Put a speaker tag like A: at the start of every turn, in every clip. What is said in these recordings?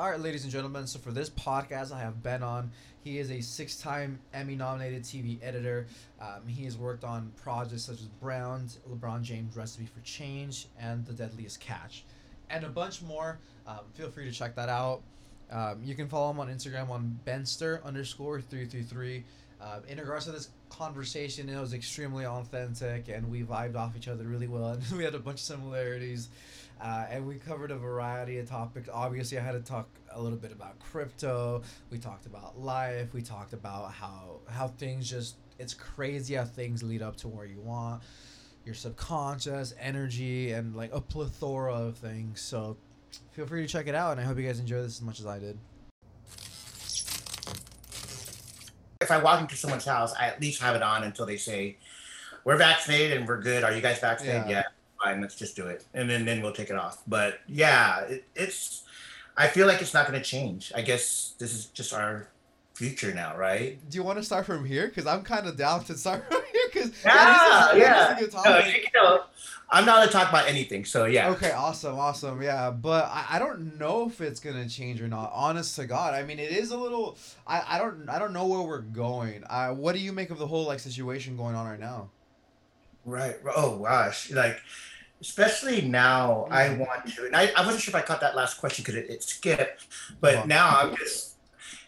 A: All right, ladies and gentlemen. So for this podcast, I have Ben on. He is a six-time Emmy-nominated TV editor. Um, he has worked on projects such as Brown, LeBron James' Recipe for Change, and The Deadliest Catch, and a bunch more. Um, feel free to check that out. Um, you can follow him on Instagram on Benster underscore three three three. Uh, in regards to this conversation, it was extremely authentic, and we vibed off each other really well, and we had a bunch of similarities. Uh, and we covered a variety of topics. Obviously, I had to talk a little bit about crypto. We talked about life. We talked about how how things just it's crazy how things lead up to where you want your subconscious energy and like a plethora of things. So feel free to check it out, and I hope you guys enjoy this as much as I did.
B: If I walk into someone's house, I at least have it on until they say, "We're vaccinated and we're good. Are you guys vaccinated?"
A: Yeah.
B: Yeah, fine. Let's just do it, and then then we'll take it off. But yeah, it, it's. I feel like it's not going to change. I guess this is just our future now, right?
A: Do you want to start from here? Because I'm kind of down to start from here. Because
B: Yeah, yeah.
A: This is a good
B: No, you know, I'm not to talk about anything. So yeah.
A: Okay, awesome, awesome, yeah. But I, I don't know if it's gonna change or not. Honest to God, I mean, it is a little. I, I don't I don't know where we're going. Uh, what do you make of the whole like situation going on right now?
B: Right. Oh gosh. Like, especially now, I
A: Mhm.
B: want to. And I, I wasn't sure if I caught that last question because it, it skipped. But
A: Uh-huh.
B: now I'm just.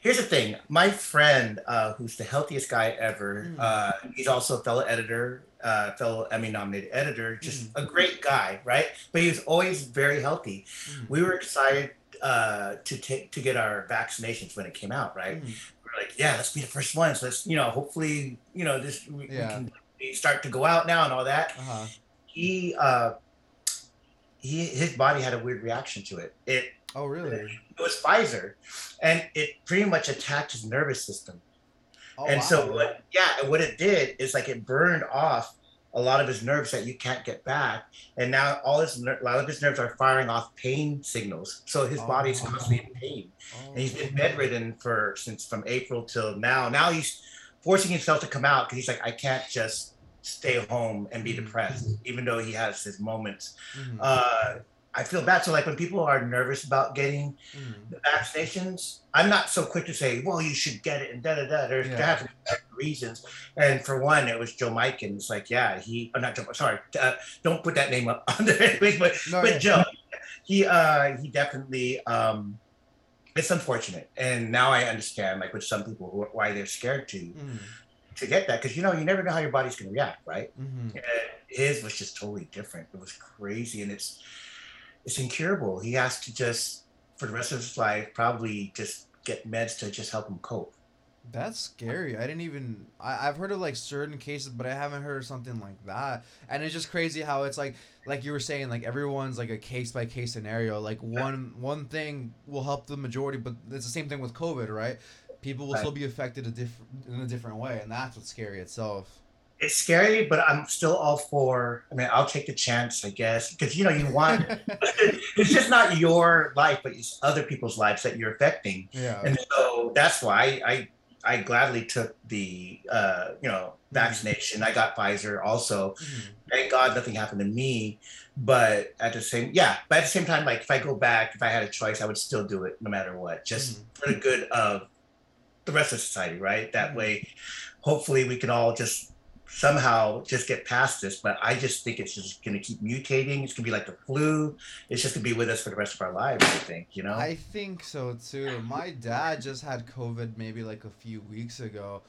B: Here's the thing. My friend, uh, who's the healthiest guy ever,
A: Mm.
B: uh, he's also a fellow editor, uh, fellow Emmy-nominated editor. Just a great guy, right? But he was always very healthy.
A: Mm.
B: We were excited uh, to take to get our vaccinations when it came out, right?
A: Mm.
B: we're like, yeah, let's be the first ones. Let's, you know, hopefully, you know, this we, we can start to go out now and all that.
A: Uh-huh.
B: He, uh, he, his body had a weird reaction to it. It,
A: Oh really?
B: It was Pfizer, and it pretty much attacked his nervous system.
A: Oh,
B: and
A: wow.
B: so, what, yeah, and what it did is like it burned off a lot of his nerves that you can't get back, and now all his ner- a lot of his nerves are firing off pain signals. So his body's
A: Oh.
B: constantly in pain
A: Oh.
B: and he's been bedridden for since from April till now. Now he's forcing himself to come out because he's like, I can't just stay home and be
A: Mhm.
B: depressed, even though he has his moments.
A: Mhm.
B: Uh, I feel bad. So like when people are nervous about getting
A: Mhm.
B: the vaccinations, I'm not so quick to say, well, you should get it and da da da. There's
A: Yeah.
B: there has to be reasons. And for one, it was Joe Mike, and it's like, yeah, he, uh, not Joe, sorry, uh, don't put that name up on there anyways, but
A: No,
B: but
A: yeah.
B: Joe, he uh he definitely um it's unfortunate, and now I understand like with some people who, why they're scared to
A: Mhm.
B: to get that because you know you never know how your body's gonna react, right?
A: Mhm.
B: His was just totally different. It was crazy, and it's it's incurable. He has to just for the rest of his life probably just get meds to just help him cope.
A: That's scary. I didn't even. I, I've heard of like certain cases, but I haven't heard of something like that. And it's just crazy how it's like, like you were saying, like everyone's like a case by case scenario. Like one one thing will help the majority, but it's the same thing with COVID, right? People will
B: Right.
A: still be affected a different in a different way, and that's what's scary itself.
B: It's scary, but I'm still all for. I mean, I'll take the chance, I guess, because you know you want. it's just not your life, but it's other people's lives that you're affecting.
A: yeah.
B: and so that's why I, I I gladly took the uh, you know vaccination. I got Pfizer also.
A: Mhm.
B: Thank God nothing happened to me. But at the same yeah, but at the same time, like if I go back, if I had a choice, I would still do it no matter what, just
A: Mhm.
B: for the good of the rest of society, right? That
A: Mhm.
B: way, hopefully, we can all just somehow just get past this. But I just think it's just going to keep mutating. It's going to be like the flu. It's just going to be with us for the rest of our lives. I think you know.
A: I think so too. My dad just had COVID maybe like a few weeks ago,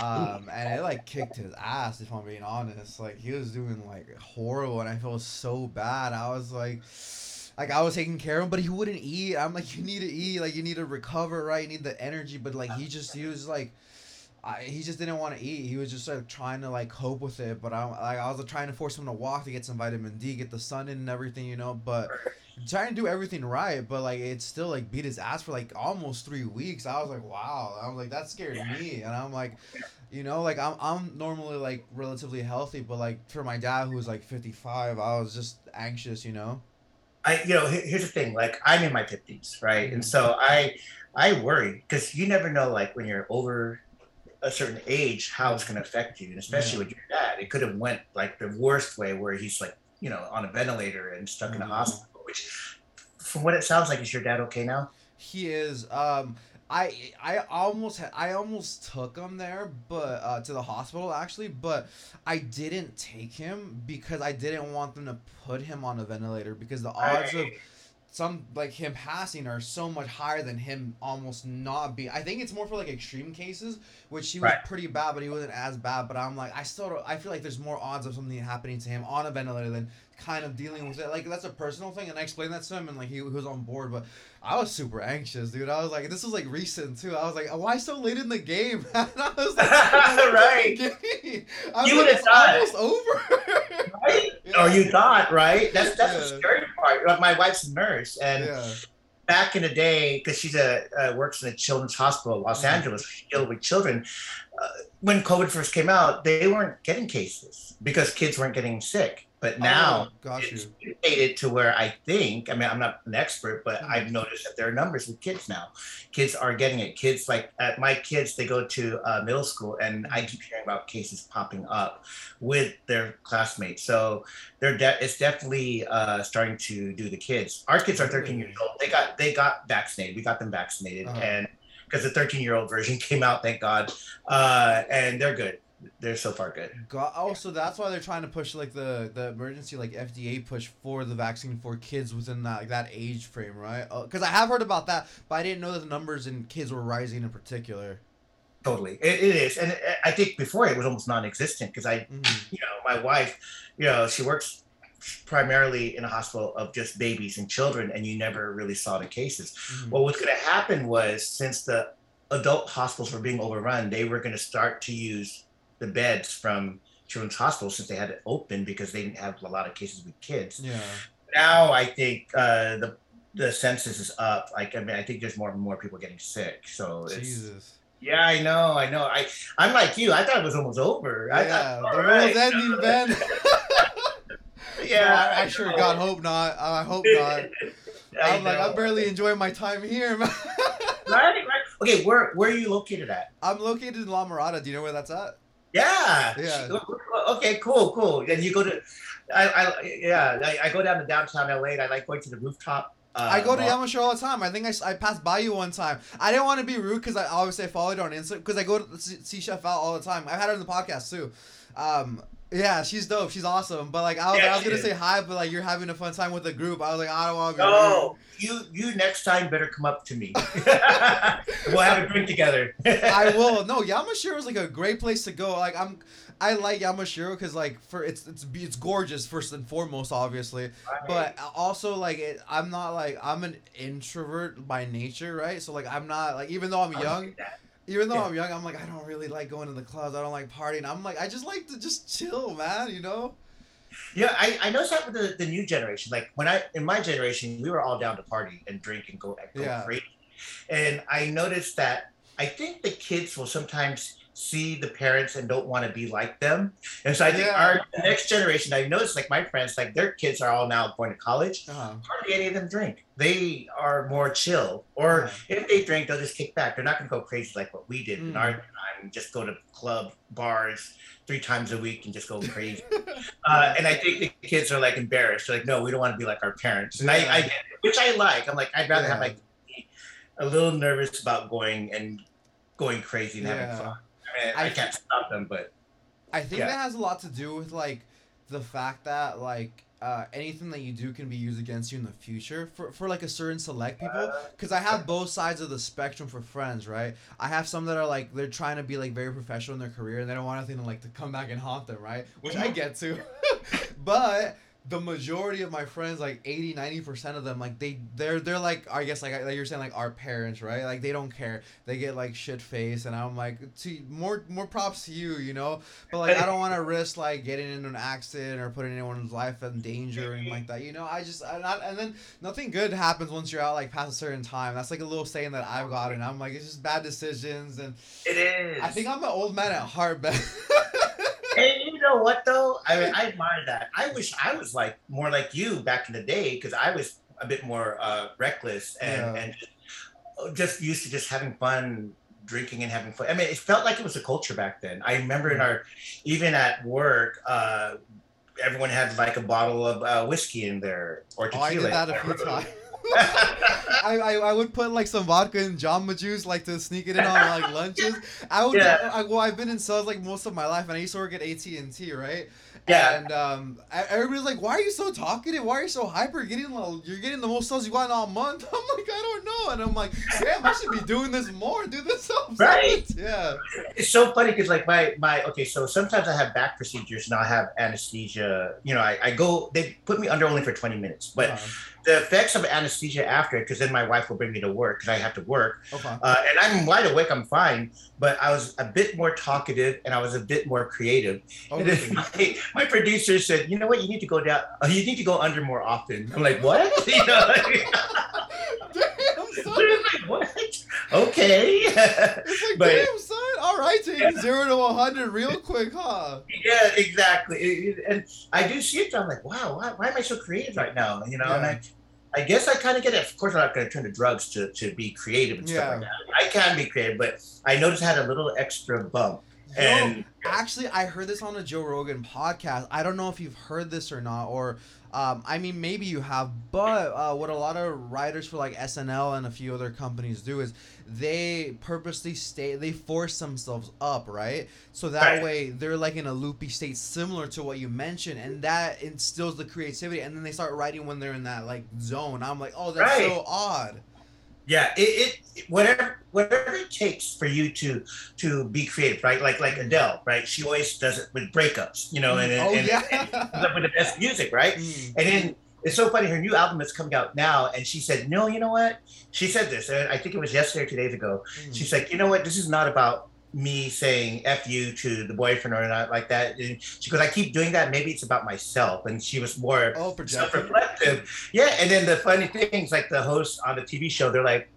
A: um, and it like kicked his ass. If I'm being honest, like he was doing like horrible, and I felt so bad. I was like, like I was taking care of him, but he wouldn't eat. I'm like, you need to eat, like you need to recover, right? You need the energy, but like he just he was like. I, he just didn't want to eat. He was just like trying to like cope with it. But I like I was like, trying to force him to walk to get some vitamin D, get the sun in and everything, you know. But trying to do everything right, but like it still like beat his ass for like almost three weeks. I was like, wow. I was like, that scared me, and I'm like, you know, like I'm I'm normally like relatively healthy, but like for my dad who was like 55, I was just anxious, you know.
B: I, you know, here's the thing. Like, I'm in my fifties, right? And
A: Mhm.
B: so I, I worry because you never know, like, when you're over a certain age, how it's going to affect you, and especially with your dad. It could have went like the worst way, where he's like, you know, on a ventilator and stuck in a
A: Mhm.
B: hospital. Which, from what it sounds like, is your dad okay now?
A: He is. Um, I I almost had, I almost took him there, but uh, to the hospital actually, but I didn't take him because I didn't want them to put him on a ventilator because the odds of. Some like him passing are so much higher than him almost not be. I think it's more for like extreme cases, which he was
B: Right.
A: pretty bad, but he wasn't as bad. But I'm like, I still don't, I feel like there's more odds of something happening to him on a ventilator than kind of dealing with it. Like that's a personal thing, and I explained that to him, and like he, he was on board. But I was super anxious, dude. I was like, this was like recent too. I was like, why so late in the game? and I was like,
B: Right.
A: I was
B: You
A: like,
B: would've
A: it's
B: thought-
A: almost over.
B: Right?
A: Yeah.
B: Or you thought, right? That's that's the scary part. Like, My wife's a nurse, and
A: yeah.
B: back in the day, because she's a uh, works in a children's hospital in Los
A: Mhm.
B: Angeles, she deals with children. Uh, when COVID first came out, they weren't getting cases because kids weren't getting sick. But now
A: Oh,
B: it's
A: you.
B: mutated to where I think, I mean, I'm not an expert, but
A: Mhm.
B: I've noticed that there are numbers with kids now. Kids are getting it. Kids like at my kids, they go to uh, middle school, and I keep hearing about cases popping up with their classmates. So they're de- it's definitely uh, starting to do the kids. Our kids are 13 years old. They got they got vaccinated. We got them vaccinated,
A: Uh-huh.
B: and because the 13 year old version came out, thank God, uh, and they're good. They're so far good.
A: God, oh, so that's why they're trying to push like the the emergency like FDA push for the vaccine for kids within that like, that age frame, right? Because I have heard about that, but I didn't know that the numbers in kids were rising in particular.
B: Totally, it, it is, and I think before it was almost non-existent because I
A: Mhm.
B: you know, my wife, you know, she works primarily in a hospital of just babies and children, and you never really saw the cases.
A: Mhm.
B: What was going to happen was since the adult hospitals were being overrun, they were going to start to use the beds from children's hospitals since they had it open because they didn't have a lot of cases with kids.
A: Yeah.
B: Now I think uh, the the census is up. Like I mean, I think there's more and more people getting sick. So it's
A: Jesus.
B: yeah, I know, I know. I I'm like you. I thought it was almost over. I
A: Yeah.
B: thought,
A: The world's
B: right.
A: ending, Ben.
B: Yeah,
A: I, I sure. God hope not. I hope not.
B: I
A: I'm like. I'm barely enjoying my time here,
B: right, right. Okay, where where are you located at?
A: I'm located in La Mirada. Do you know where that's at?
B: Yeah.
A: Yeah.
B: Okay, cool, cool. And you go to, I, I yeah, I, I go down to downtown LA. and I like going to the rooftop. Uh,
A: I go to. Yamashiro all the time. I think I, I passed by you one time. I didn't want to be rude because I obviously I followed you on Insta because I go to see, Chef Val all the time. I've had her in the podcast too. Um, yeah, she's dope. She's awesome. But like I was,
B: Yeah,
A: I was gonna
B: is.
A: say hi, but like you're having a fun time with the group. I was like I don't want to be
B: No, you you next time better come up to me. we'll have a drink together.
A: I will. No, Yamashiro is like a great place to go. Like I'm. I like Yamashiro because like for it's it's it's gorgeous first and foremost obviously but uh, also like it, i'm not like i'm an introvert by nature right so like i'm not like even though i'm young even though
B: Yeah.
A: i'm young i'm like i don't really like going to the clubs i don't like partying i'm like i just like to just chill man you know
B: Yeah, I, I noticed that with the, the new generation. Like when I in my generation, we were all down to party and drink and go, go
A: Yeah.
B: crazy. And I noticed that I think the kids will sometimes see the parents and don't want to be like them. And so I think
A: Yeah.
B: our next generation, I noticed like my friends, like their kids are all now going to college.
A: uh-huh.
B: Hardly any of them drink. They are more chill. Or
A: Yeah.
B: if they drink, they'll just kick back. They're not going to go crazy like what we did in
A: Mm.
B: our time. Just go to club bars three times a week and just go crazy. Uh, and I think the kids are like embarrassed. They're like, no, we don't want to be like our parents. And I, I get it, which I like. I'm like, I'd rather have
A: Yeah.
B: like a little nervous about going and going crazy and
A: Yeah.
B: having fun. I mean, I,
A: I-
B: can't stop them, but
A: I think
B: Yeah.
A: that has a lot to do with like the fact that like uh, anything that you do can be used against you in the future for, for like a certain select people. Because i have both sides of the spectrum for friends right? I have some that are like they're trying to be like very professional in their career and they don't want anything to like to come back and haunt them right? Which i get to. But the majority of my friends like 80 90% of them like they they're they're like i guess like, like you're saying like our parents right? Like they don't care. They get like shit face and i'm like to more more props to you you know? But like i don't want to risk like getting into an accident or putting anyone's life in danger and like that you know? I just I, and then nothing good happens once you're out like past a certain time. That's like a little saying that i've gotten. I'm like it's just bad decisions and
B: it is.
A: i think i'm an old man at heart but
B: know what though? I mean, I admire that. I wish I was like more like you back in the day because I was a bit more uh, reckless and
A: Yeah.
B: and just, just used to just having fun, drinking and having fun. I mean, it felt like it was a culture back then. I remember in our, even at work, uh, everyone had like a bottle of uh, whiskey in there or
A: oh i
B: tequila.
A: did that a few times I, I, I would put like some vodka and Jamba Juice like to sneak it in on like lunches. I would.
B: Yeah.
A: I, well, I've been in sales like most of my life, and I used to work at AT and T, right?
B: Yeah.
A: And um, everybody's like, "Why are you so talkative? Why are you so hyper? Getting you're getting the most sales you got in all month." I'm like, I don't know, and I'm like, damn, I should be doing this more. Do this so
B: Right.
A: Yeah.
B: it's so funny because like my my okay so sometimes i have back procedures and i have anesthesia you know I, I go they put me under only for 20 minutes but
A: Um,
B: the effects of anesthesia after because then my wife will bring me to work because i have to work
A: okay.
B: uh, and i'm wide awake i'm fine but i was a bit more talkative and i was a bit more creative
A: Oh,
B: and
A: really?
B: my, my producer said you know what you need to go down uh, you need to go under more often i'm like what you know
A: damn, son.
B: like, what okay
A: It's like,
B: But-
A: damn, son. All right, taking zero to 100 real quick, huh?
B: Yeah, exactly. And I do see it. I'm like, wow, why, why am I so creative right now? You know, and I, I guess I kind of get it. Of course, I'm not going to turn to drugs to, to be creative and stuff like that. I can be creative, but I noticed I had a little extra bump.
A: Yo,
B: And
A: actually, I heard this on a Joe Rogan podcast. I don't know if you've heard this or not, or um, I mean, maybe you have. But uh, what a lot of writers for like SNL and a few other companies do is they purposely stay, they force themselves up, right? So that
B: Right.
A: way they're like in a loopy state, similar to what you mentioned, and that instills the creativity. And then they start writing when they're in that like zone. I'm like, oh, that's
B: Right.
A: so odd.
B: Yeah, it, it whatever whatever it takes for you to to be creative, right? Like like Adele, right? She always does it with breakups, you know, and,
A: oh
B: and,
A: yeah.
B: and up with the best music, right?
A: Mm.
B: And then it's so funny. Her new album is coming out now, and she said, "No, you know what?" She said this, and I think it was yesterday or two days ago.
A: Mm.
B: She's like, "You know what? This is not about me saying f you to the boyfriend or not like that." And she goes, "I keep doing that. Maybe it's about myself." And she was more
A: oh,
B: self-reflective. Yeah. And then the funny things, like the hosts on the TV show, they're like,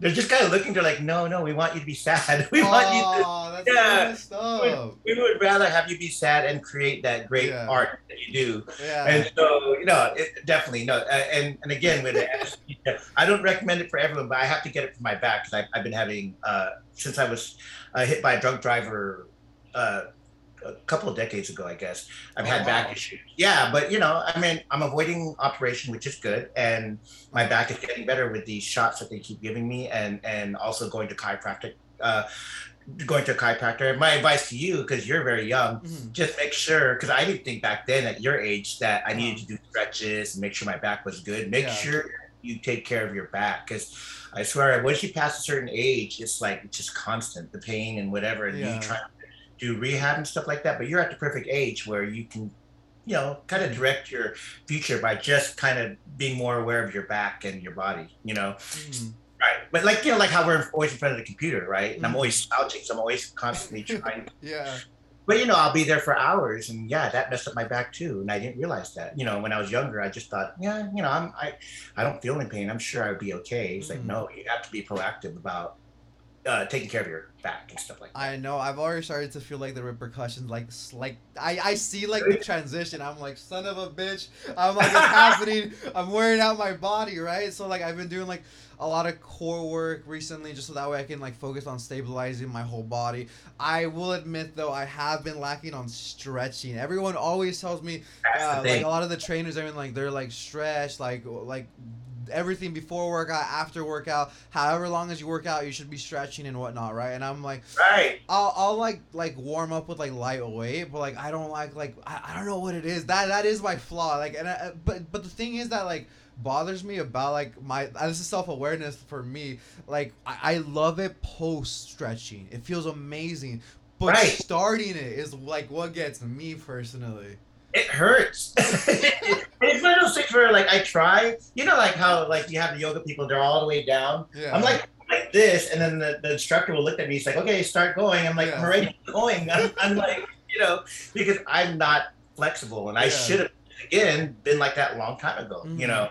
B: they're just kind of looking. They're like, "No, no, we want you to be sad. We want you to."
A: Oh, that's
B: Yeah.
A: up.
B: We would rather have you be sad and create that great
A: Yeah.
B: art that you do
A: Yeah.
B: and so, you know, it, definitely no. Uh, and and again, with I don't recommend it for everyone, but I have to get it for my back because I've been having uh, since I was uh, hit by a drunk driver uh, a couple of decades ago, I guess. I've
A: Oh,
B: had
A: wow.
B: back issues. Yeah, but you know, I mean, I'm avoiding operation, which is good, and my back is getting better with these shots that they keep giving me, and and also going to chiropractic. Uh, going to a chiropractor. My advice to you, because you're very young,
A: Mhm.
B: just make sure because I didn't think back then at your age that I needed to do stretches and make sure my back was good. Make
A: Yeah.
B: sure you take care of your back because I swear once you pass a certain age, it's like it's just constant the pain and whatever, and
A: Yeah.
B: you try to do rehab and stuff like that. But you're at the perfect age where you can. You know, kind of direct your future by just kind of being more aware of your back and your body. You know,
A: Mhm.
B: right? But like you know, like how we're always in front of the computer, right? And I'm
A: Mhm.
B: always slouching, so I'm always constantly trying
A: Yeah.
B: but you know, I'll be there for hours, and yeah, that messed up my back too, and I didn't realize that. You know, when I was younger, I just thought, yeah, you know, I'm I, I don't feel any pain. I'm sure I'd be okay. It's
A: Mhm.
B: like, no, you have to be proactive about uh, taking care of your back and stuff like that.
A: I know. I've already started to feel like the repercussions, like like I I see like the transition. I'm like son of a bitch. I'm like it's happening. I'm wearing out my body, right? So like I've been doing like a lot of core work recently, just so that way I can like focus on stabilizing my whole body. I will admit though, I have been lacking on stretching. Everyone always tells me uh, like a lot of the trainers, I mean, like they're like stretch, like like everything before workout, after workout, however long as you work out, you should be stretching and whatnot, right? And I'm like,
B: right.
A: I'll, I'll like like warm up with like lightweight, but like I don't like like I, I don't know what it is. That that is my flaw. Like and I, but but the thing is that like bothers me about like my uh, this is self awareness for me. Like I, I love it post stretching. It feels amazing. But
B: Right.
A: starting it is like what gets me personally.
B: It hurts. it's one of those things where like I try, you know, like how like you have the yoga people, they're all the way down.
A: Yeah.
B: I'm like like this, and then the, the instructor will look at me. He's like, "Okay, start going." I'm like,
A: Yeah.
B: "I'm already going." I'm, I'm like, you know, because I'm not flexible, and I
A: Yeah.
B: should have again been like that a long time ago.
A: Mhm.
B: You know,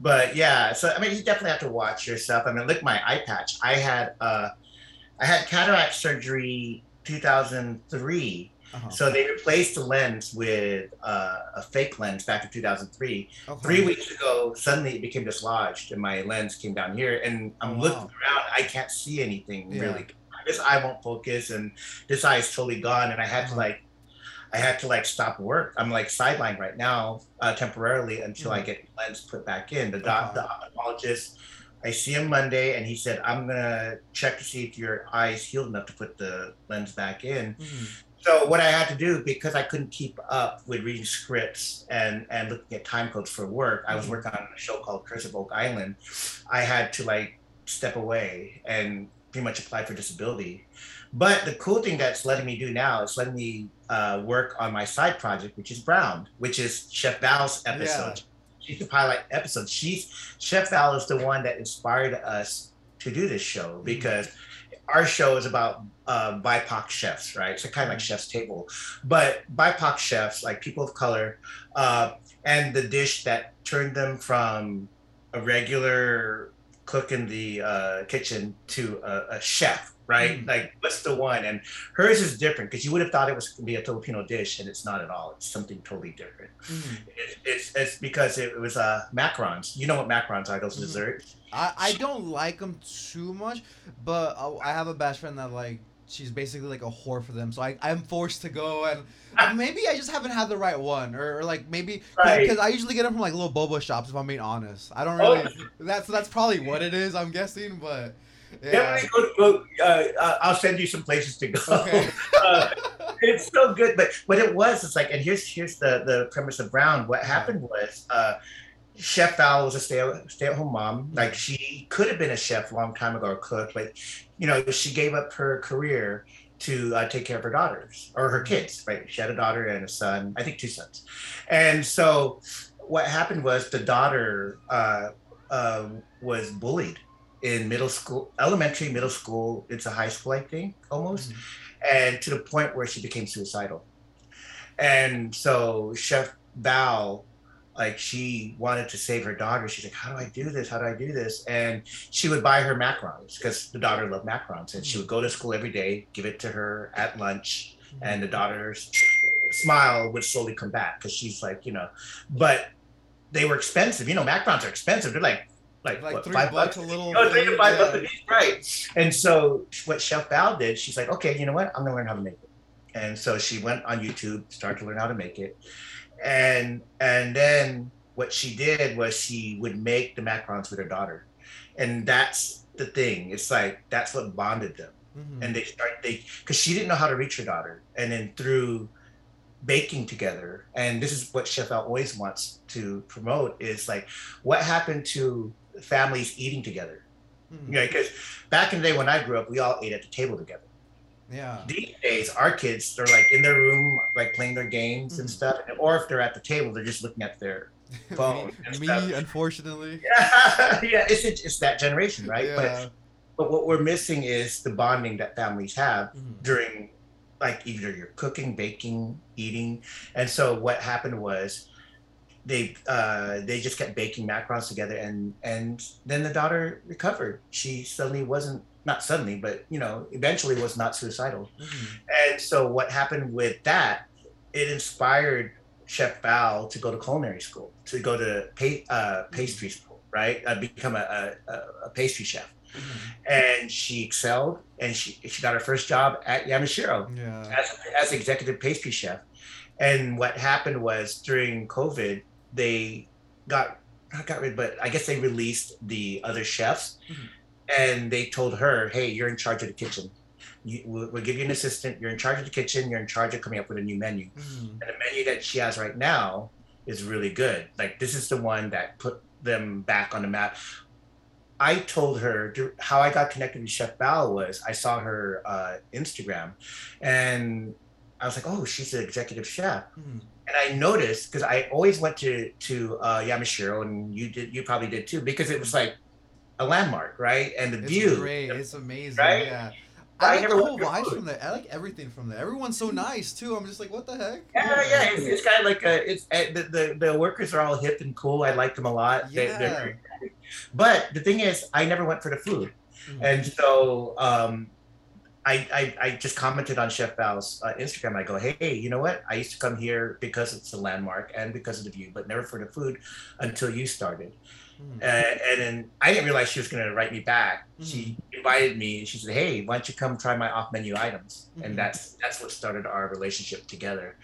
B: but yeah. So I mean, you definitely have to watch yourself. I mean, look, my eye patch. I had uh, I had cataract surgery 2003.
A: Uh-huh.
B: So they replaced the lens with uh, a fake lens back in 2003
A: Okay.
B: three weeks ago, suddenly it became dislodged, and my lens came down here. And I'm
A: Oh,
B: looking around, I can't see anything
A: Yeah.
B: really. This eye won't focus, and this eye is totally gone. And I had to
A: Uh-huh.
B: like, I had to like stop work. I'm like sidelined right now uh, temporarily until I
A: Mhm.
B: get lens put back in. The doc,
A: Okay.
B: the ophthalmologist, I see him Monday, and he said I'm gonna check to see if your eyes healed enough to put the lens back in.
A: Mhm.
B: So what I had to do because I couldn't keep up with reading scripts and and looking at time codes for work, I was
A: Mhm.
B: working on a show called Curse of Oak Island. I had to like step away and pretty much apply for disability. But the cool thing that's letting me do now is letting me uh, work on my side project, which is Brown, which is Chef Val's episode. She's the pilot episode. She's Chef Val is the one that inspired us to do this show because our show is about uh, BIPOC chefs, right? So kind of like Chef's Table, but BIPOC chefs, like people of color, uh, and the dish that turned them from a regular cook in the uh, kitchen to a, a chef, right?
A: Mm.
B: Like, what's the one? And hers is different because you would have thought it was going to be a Filipino dish, and it's not at all. It's something totally different.
A: Mhm.
B: It, it's it's because it was uh, macarons. You know what macarons are? Those
A: Mhm.
B: desserts.
A: I, I don't like them too much, but I, I have a best friend that like she's basically like a whore for them. So I I'm forced to go and maybe I just haven't had the right one or, or like maybe
B: Right.
A: because I usually get them from like little boba shops if I'm being honest. I don't
B: Oh.
A: really. That's that's probably what it is. I'm guessing, but yeah.
B: Go, go uh, uh, I'll send you some places to go.
A: Okay.
B: uh, it's so good, but what it was, it's like, and here's here's the the premise of Brown. What happened was, uh, Chef Val was a stay stay at home mom. Like she could have been a chef a long time ago or cook, but you know she gave up her career to uh, take care of her daughters or her kids. Right, she had a daughter and a son. I think two sons, and so what happened was the daughter uh, uh, was bullied in middle school, elementary, middle school. It's a high school, I think, almost mm-hmm. and to the point where she became suicidal. And so Chef Val, like she wanted to save her daughter. She's like, "How do I do this? How do I do this?" And she would buy her macarons because the daughter loved macarons, and she would go to school every day, give it to her at lunch, mm-hmm. and the daughter's smile would slowly come back because she's like, you know, but they were expensive. You know, macarons are expensive. They're like, like,
A: like
B: what,
A: three
B: five
A: bucks a little.
B: Oh, three to five
A: yeah.
B: bucks a piece, right? And so what Chef Val did, she's like, okay, you know what? I'm gonna learn how to make it. And so she went on YouTube, started to learn how to make it, and and then what she did was she would make the macarons with her daughter, and that's the thing. It's like that's what bonded them
A: Mhm.
B: and they start they because she didn't know how to reach her daughter and then through baking together and this is what chef Val always wants to promote is like what happened to families eating together
A: Mhm.
B: you know because back in the day when i grew up we all ate at the table together
A: Yeah.
B: these days our kids they're like in their room like playing their games and
A: Mhm.
B: stuff or if they're at the table they're just looking at their phone and
A: me, me, unfortunately.
B: yeah, yeah it's, it's that generation right
A: Yeah.
B: but but what we're missing is the bonding that families have
A: Mhm.
B: during like either you're cooking, baking, eating. And so what happened was they uh, they just kept baking macarons together and and then the daughter recovered. She suddenly wasn't not suddenly, but you know, eventually was not suicidal.
A: Mhm.
B: And so what happened with that, it inspired Chef Val to go to culinary school, to go to pa- uh, pastry school, right? Uh, become a, a, a pastry chef
A: Mhm.
B: and she excelled and she she got her first job at Yamashiro
A: Yeah.
B: as, as executive pastry chef. And what happened was during COVID, they got not got rid, but I guess they released the other chefs,
A: Mhm.
B: and they told her, "Hey, you're in charge of the kitchen. You, we'll, we'll give you an assistant. You're in charge of the kitchen. You're in charge of coming up with a new menu.
A: Mhm.
B: And the menu that she has right now is really good. Like this is the one that put them back on the map. I told her how I got connected with Chef Val was I saw her uh, Instagram, and I was like, oh, she's an executive chef.
A: Mhm.
B: And I noticed because I always went to to uh, Yamashiro, and you did, you probably did too, because it was like a landmark, right? And the
A: It's
B: view,
A: great. It's amazing.
B: Right?
A: Yeah.
B: I
A: I like the whole
B: food.
A: from there. I like everything from there. Everyone's so nice too. I'm just like, what the heck?
B: Yeah, yeah, it's, it's kind of like a, it's uh, the, the the workers are all hip and cool. I like them a lot. They-
A: Yeah.
B: very- but the thing is, I never went for the food,
A: Mhm.
B: and so um, I, I I just commented on Chef Val's uh, Instagram. I go, hey, you know what? I used to come here because it's a landmark and because of the view, but never for the food until you started. Uh, and then I didn't realize she was going to write me back. She invited me. And she said, "Hey, why don't you come try my off-menu items?"
A: Mhm.
B: And that's that's what started our relationship together.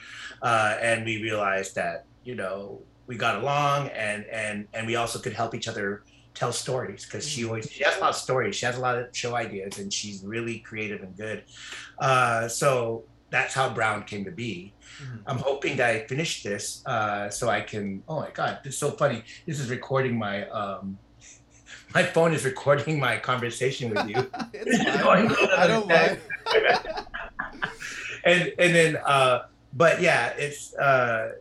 B: Uh, and we realized that you know we got along, and and and we also could help each other tell stories because she always she has a lot of stories. She has a lot of show ideas, and she's really creative and good. Uh, so that's how Brown came to be.
A: Mhm.
B: I'm hoping that I finish this uh, so I can. Oh my God, this is so funny. This is recording my. Um, my phone is recording my conversation with you.
A: It's fine.
B: Going on
A: I don't mind.
B: and and then uh but yeah it's uh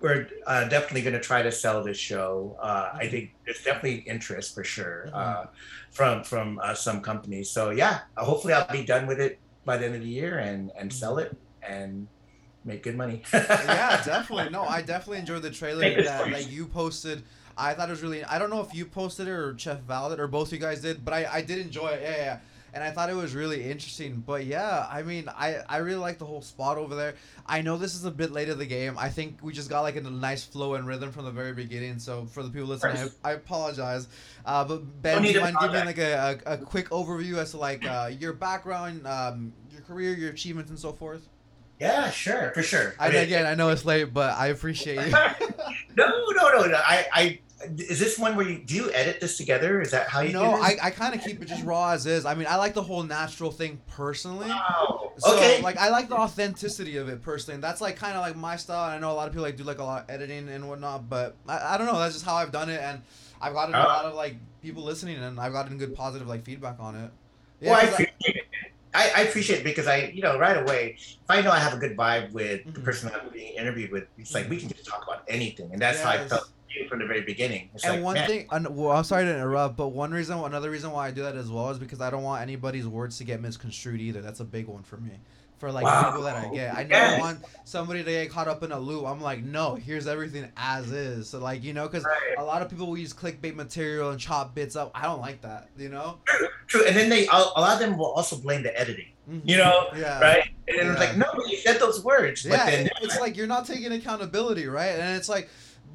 B: we're uh, definitely going to try to sell this show uh i think there's definitely interest for sure uh from from uh, some companies so yeah hopefully i'll be done with it by the end of the year and and sell it and make good money
A: yeah, definitely. No, I definitely enjoyed the trailer that, that you posted. I thought it was really. I don't know if you posted it or Chef Valid or both of you guys did, but I, I did enjoy it. Yeah, yeah, yeah. And I thought it was really interesting. But yeah, I mean, I, I really like the whole spot over there. I know this is a bit late in the game. I think we just got like a nice flow and rhythm from the very beginning. So for the people listening, I, I apologize. Uh, but Ben, do you
B: to
A: mind giving like a, a, a quick overview as to like uh, your background, um, your career, your achievements, and so forth?
B: yeah sure for sure
A: I,
B: mean,
A: again, I know it's late, but I appreciate you.
B: no no no no i i is this one where you do you edit this together is that how you
A: no? I, I kind of keep it just raw as is. I mean, I like the whole natural thing personally.
B: wow.
A: So,
B: okay
A: like, I like the authenticity of it personally. And that's like kind of like my style. And I know a lot of people like do like a lot of editing and whatnot, but I, I don't know. That's just how I've done it, and I've gotten a
B: Oh.
A: lot of like people listening, and I've gotten good positive like feedback on it.
B: well, I- appreciate it. I, I appreciate it because I, you know, right away, if I know I have a good vibe with the
A: Mhm.
B: person I'm being interviewed with, it's like we can just talk about anything, and that's how I
A: Yes.
B: felt from the very beginning. It's
A: and
B: like,
A: one
B: man,
A: thing, and, well, I'm sorry to interrupt, but one reason, another reason why I do that as well is because I don't want anybody's words to get misconstrued either. That's a big one for me. For like
B: Wow.
A: people that I get, I never
B: Yes.
A: want somebody to get caught up in a loop. I'm like, no, here's everything as is. So like, you know, because
B: Right.
A: a lot of people will use clickbait material and chop bits up. I don't like that. You know.
B: true. And then they, a lot of them will also blame the editing,
A: Mhm.
B: you know,
A: Yeah.
B: right? And then it's like, no, you said those words,
A: Yeah,
B: but then
A: it's like you're not taking accountability, right? And it's like,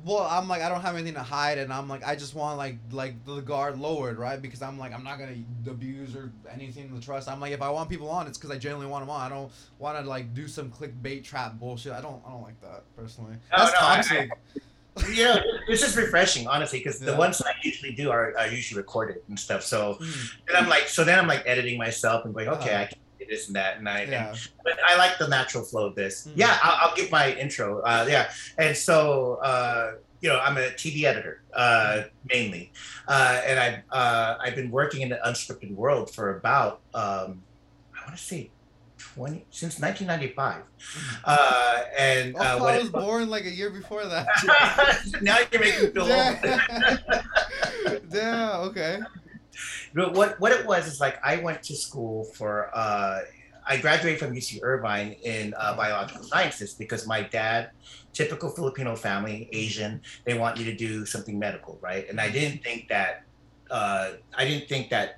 A: well, I'm like, I don't have anything to hide, and I'm like, I just want like like the guard lowered, right? Because I'm like, I'm not gonna abuse or anything to trust. I'm like, if I want people on, it's because I genuinely want them on. I don't want to like do some clickbait trap bullshit. I don't, I don't like that personally.
B: No,
A: That's
B: no, I-
A: toxic.
B: you know, it's just refreshing, honestly, because the ones that I usually do are, are usually recorded and stuff. So
A: Mhm.
B: then I'm like, so then I'm like editing myself and going, okay,
A: Uh-huh.
B: I can this and that, and I,
A: yeah.
B: and but I like the natural flow of this.
A: Mhm.
B: Yeah, I'll, I'll give my intro. Uh, yeah, and so uh, you know, I'm a TV editor uh, mainly, uh, and I've uh, I've been working in the unscripted world for about um, I want to say. 20, since 1995 uh, and uh,
A: Oh, I
B: it-
A: was born like a year before that.
B: now you're making me feel old.
A: Damn. Okay.
B: But what what it was is like I went to school for uh, I graduated from UC Irvine in uh, biological sciences because my dad, typical Filipino family, Asian, they want you to do something medical, right? And I didn't think that uh, I didn't think that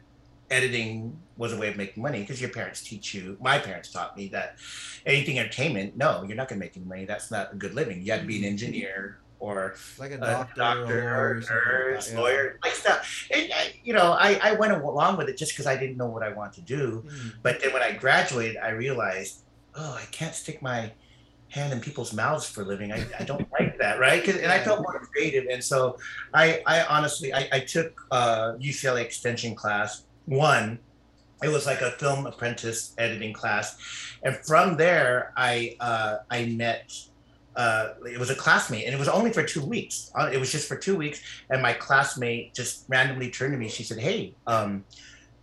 B: editing was a way of making money because your parents teach you. My parents taught me that anything entertainment, no, you're not going to make any money. That's not a good living. You have to be an engineer or
A: Like a
B: a
A: doctor,
B: doctor,
A: or,
B: or
A: like
B: nurse,
A: yeah.
B: lawyer, like stuff. And I, you know, I, I went along with it just because I didn't know what I wanted to do.
A: Mhm.
B: But then when I graduated, I realized, oh, I can't stick my hand in people's mouths for a living. I, I don't like that, right? and I felt more creative. And so I, I honestly, I, I took a UCLA extension class. One, it was like a film apprentice editing class, and from there, I uh, I met. Uh, it was a classmate, and it was only for two weeks. Uh, It was just for two weeks, and my classmate just randomly turned to me. She said, "Hey, um,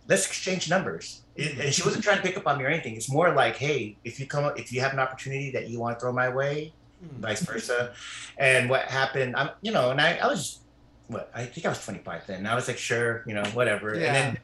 B: let's exchange numbers." It- and she wasn't trying to pick up on me or anything. It's more like, "Hey, if you come, if you have an opportunity that you want to throw my way,
A: Mhm.
B: vice versa." And what happened? I'm, you know, and I, I was, what I think I was 25 then. I was like, "Sure, you know, whatever."
A: Yeah.
B: And then,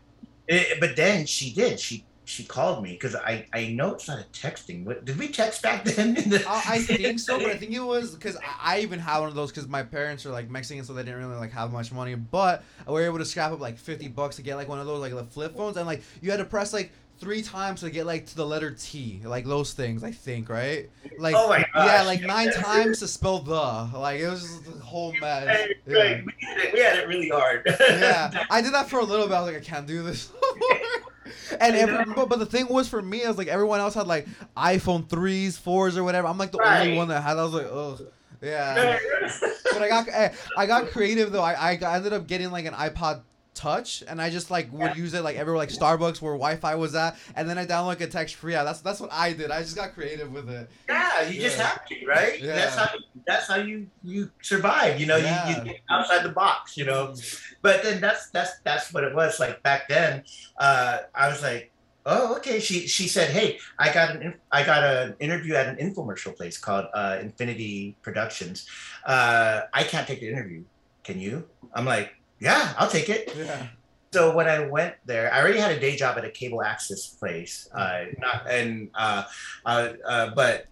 B: it, but then she did. She she called me because I I know it's not a texting. What, did we text back then? In the,
A: I, I think so, but I think it was because I, I even had one of those because my parents are like Mexican, so they didn't really like have much money. But we were able to scrap up like fifty bucks to get like one of those like the flip phones, and like you had to press like three times to get like to the letter T, like those things. I think right, like
B: oh
A: yeah, like nine times to spell the. Like it was just a whole mess.
B: Right,
A: Yeah.
B: right. We, did it, we had it really hard.
A: yeah, I did that for a little bit. I was like, I can't do this. and every, but, but the thing was for me, I was like everyone else had like iPhone threes, fours, or whatever. I'm like the
B: Right.
A: only one that had. I was like, ugh, yeah. but I got eh, I got creative though. I, I ended up getting like an iPod Touch, and I just like would
B: Yeah.
A: use it like everywhere, like Starbucks where Wi-Fi was at, and then I download like a text free app. That's that's what I did. I just got creative with it.
B: Yeah, you just have to, right?
A: Yeah.
B: That's how that's how you you survive. You know,
A: Yeah.
B: you, you get outside the box. You know, but then that's that's that's what it was like back then. Uh, I was like, oh, okay. She she said, hey, I got an I got an interview at an infomercial place called uh, Infinity Productions. Uh, I can't take the interview. Can you? I'm like, yeah, I'll take it.
A: Yeah.
B: So when I went there, I already had a day job at a cable access place. Uh, not and uh, uh, uh, but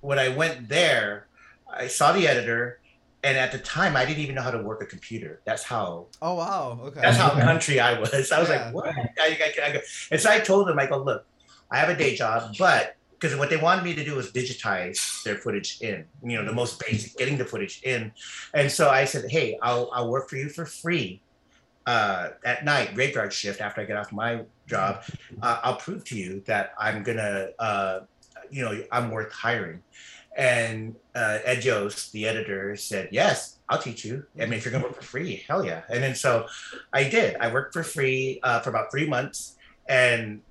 B: when I went there, I saw the editor, and at the time, I didn't even know how to work a computer. That's how
A: Oh wow. Okay.
B: that's how country I was. I was
A: Yeah.
B: like, what? I, I, I go. And so I told him, I go, look, I have a day job, but because what they wanted me to do was digitize their footage in, you know, the most basic, getting the footage in. And so I said, hey, I'll, I'll work for you for free uh, at night, graveyard shift after I get off my job. Uh, I'll prove to you that I'm going to, uh, you know, I'm worth hiring. And uh, Ed Yost, the editor, said, yes, I'll teach you. I mean, if you're going to work for free, hell yeah. And then so I did. I worked for free uh, for about three months and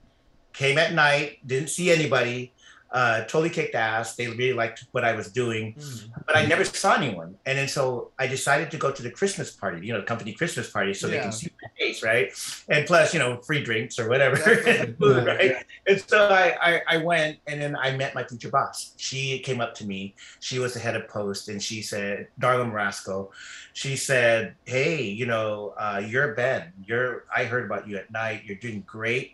B: came at night, didn't see anybody, uh, totally kicked ass. They really liked what I was doing,
A: Mm.
B: but I never saw anyone. And then so I decided to go to the Christmas party, you know, the company Christmas party, so they can see my face, right? And plus, you know, free drinks or whatever,
A: Definitely.
B: food,
A: Yeah.
B: right? And so I, I, I went and then I met my future boss. She came up to me. She was the head of post and she said, Darla Marasco, she said, Hey, you know, uh, you're Ben. You're I heard about you at night. You're doing great.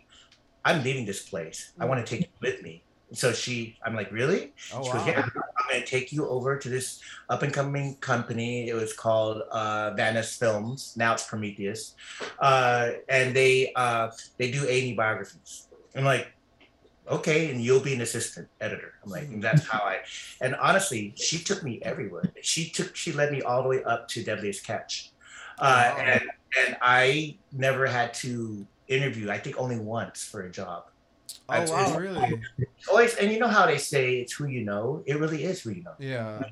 B: I'm leaving this place. I want to take you with me. So she, I'm like, really?
A: Oh
B: She
A: wow.
B: goes, yeah, I'm going to take you over to this up and coming company. It was called uh, Van Ness Films. Now it's Prometheus, uh, and they uh, they do A biographies. I'm like, okay, and you'll be an assistant editor. I'm like, and that's how I. And honestly, she took me everywhere. She took, she led me all the way up to Deadliest Catch, uh,
A: Wow.
B: and and I never had to interview. I think only once for a job
A: Oh wow. Really?
B: always and you know how they say it's who you know it really is who you know
A: Yeah.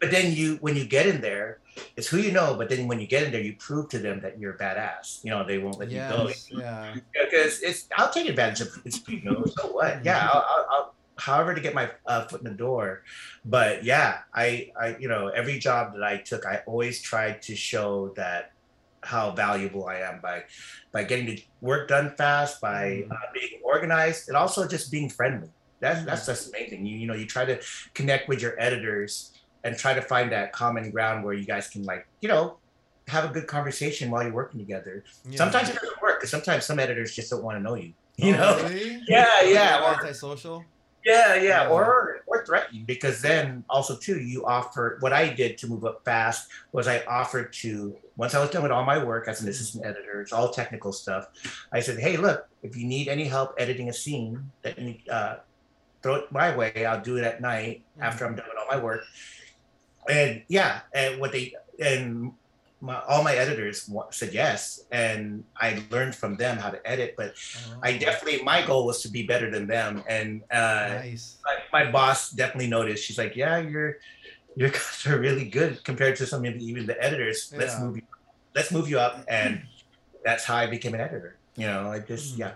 B: but then you when you get in there it's who you know but then when you get in there you prove to them that you're a badass you know they won't let you go
A: Yes. Yeah.
B: because it's i'll take advantage of it's who you know so what yeah I'll, I'll, I'll however to get my uh, foot in the door but yeah i i you know every job that i took i always tried to show that how valuable i am by by getting the work done fast by
A: Mhm.
B: uh, being organized and also just being friendly that's that's just amazing you you know you try to connect with your editors and try to find that common ground where you guys can like you know have a good conversation while you're working together
A: yeah.
B: sometimes it doesn't work because sometimes some editors just don't want to know you you
A: Oh,
B: know
A: Really?
B: yeah yeah or,
A: Antisocial.
B: Yeah yeah or or threatening. Because then also too you offer what i did to move up fast was i offered to once i was done with all my work as an assistant editor it's all technical stuff i said hey look if you need any help editing a scene that you uh, throw it my way i'll do it at night after i'm done with all my work. And yeah and what they and my, all my editors said yes and i learned from them how to edit but
A: Oh,
B: I definitely my goal was to be better than them, and uh,
A: Nice.
B: my, my boss definitely noticed. She's like, "Yeah, you're your guys are really good compared to some of the, even the editors. Let's move you, let's move you up." And that's how I became an editor. You know, I just
A: Mhm.
B: yeah,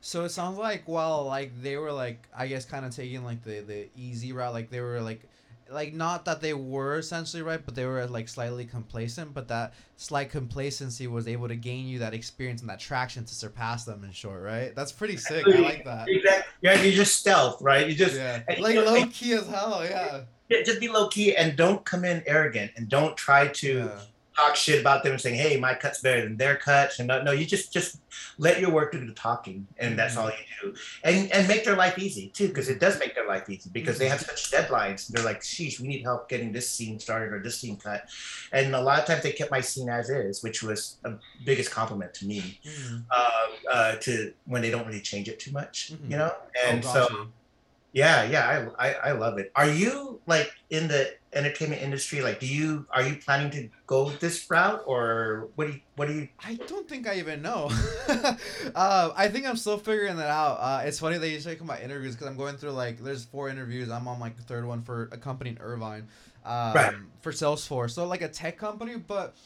A: So it sounds like while like they were like I guess kind of taking like the the easy route, like they were like like not that they were essentially right, but they were like slightly complacent. But that slight complacency was able to gain you that experience and that traction to surpass them. In short, right? That's pretty sick. I like that.
B: exactly. Yeah, you just stealth, right? You just
A: Yeah, like
B: you know,
A: low key as hell. Yeah.
B: yeah, just be low key and don't come in arrogant and don't try to
A: Yeah.
B: Talk shit about them and saying, "Hey, my cut's better than their cuts," and no, no, you just just let your work do the talking, and that's
A: Mhm.
B: all you do, and and make their life easy too, because it does make their life easy because they have such deadlines. They're like, "Sheesh, we need help getting this scene started or this scene cut," and a lot of times they kept my scene as is, which was a biggest compliment to me.
A: Mhm.
B: Um, uh, to when they don't really change it too much,
A: Mhm.
B: you know, and
A: oh,
B: so yeah, yeah, I, I I love it. Are you like in the entertainment industry? Like, do you are you planning to go this route, or what do you what do you?
A: I don't think I even know. uh, I think I'm still figuring that out. Uh, it's funny that you say about interviews because I'm going through like there's four interviews. I'm on like the third one for a company in Irvine, um,
B: Right.
A: for Salesforce. So like a tech company, but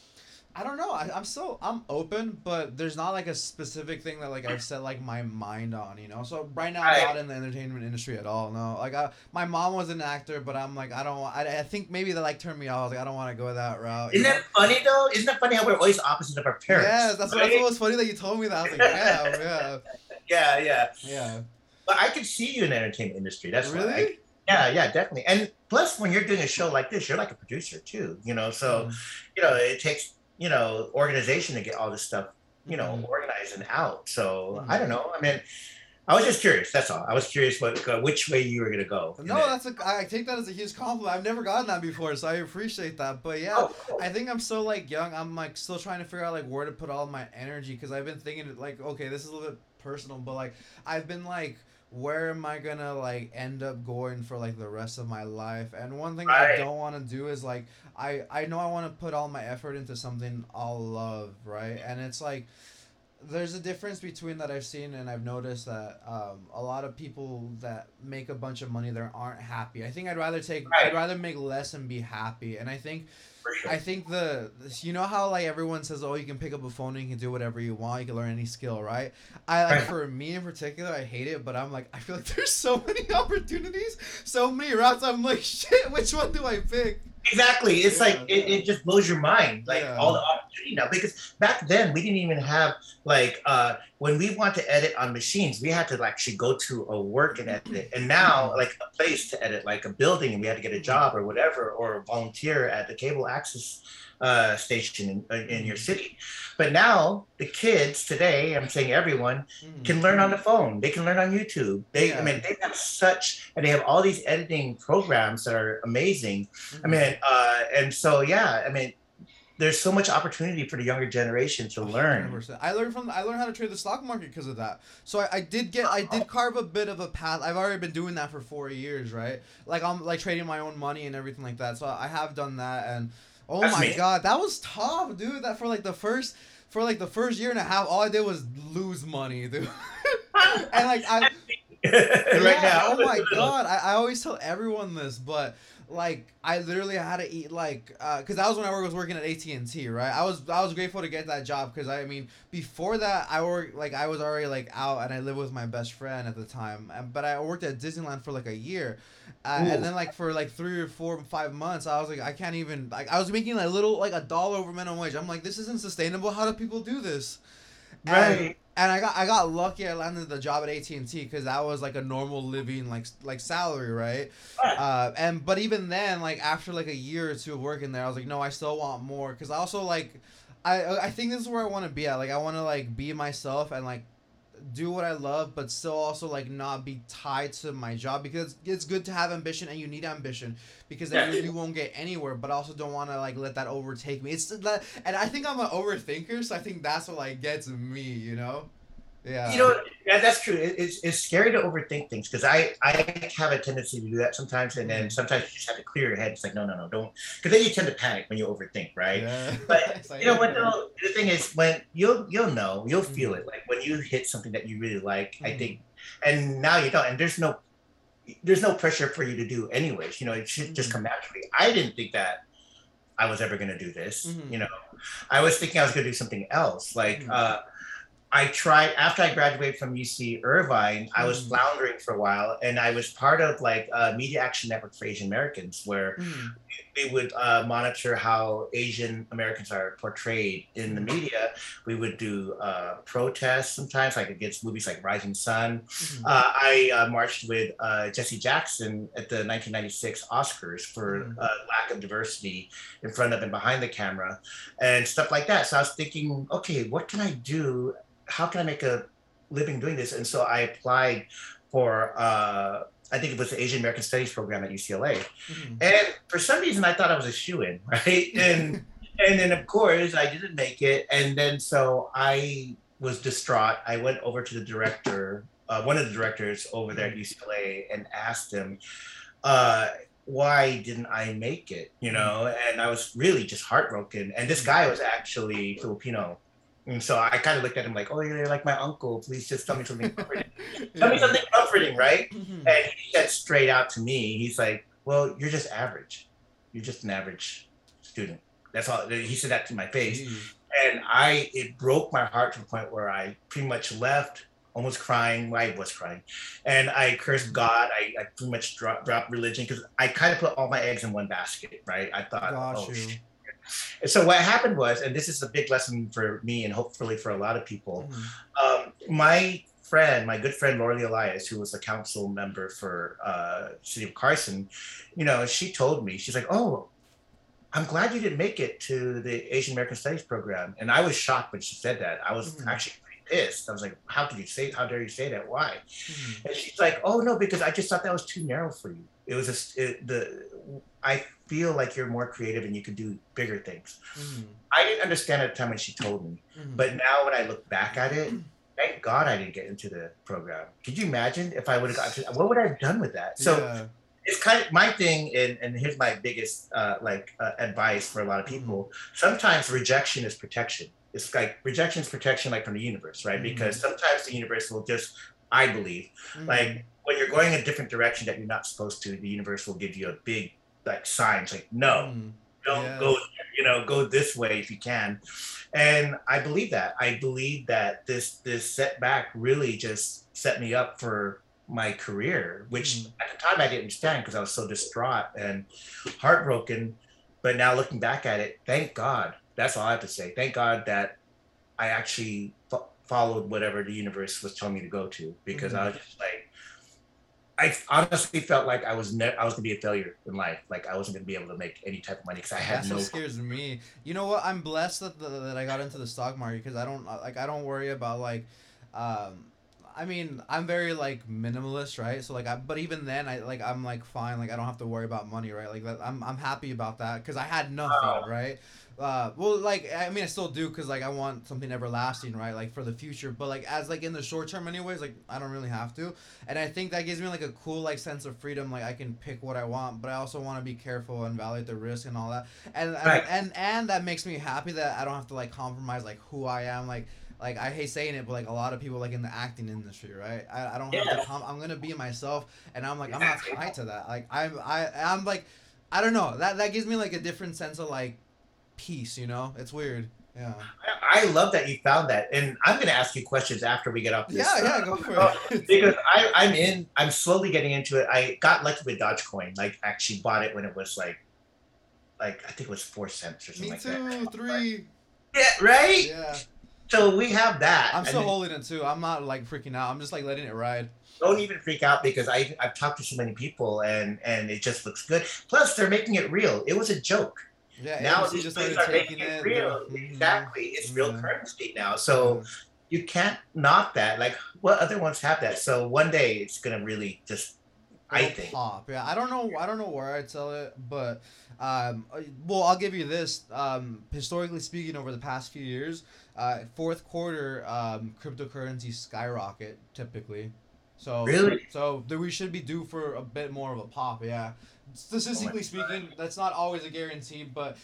A: I don't know. I, I'm still I'm open, but there's not like a specific thing that like I've set like my mind on, you know. So right now I'm not in the entertainment industry at all. No, like I, my mom was an actor, but I'm like I don't. I, I think maybe that like turned me off. I was like I don't want to go that route.
B: Isn't that funny though? Isn't that funny how we're always opposite of our parents?
A: Yeah, that's what,
B: right?
A: that's what was funny that you told me that. I was like, yeah, yeah,
B: Yeah, yeah.
A: yeah.
B: But I could see you in the entertainment industry. That's why.
A: Really.
B: yeah, yeah, definitely. And plus, when you're doing a show like this, you're like a producer too. You know, so mm-hmm. you know it takes you know organization to get all this stuff you know
A: Mhm.
B: organized and out. So
A: Mhm.
B: I don't know. I mean, I was just curious. That's all. I was curious what uh, which way you were gonna go.
A: No, that's a. I take that as a huge compliment. I've never gotten that before, so I appreciate that. But yeah,
B: Oh, cool.
A: I think I'm still like young. I'm like still trying to figure out like where to put all my energy because I've been thinking like okay, this is a little bit personal, but like I've been like where am I gonna like end up going for like the rest of my life? And one thing I don't want to do is like I I know I want to put all my effort into something I'll love, right? And it's like there's a difference between that I've seen and I've noticed that um, a lot of people that make a bunch of money there aren't happy. I think I'd rather take
B: Right.
A: I'd rather make less and be happy. And I think
B: For sure.
A: I think the you know how like everyone says oh you can pick up a phone and you can do whatever you want you can learn any skill right I like
B: Right.
A: for me in particular I hate it but I'm like I feel like there's so many opportunities so many routes I'm like shit which one do I pick
B: Exactly. It's like
A: Yeah.
B: it, it just blows your mind, like
A: Yeah.
B: all the opportunity now. Because back then we didn't even have like uh when we want to edit on machines, we had to like actually go to a work and edit it. And now like a place to edit, like a building, and we had to get a job or whatever, or volunteer at the cable access uh, station in, uh, in your city. But now the kids today, I'm saying everyone,
A: Mm.
B: can learn on the phone. They can learn on YouTube. They,
A: Yeah.
B: I mean, they have such, and they have all these editing programs that are amazing. I
A: Mhm.
B: mean, uh, and so yeah, I mean, there's so much opportunity for the younger generation to learn.
A: 100%. I learned from I learned how to trade the stock market because of that. So I, I did get I did carve a bit of a path. I've already been doing that for four years, right? Like I'm like trading my own money and everything like that. So I have done that, and oh
B: That's
A: my
B: me.
A: god, that was tough, dude. That for like the first for like the first year and a half, all I did was lose money, dude. and like I
B: right
A: yeah,
B: now.
A: Oh my god! I, I always tell everyone this, but like I literally had to eat like uh, cause that was when I was working at AT and T, right? I was I was grateful to get that job because I mean before that I worked like I was already like out and I lived with my best friend at the time, and, but I worked at Disneyland for like a year. Uh, and then like for like three or four five months i was like i can't even like i was making like little like a dollar over minimum wage i'm like this isn't sustainable how do people do this And-
B: Right.
A: and I got I got lucky. I landed the job at AT and T because that was like a normal living like like salary, right?
B: Right.
A: Uh, and but even then, like after like a year or two of working there, I was like, no, I still want more because I also like, I I think this is where I want to be at. Like I want to like be myself and like do what I love, but still also like not be tied to my job because it's good to have ambition and you need ambition because then you,
B: Yeah.
A: you won't get anywhere. But I also don't want to like let that overtake me. It's that, and I think I'm an overthinker, so I think that's what like gets me. You know? Yeah.
B: You know, yeah, that's true. It, it's, it's scary to overthink things because I, I have a tendency to do that sometimes. And then
A: Mhm.
B: sometimes you just have to clear your head. It's like, no, no, no, don't. Because then you tend to panic when you overthink, right?
A: Yeah.
B: But
A: like-
B: you know what though? The thing is, when you'll you'll know, you'll feel
A: Mhm.
B: it. Like when you hit something that you really like, I
A: Mhm.
B: think, and now you don't. And there's no, there's no pressure for you to do anyways. You know, it should just
A: Mhm.
B: come naturally. I didn't think that I was ever gonna do this.
A: Mhm.
B: You know, I was thinking I was gonna do something else. Like,
A: Mhm.
B: uh, I tried after I graduated from UC Irvine. I was
A: Mhm.
B: floundering for a while, and I was part of like uh, Media Action Network for Asian Americans, where
A: Mhm.
B: We would uh, monitor how Asian Americans are portrayed in the media. We would do uh, protests sometimes, like against movies like Rising Sun.
A: Mhm.
B: Uh, I uh, marched with uh, Jesse Jackson at the 1996 Oscars for
A: Mhm.
B: uh, lack of diversity in front of and behind the camera and stuff like that. So I was thinking, okay, what can I do? How can I make a living doing this? And so I applied for. I think it was the Asian American Studies program at UCLA.
A: Mhm.
B: And for some reason, I thought I was a shoe in, right? And and then of course I didn't make it, and then so I was distraught. I went over to the director, uh, one of the directors over there at UCLA, and asked him, uh, why didn't I make it? You know, and I was really just heartbroken. And this guy was actually Filipino. And so I kind of looked at him like, oh, you're like my uncle. Please just tell me something comforting. tell me something comforting, right?
A: Mhm.
B: And he said straight out to me, he's like, well, you're just average. You're just an average student. That's all. He said that to my face.
A: Jeez.
B: And I, it broke my heart to the point where I pretty much left, almost crying. I was crying. And I cursed God. I, I pretty much dropped, dropped religion because I kind of put all my eggs in one basket, right? I thought,
A: Got
B: oh,
A: you.
B: And so what happened was, and this is a big lesson for me and hopefully for a lot of people,
A: Mhm.
B: um, my friend, my good friend Laura Elias, who was a council member for uh, City of Carson, you know, she told me, she's like, "Oh, I'm glad you didn't make it to the Asian American Studies program," and I was shocked when she said that. I was
A: Mhm.
B: actually pissed. I was like, "How could you say? How dare you say that? Why?"
A: Mhm.
B: And she's like, "Oh no, because I just thought that was too narrow for you. It was just it, the I feel like you're more creative and you could do bigger things."
A: Mhm.
B: I didn't understand at the time when she told me.
A: Mhm.
B: But now when I look back at it, thank God I didn't get into the program. Could you imagine if I would have gotten what would I have done with that? So
A: Yeah.
B: it's kind of my thing, and, and here's my biggest uh, like uh, advice for a lot of people. Sometimes rejection is protection. It's like rejection is protection, like from the universe, right?
A: Mhm.
B: Because sometimes the universe will just, I believe, like when you're going a different direction that you're not supposed to, the universe will give you a big like signs like no,
A: Mhm.
B: don't
A: Yes.
B: go there, you know go this way if you can and i believe that i believe that this this setback really just set me up for my career which
A: Mhm.
B: at the time i didn't understand because i was so distraught and heartbroken but now looking back at it thank god that's all i have to say thank god that i actually fo- followed whatever the universe was telling me to go to because i was just like I honestly felt like I was ne- I was gonna be a failure in life. Like I wasn't gonna be able to make any type of money because I had
A: That's
B: no
A: what scares me. You know what? I'm blessed that the, that I got into the stock market because I don't like I don't worry about like, um, I mean I'm very like minimalist, right? So like I but even then I like I'm like fine like I don't have to worry about money, right? Like I'm I'm happy about that because I had nothing,
B: Oh.
A: right? Uh, well, like I mean, I still do because like I want something everlasting, right? Like for the future. But like as like in the short term, anyways, like I don't really have to, and I think that gives me like a cool like sense of freedom. Like I can pick what I want, but I also want to be careful and evaluate the risk and all that. And
B: Right.
A: and, and and that makes me happy that I don't have to like compromise like who I am. Like like I hate saying it, but like a lot of people like in the acting industry, right? I, I don't have to. Com- I'm gonna be myself, and I'm like I'm not tied to that. Like I'm I I'm like I don't know that that gives me like a different sense of like peace. You know, it's weird. Yeah.
B: I I love that you found that, and I'm going to ask you questions after we get off this.
A: Yeah, yeah, go for it.
B: Uh, because I, I'm in. I'm slowly getting into it. I got lucky with Dogecoin. Like, actually bought it when it was like, like I think it was four cents or something
A: Me
B: like
A: too.
B: that.
A: Three.
B: Yeah, right.
A: Yeah.
B: So we have that.
A: I'm still
B: then
A: holding it too. I'm not like freaking out. I'm just like letting it ride.
B: Don't even freak out because I I've talked to so many people and and it just looks good. Plus, they're making it real. It was a joke.
A: Yeah.
B: now these
A: just
B: things are making it real.
A: Mhm.
B: Exactly, it's real currency now. So. you can't knock that. Like what other ones have that? So one day it's gonna really just I
A: It'll
B: think.
A: pop. Yeah, I don't know. I don't know where I'd sell it, but um, uh, well, I'll give you this. Um, historically speaking, over the past few years, uh, fourth quarter, um, cryptocurrency skyrocket typically. So
B: Really?
A: So we should be due for a bit more of a pop. Yeah, statistically
B: Oh
A: speaking, that's not always a guarantee, but.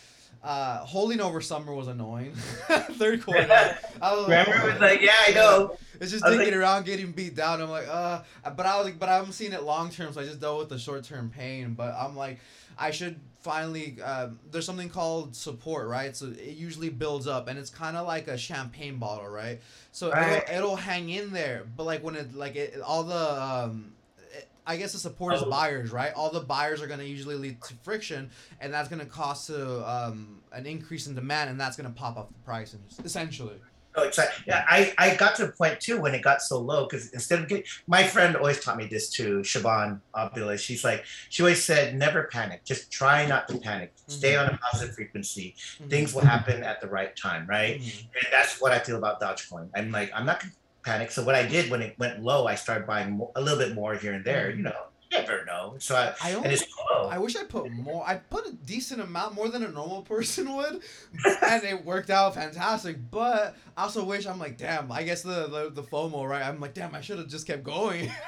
A: Uh, holding over summer was annoying. Third quarter, I was
B: Remember it was like, yeah, I know.
A: it's just thinking
B: like-
A: around getting beat down. I'm like, uh, but I was like, but I'm seeing it long term, so I just dealt with the short term pain. But I'm like, I should finally. Um, there's something called support, right? So it usually builds up, and it's kind of like a champagne bottle, right? So
B: Right.
A: it'll, it'll hang in there, but like when it like it, all the um. It- I guess the support is
B: Oh.
A: buyers, right? All the buyers are going to usually lead to friction, and that's going to cost to um, an increase in demand, and that's going to pop up the price, essentially.
B: So excited. Yeah, I, I got to a point too when it got so low because instead of getting my friend always taught me this too, Shaban Abdullah. She's like she always said, never panic. Just try not to panic. Stay on a positive frequency. Things will happen at the right time, right?
A: Mhm.
B: And that's what I feel about Dogecoin. I'm like, I'm not gonna panic. So what I did when it went low, I started buying mo- a little bit more here and there. You mm. know, you never know. So I,
A: I
B: and it's low.
A: I wish I put more. I put a decent amount, more than a normal person would, and it worked out fantastic. But I also wish I'm like, damn. I guess the the, the FOMO, right? I'm like, damn. I should have just kept going.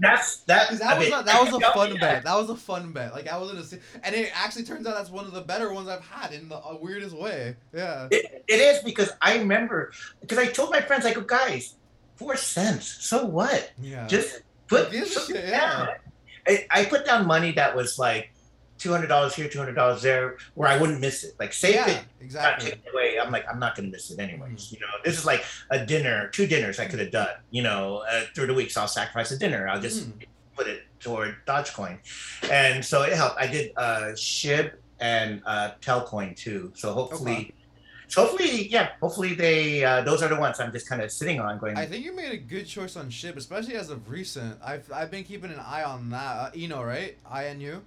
B: That's that.
A: that
B: I
A: was
B: mean,
A: a, that was a fun bet. That was a fun bet. Like I was in a, and it actually turns out that's one of the better ones I've had in the uh, weirdest way. Yeah.
B: It, it is because I remember because I told my friends I go guys, four cents. So what?
A: Yeah.
B: Just put
A: Who gives a
B: something
A: shit, yeah.
B: down. I, I put down money that was like two hundred dollars here, two hundred dollars there, where I wouldn't miss it. Like save
A: yeah.
B: it, not
A: Exactly.
B: it away. I'm like I'm not gonna miss it anyways.
A: Mhm.
B: You know, this is like a dinner, two dinners I could have done. You know, uh, through the week, so I'll sacrifice a dinner. I'll just
A: Mhm.
B: put it toward Dogecoin, and so it helped. I did uh, Shib and uh, Telcoin too. So hopefully.
A: Okay.
B: So hopefully, yeah, hopefully they uh, those are the ones I'm just kind of sitting on, going.
A: I think you made a good choice on Shib, especially as of recent. I've I've been keeping an eye on that. Uh, Inu, right? I N U.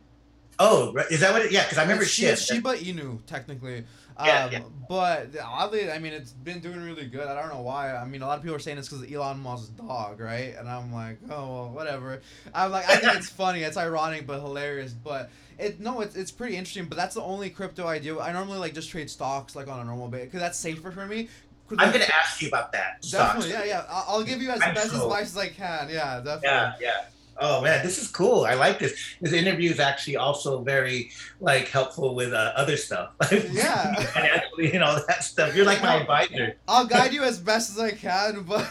B: oh, right, is that what? It, yeah, because I remember
A: It's Shi-
B: Shib.
A: it's Shiba Inu, technically. Um,
B: Yeah, yeah.
A: But oddly, I mean, it's been doing really good. I don't know why. I mean, a lot of people are saying it's because of Elon Musk's dog, right? And I'm like, oh well, whatever. I'm like, I think it's funny. It's ironic, but hilarious. But it no, it's it's pretty interesting. But that's the only crypto I do. I normally like just trade stocks like on a normal base because that's safer for me.
B: I'm gonna ask you about that. stocks.
A: Definitely, yeah, yeah. I'll, I'll give you as
B: I'm
A: best
B: so-
A: advice as I can. Yeah, definitely.
B: Yeah, yeah. Oh man, this is cool. I like this. This interview is actually also very like helpful with uh, other stuff.
A: Yeah.
B: financially and all that stuff. You're like my advisor.
A: I'll guide you as best as I can, but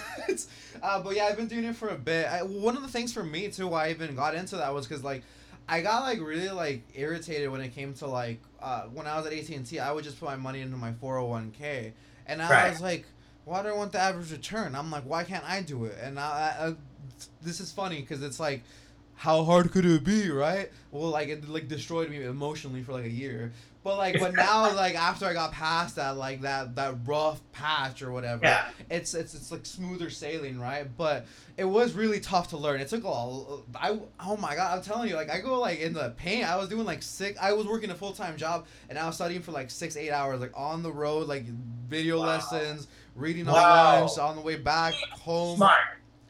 A: uh, but yeah, I've been doing it for a bit. I, one of the things for me too, why I even got into that was because like I got like really like irritated when it came to like uh, when I was at AT and T, I would just put my money into my four hundred one k, and I
B: Right.
A: was like, why do I want the average return? I'm like, why can't I do it? And I, I, I this is funny because it's like. How hard could it be, right? Well, like it like destroyed me emotionally for like a year. But like, but now like after I got past that like that that rough patch or whatever,
B: Yeah.
A: it's it's it's like smoother sailing, right? But it was really tough to learn. It took a I oh my god, I'm telling you, like I go like in the paint. I was doing like six. I was working a full time job and I was studying for like six eight hours, like on the road, like video
B: Wow.
A: lessons, reading
B: Wow.
A: lunch, on the way back home.
B: Smart.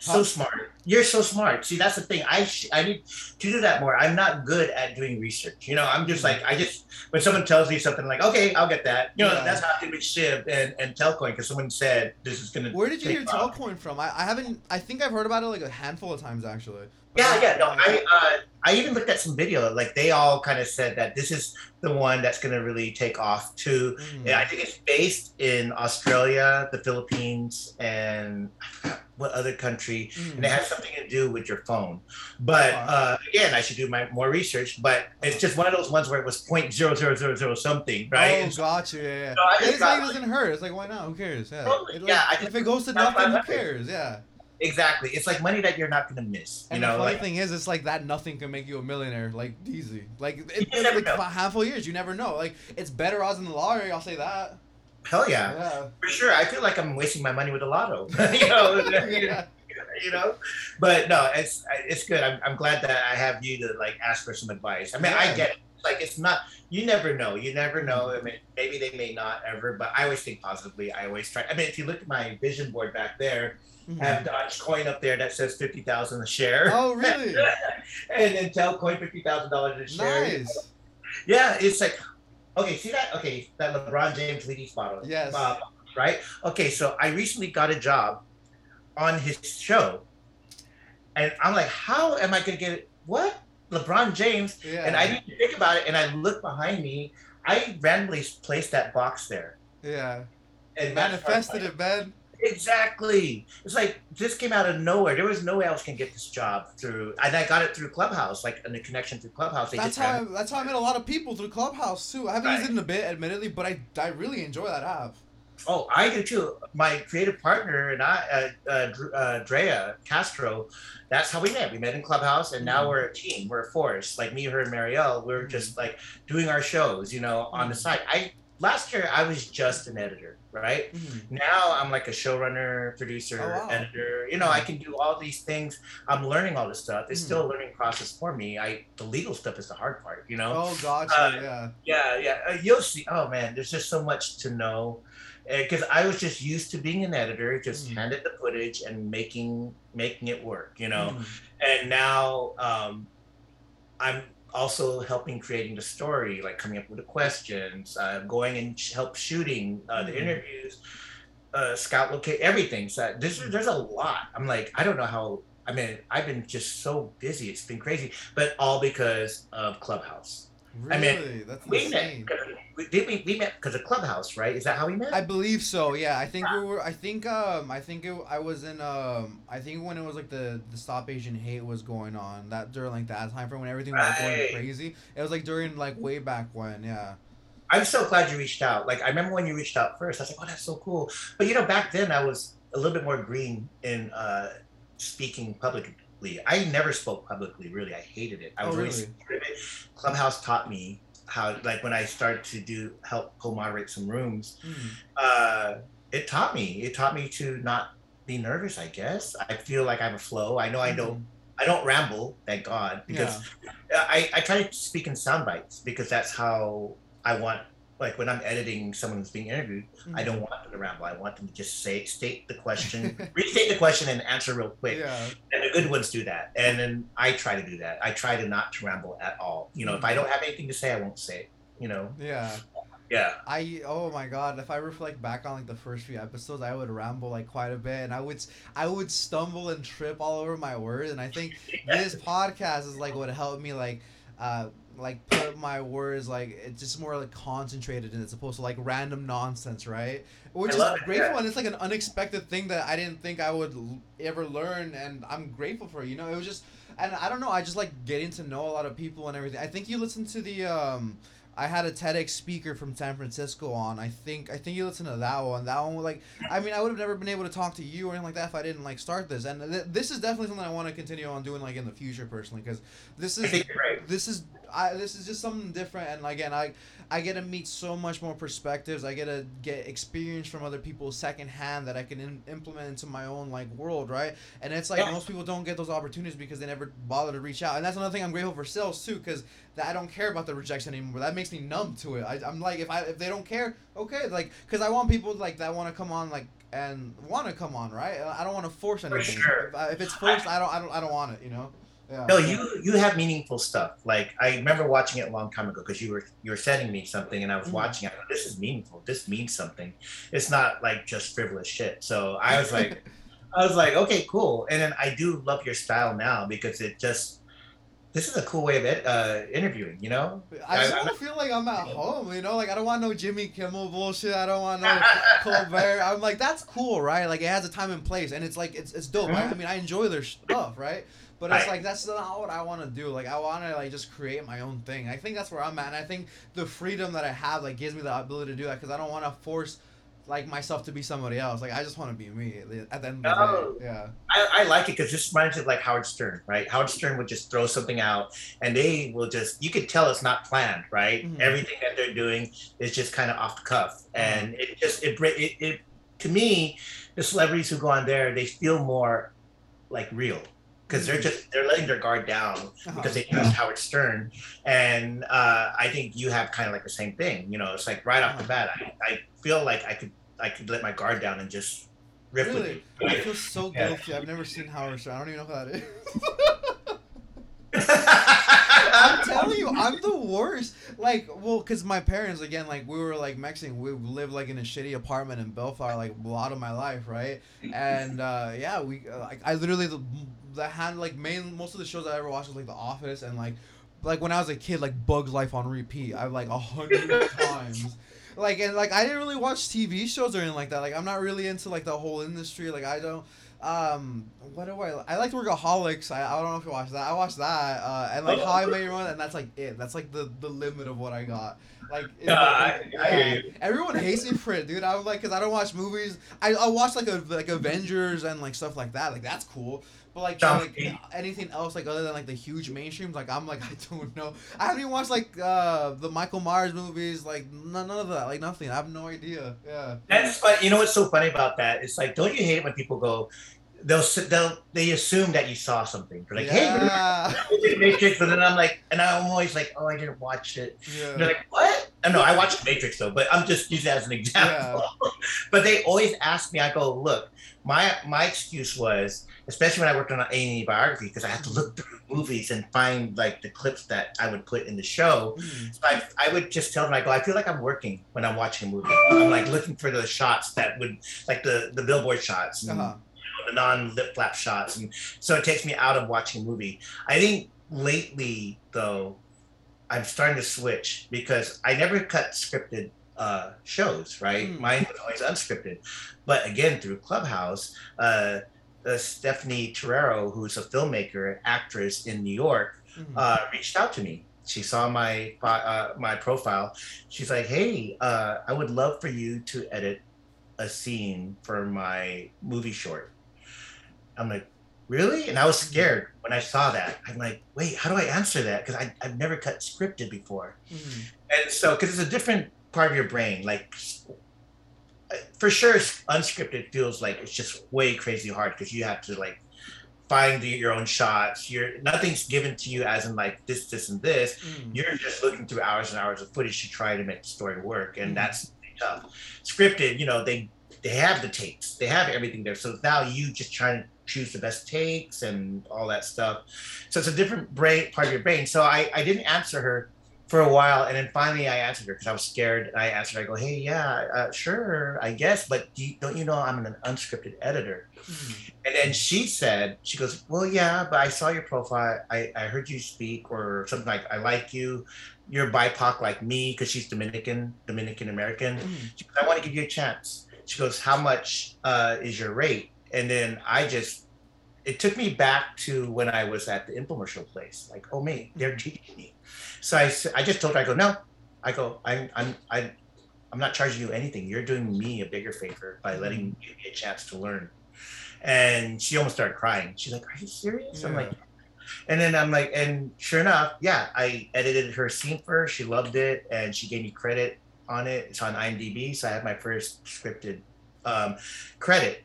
B: So smart. You're so smart. See, that's the thing. I sh- I need to do that more. I'm not good at doing research. You know, I'm just like I just when someone tells me something like, okay, I'll get that. You know,
A: Yeah.
B: that's how I did with Shib and and Telcoin because someone said this is gonna.
A: Where did you hear
B: off.
A: Telcoin from? I, I haven't. I think I've heard about it like a handful of times actually. But
B: Yeah, yeah. No, I uh, I even looked at some video. Like they all kind of said that this is the one that's gonna really take off. To
A: Mm.
B: yeah, I think it's based in Australia, the Philippines, and I forgot what other country.
A: Mm.
B: And it has something to do with your phone. But uh, again, I should do my more research. But it's just one of those ones where it was point zero zero zero zero something, right?
A: Oh,
B: so-
A: Yeah, yeah.
B: So I
A: Yeah,
B: just
A: it's like it doesn't hurt. It's like why not? Who cares? Yeah.
B: Totally.
A: It, like,
B: Yeah,
A: if it goes to nothing, who cares? Yeah.
B: exactly. It's like money that you're not gonna miss. You
A: And
B: know,
A: the funny
B: like
A: thing is, it's like that nothing can make you a millionaire, like easy. Like it, it's like
B: know.
A: a handful years, you never know. Like it's better odds in the lottery. I'll say that.
B: Hell yeah.
A: Yeah.
B: For sure, I feel like I'm wasting my money with the lotto. you know,
A: yeah.
B: you know. But no, it's it's good. I'm, I'm glad that I have you to like ask for some advice. I mean, I get it. like it's not. You never know. You never know. I mean, maybe they may not ever, but I always think positively. I always try. I mean, if you look at my vision board back there, I have mm-hmm. Dogecoin up there that says fifty thousand a share.
A: Oh really?
B: and then Telcoin fifty thousand dollars a share.
A: nice.
B: Yeah, it's like, okay, see that? Okay, that LeBron James Wheaties bottle.
A: Yes.
B: Uh, right? Okay, so I recently got a job on his show, and I'm like, how am I gonna get it? What? LeBron James?
A: Yeah.
B: And I didn't think about it, and I looked behind me. I randomly placed that box there.
A: Yeah.
B: And
A: Manifested it, man.
B: Exactly. It's like this came out of nowhere. There was no way else can get this job through, and I got it through Clubhouse, like in the connection through Clubhouse. They
A: That's how I, that's how I met a lot of people through Clubhouse too. I haven't used it in a bit, admittedly, but I, I really enjoy that app.
B: Oh, I do too. My creative partner and I, uh, uh, uh, Drea Castro, that's how we met. We met in Clubhouse, and now
A: Mhm.
B: we're a team. We're a force. Like me, her, and Marielle. We're just like doing our shows, you know, on the
A: Mhm.
B: side. I last year I was just an editor, right? Now I'm like a showrunner, producer,
A: Oh, wow.
B: editor. You know, I can do all these things. I'm learning all this stuff. It's
A: Mhm.
B: still a learning process for me. I the legal stuff is the hard part, you know.
A: Oh, gotcha.
B: Uh,
A: yeah.
B: Yeah, yeah. Uh, you'll see. Oh man, there's just so much to know. Because I was just used to being an editor, just
A: Mm.
B: handed the footage and making making it work, you know.
A: Mhm.
B: And now um, I'm also helping creating the story, like coming up with the questions, uh, going and sh- help shooting uh, the
A: Mhm.
B: interviews, uh, scout locate everything. So there's there's a lot. I'm like I don't know how I mean, I've been just so busy. It's been crazy, but all because of Clubhouse.
A: Really?
B: I mean,
A: That's
B: We
A: insane.
B: met. did we, we met because of Clubhouse, right? Is that how we met?
A: I believe so. Yeah, I think we were. I think um, I think it, I was in um, I think when it was like the the Stop Asian Hate was going on that during like that time frame when everything was going crazy. It was like during like way back when. Yeah.
B: I'm so glad you reached out. Like I remember when you reached out first, I was like, "Oh, that's so cool." But you know, back then I was a little bit more green in uh, speaking publicly. I never spoke publicly. Really, I hated it. I
A: Oh,
B: was really
A: really?
B: scared of it. Clubhouse taught me how, like, when I started to do help co-moderate some rooms,
A: Mhm.
B: uh, it taught me. It taught me to not be nervous. I guess I feel like I have a flow. I know I don't. I don't ramble. Thank God, because I, I try to speak in sound bites because that's how I want. Like when I'm editing someone who's being interviewed, I
A: Mhm.
B: don't want them to ramble. I want them to just say, state the question, restate the question, and answer real quick.
A: Yeah.
B: And the good ones do that. And then I try to do that. I try to not to ramble at all. You know, if I don't have anything to say, I won't say it. You know.
A: Yeah.
B: Yeah.
A: I oh my god! If I reflect back on like the first few episodes, I would ramble like quite a bit, and I would I would stumble and trip all over my words. And I think this podcast is like what helped me like uh like put my words like it's just more like concentrated and it's opposed to like random nonsense, right? Which
B: I
A: is
B: it,
A: grateful
B: yeah.
A: and it's like an unexpected thing that I didn't think I would l- ever learn, and I'm grateful for. it, You know, it was just and I don't know. I just like getting to know a lot of people and everything. I think you listen to the um. I had a TEDx speaker from San Francisco on. I think I think you listened to that one. That one was like I mean I would have never been able to talk to you or anything like that if I didn't like start this. And th- this is definitely something I want to continue on doing like in the future personally because this is
B: right.
A: this is I this is just something different and again I I get to meet so much more perspectives. I get to get experience from other people secondhand that I can in, implement into my own like world, right? And it's like
B: Yeah.
A: most people don't get those opportunities because they never bother to reach out. And that's another thing I'm grateful for sales too, because that I don't care about the rejection anymore. That makes me numb to it. I, I'm like if I if they don't care, okay, like because I want people like that want to come on like and want to come on, right? I don't want to force anything.
B: For sure.
A: If, if it's forced, I don't I don't I don't want it. You know. Yeah.
B: No, you you have meaningful stuff. Like I remember watching it a long time ago because you were you were sending me something and I was
A: Mhm.
B: watching it. This is meaningful. This means something. It's not like just frivolous shit. So I was like, I was like, okay, cool. And then I do love your style now because it just this is a cool way of it, uh, interviewing. You know.
A: I just want to feel like I'm at home, you know. Like I don't want no Jimmy Kimmel bullshit. I don't want no Colbert. I'm like that's cool, right? Like it has a time and place, and it's like it's it's dope. I, I mean, I enjoy their stuff, right? But it's
B: Right.
A: like that's not what I want to do. Like I want to like just create my own thing. I think that's where I'm at, and I think the freedom that I have like gives me the ability to do that because I don't want to force like myself to be somebody else. Like I just want to be me at the end of the
B: Oh.
A: day. Yeah.
B: I, I like it because this reminds me of like Howard Stern, right? Howard Stern would just throw something out, and they will just you could tell it's not planned, right?
A: Mhm.
B: Everything that they're doing is just kind of off the cuff,
A: Uh-huh.
B: and it just it, it it to me, the celebrities who go on there, they feel more like real because they're just they're letting their guard down
A: Uh-huh.
B: because they trust Howard Stern, and uh, I think you have kind of like the same thing. You know, it's like right off the
A: Uh-huh.
B: bat, I, I feel like I could I could let my guard down and just rip with
A: Really?
B: you.
A: I feel so
B: Yeah.
A: guilty. I've never seen Howard Stern. I don't even know who that is. I'm telling you, I'm the worst. Like, well, cause my parents again, like we were like Mexican. We lived like in a shitty apartment in Bellflower, like a lot of my life, right? And uh, yeah, we uh, like I literally the, the hand like main most of the shows I ever watched was like The Office and like like when I was a kid, like Bugs Life on repeat. I like a hundred times. Like and like I didn't really watch TV shows or anything like that. Like I'm not really into like the whole industry. Like I don't. Um, what do I? I like Workaholics. I, I don't know if you watched that. I watched that. Uh, and like
B: Oh.
A: How I Met Your Mother, and that's like it. That's like the the limit of what I got. Like, it-
B: Yeah, I- I hear you.
A: everyone hates me for it, dude. I'm like, cause I don't watch movies. I I watch like a like Avengers and like stuff like that. Like that's cool. But like,
B: Sounds
A: like
B: good.
A: anything else like other than like the huge mainstreams, like I'm like I don't know. I haven't even watched like uh the Michael Myers movies, like none, none of that, like nothing. I have no idea. Yeah.
B: That's fun. You know what's so funny about that? It's like, don't you hate it when people go, they'll they'll they assume that you saw something. They're like, hey,
A: yeah.
B: remember Matrix, and then I'm like, and I'm always like, oh, I didn't watch it.
A: Yeah.
B: They're like, what? I know I watched Matrix though, but I'm just using that as an example. but they always ask me. I go, look, my my excuse was, especially when I worked on A&E biography, because I had to look through movies and find like the clips that I would put in the show.
A: Mhm.
B: So I, I would just tell them, I go, I feel like I'm working when I'm watching a movie. I'm like looking for the shots that would, like the the billboard shots, and,
A: Uh-huh.
B: the non lip flap shots, and so it takes me out of watching a movie. I think lately though, I'm starting to switch because I never cut scripted uh, shows, right?
A: Mm.
B: Mine was always unscripted, but again through Clubhouse. Uh, uh, Stephanie Terrero, who's a filmmaker, actress in New York, uh, reached out to me. She saw my uh, my profile. She's like, "Hey, uh, I would love for you to edit a scene for my movie short." I'm like, "Really?" And I was scared when I saw that. I'm like, "Wait, how do I answer that?" Because I've never cut scripted before,
A: Mhm.
B: and so because it's a different part of your brain. Like, for sure, unscripted feels like it's just way crazy hard because you have to like find the, your own shots. You're nothing's given to you as in like this, this, and this.
A: Mhm.
B: You're just looking through hours and hours of footage to try to make the story work, and
A: Mhm.
B: that's tough. Scripted, you know, they they have the tapes, they have everything there. So now you just trying to choose the best takes and all that stuff. So it's a different brain part of your brain. So I I didn't answer her for a while, and then finally I answered her because I was scared. And I answered. her, I go, hey, yeah, uh, sure, I guess, but do you, don't you know I'm an unscripted editor?
A: Mhm.
B: And then she said, she goes, Well, yeah, but I saw your profile. I, I heard you speak or something like, I like you. You're BIPOC like me because she's Dominican, Dominican American.
A: Mhm.
B: She goes, I want to give you a chance. She goes, How much uh, is your rate? And then I just, it took me back to when I was at the infomercial place. Like, oh, me, they're teaching me. So I, I just told her, I go, No, I go, I'm, I'm, I, I'm not charging you anything. You're doing me a bigger favor by letting me give me a chance to learn and she almost started crying. She's like, "Are you serious?" I'm like, and then I'm like, and sure enough, yeah, I edited her scene for her. She loved it, and she gave me credit on it. It's on IMDb, so I have my first scripted um, credit,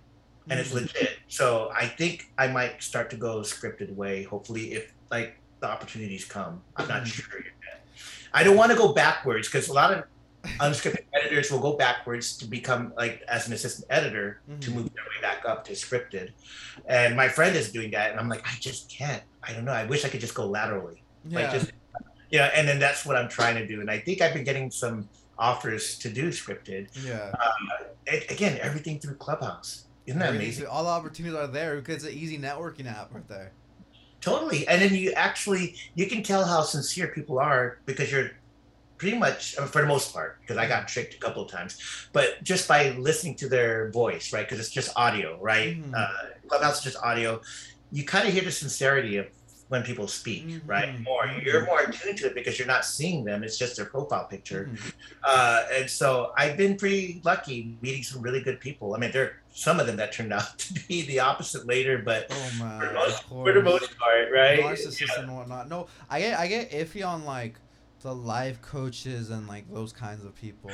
B: and it's
A: Mhm.
B: legit. So I think I might start to go scripted way. Hopefully, if like the opportunities come, I'm not
A: Mhm.
B: sure yet. I don't want to go backwards because a lot of unscripted editors will go backwards to become like as an assistant editor to
A: Mhm.
B: move their way back up to scripted. And my friend is doing that, and I'm like, I just can't. I don't know. I wish I could just go laterally,
A: Yeah.
B: like just you know. And then that's what I'm trying to do. And I think I've been getting some offers to do scripted.
A: yeah.
B: A- again, everything through Clubhouse. Isn't that
A: Everything's-
B: amazing?
A: All the opportunities are there because it's an easy networking app right there.
B: Totally. And then you actually you can tell how sincere people are because you're pretty much for the most part because I got tricked a couple of times, but just by listening to their voice, right? Because it's just audio, right?
A: Mhm.
B: Uh, Clubhouse is just audio. You kind of hear the sincerity of when people speak, right?
A: Mhm.
B: More you're more attuned to it because you're not seeing them; it's just their profile picture.
A: Mhm.
B: Uh, and so I've been pretty lucky meeting some really good people. I mean, there are some of them that turned out to be the opposite later, but
A: Oh man.
B: for, the most, for the most part, right?
A: narcissists and whatnot. No, I get I get iffy on like the life coaches and like those kinds of people.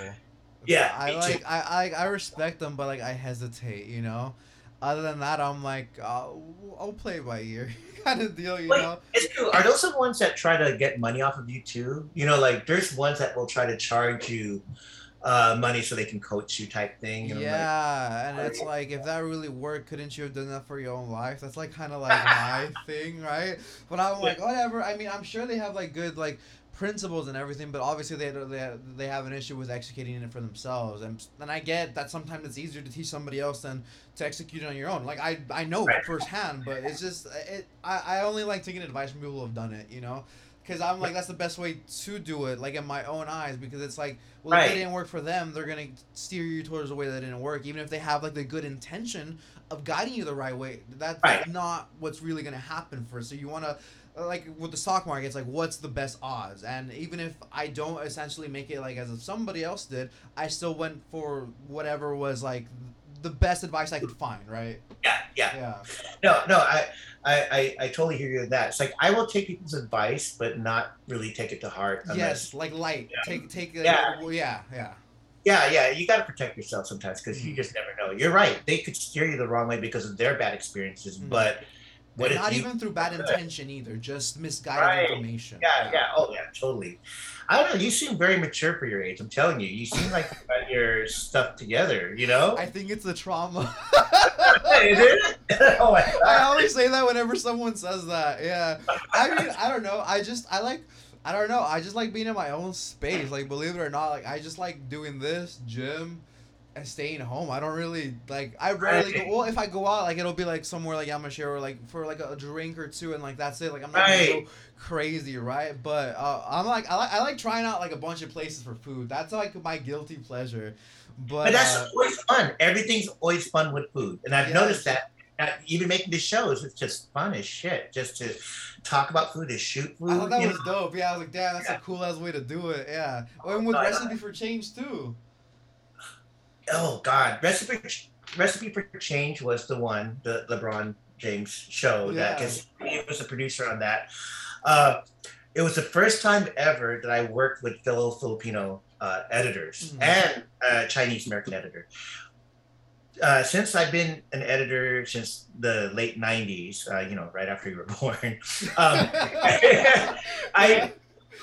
B: Yeah,
A: I
B: me too.
A: like I, I I respect them, but like I hesitate, you know. Other than that, I'm like I'll, I'll play by ear kind of deal, you
B: Wait,
A: know.
B: It's true. Are those the ones that try to get money off of you too? You know, like there's ones that will try to charge you uh, money so they can coach you type thing. And I'm like,
A: Yeah, and it's like if that really worked, couldn't you have done that for your own life? That's like kind of like my thing, right? But I'm like, whatever. I mean, I'm sure they have like good like principles and everything, but obviously they they they have an issue with executing it for themselves, and and I get that sometimes it's easier to teach somebody else than to execute it on your own. Like I I know
B: Right.
A: firsthand, but it's just it. I I only like taking advice from people who have done it, you know. Because I'm like, that's the best way to do it, like in my own eyes. Because it's like, well, if it didn't work for them, they're gonna steer you towards a way that didn't work, even if they have like the good intention of guiding you the right way. That's
B: Right.
A: not what's really gonna happen for. So you wanna, like with the stock market, it's like what's the best odds? And even if I don't essentially make it like as if somebody else did, I still went for whatever was like the best advice I could find. Right?
B: yeah, yeah.
A: Yeah.
B: No, no, I, I, I, I totally hear you with that. It's like I will take people's advice, but not really take it to heart. Unless,
A: Yes, like light.
B: Yeah.
A: Take take. uh,
B: Yeah.
A: well, yeah. Yeah.
B: Yeah, yeah. You got to protect yourself sometimes because you
A: Mhm.
B: just never know. You're right. They could steer you the wrong way because of their bad experiences,
A: Mhm.
B: but what
A: not
B: you
A: even through bad intention either, just misguided
B: Right.
A: information.
B: Yeah, yeah. Oh, yeah, totally. I don't know. You seem very mature for your age. I'm telling you. You seem like you got your stuff together. You know?
A: I think it's the trauma.
B: Is it? oh my
A: I always say that whenever someone says that. Yeah. I mean, I don't know. I just I like I don't know. I just like being in my own space. Like believe it or not, like I just like doing this, gym, staying home. I don't really like. I rarely go. Well, if I go out, like it'll be like somewhere like Yamashiro or like for like a drink or two, and like that's it. Like I'm not
B: Right.
A: gonna go crazy, right? But uh, I'm like I like I like trying out like a bunch of places for food. That's like my guilty pleasure. But,
B: But that's
A: uh,
B: always fun. Everything's always fun with food, and I've
A: Yes.
B: noticed that. uh, Even making the shows, it's just fun as shit. Just to talk about food, to shoot food.
A: I thought that was
B: know?
A: dope. Yeah, I was like, damn, that's
B: Yeah.
A: a cool ass way to do it. Yeah, oh, and with
B: No, I-
A: recipe for change too.
B: Oh God, recipe recipe for change was the one the LeBron James show that because he was a producer on that. Uh, it was the first time ever that I worked with fellow Filipino uh, editors
A: Mhm.
B: and a Chinese American editor. Uh, since I've been an editor since the late '90s, uh, you know, right after you were born, um, I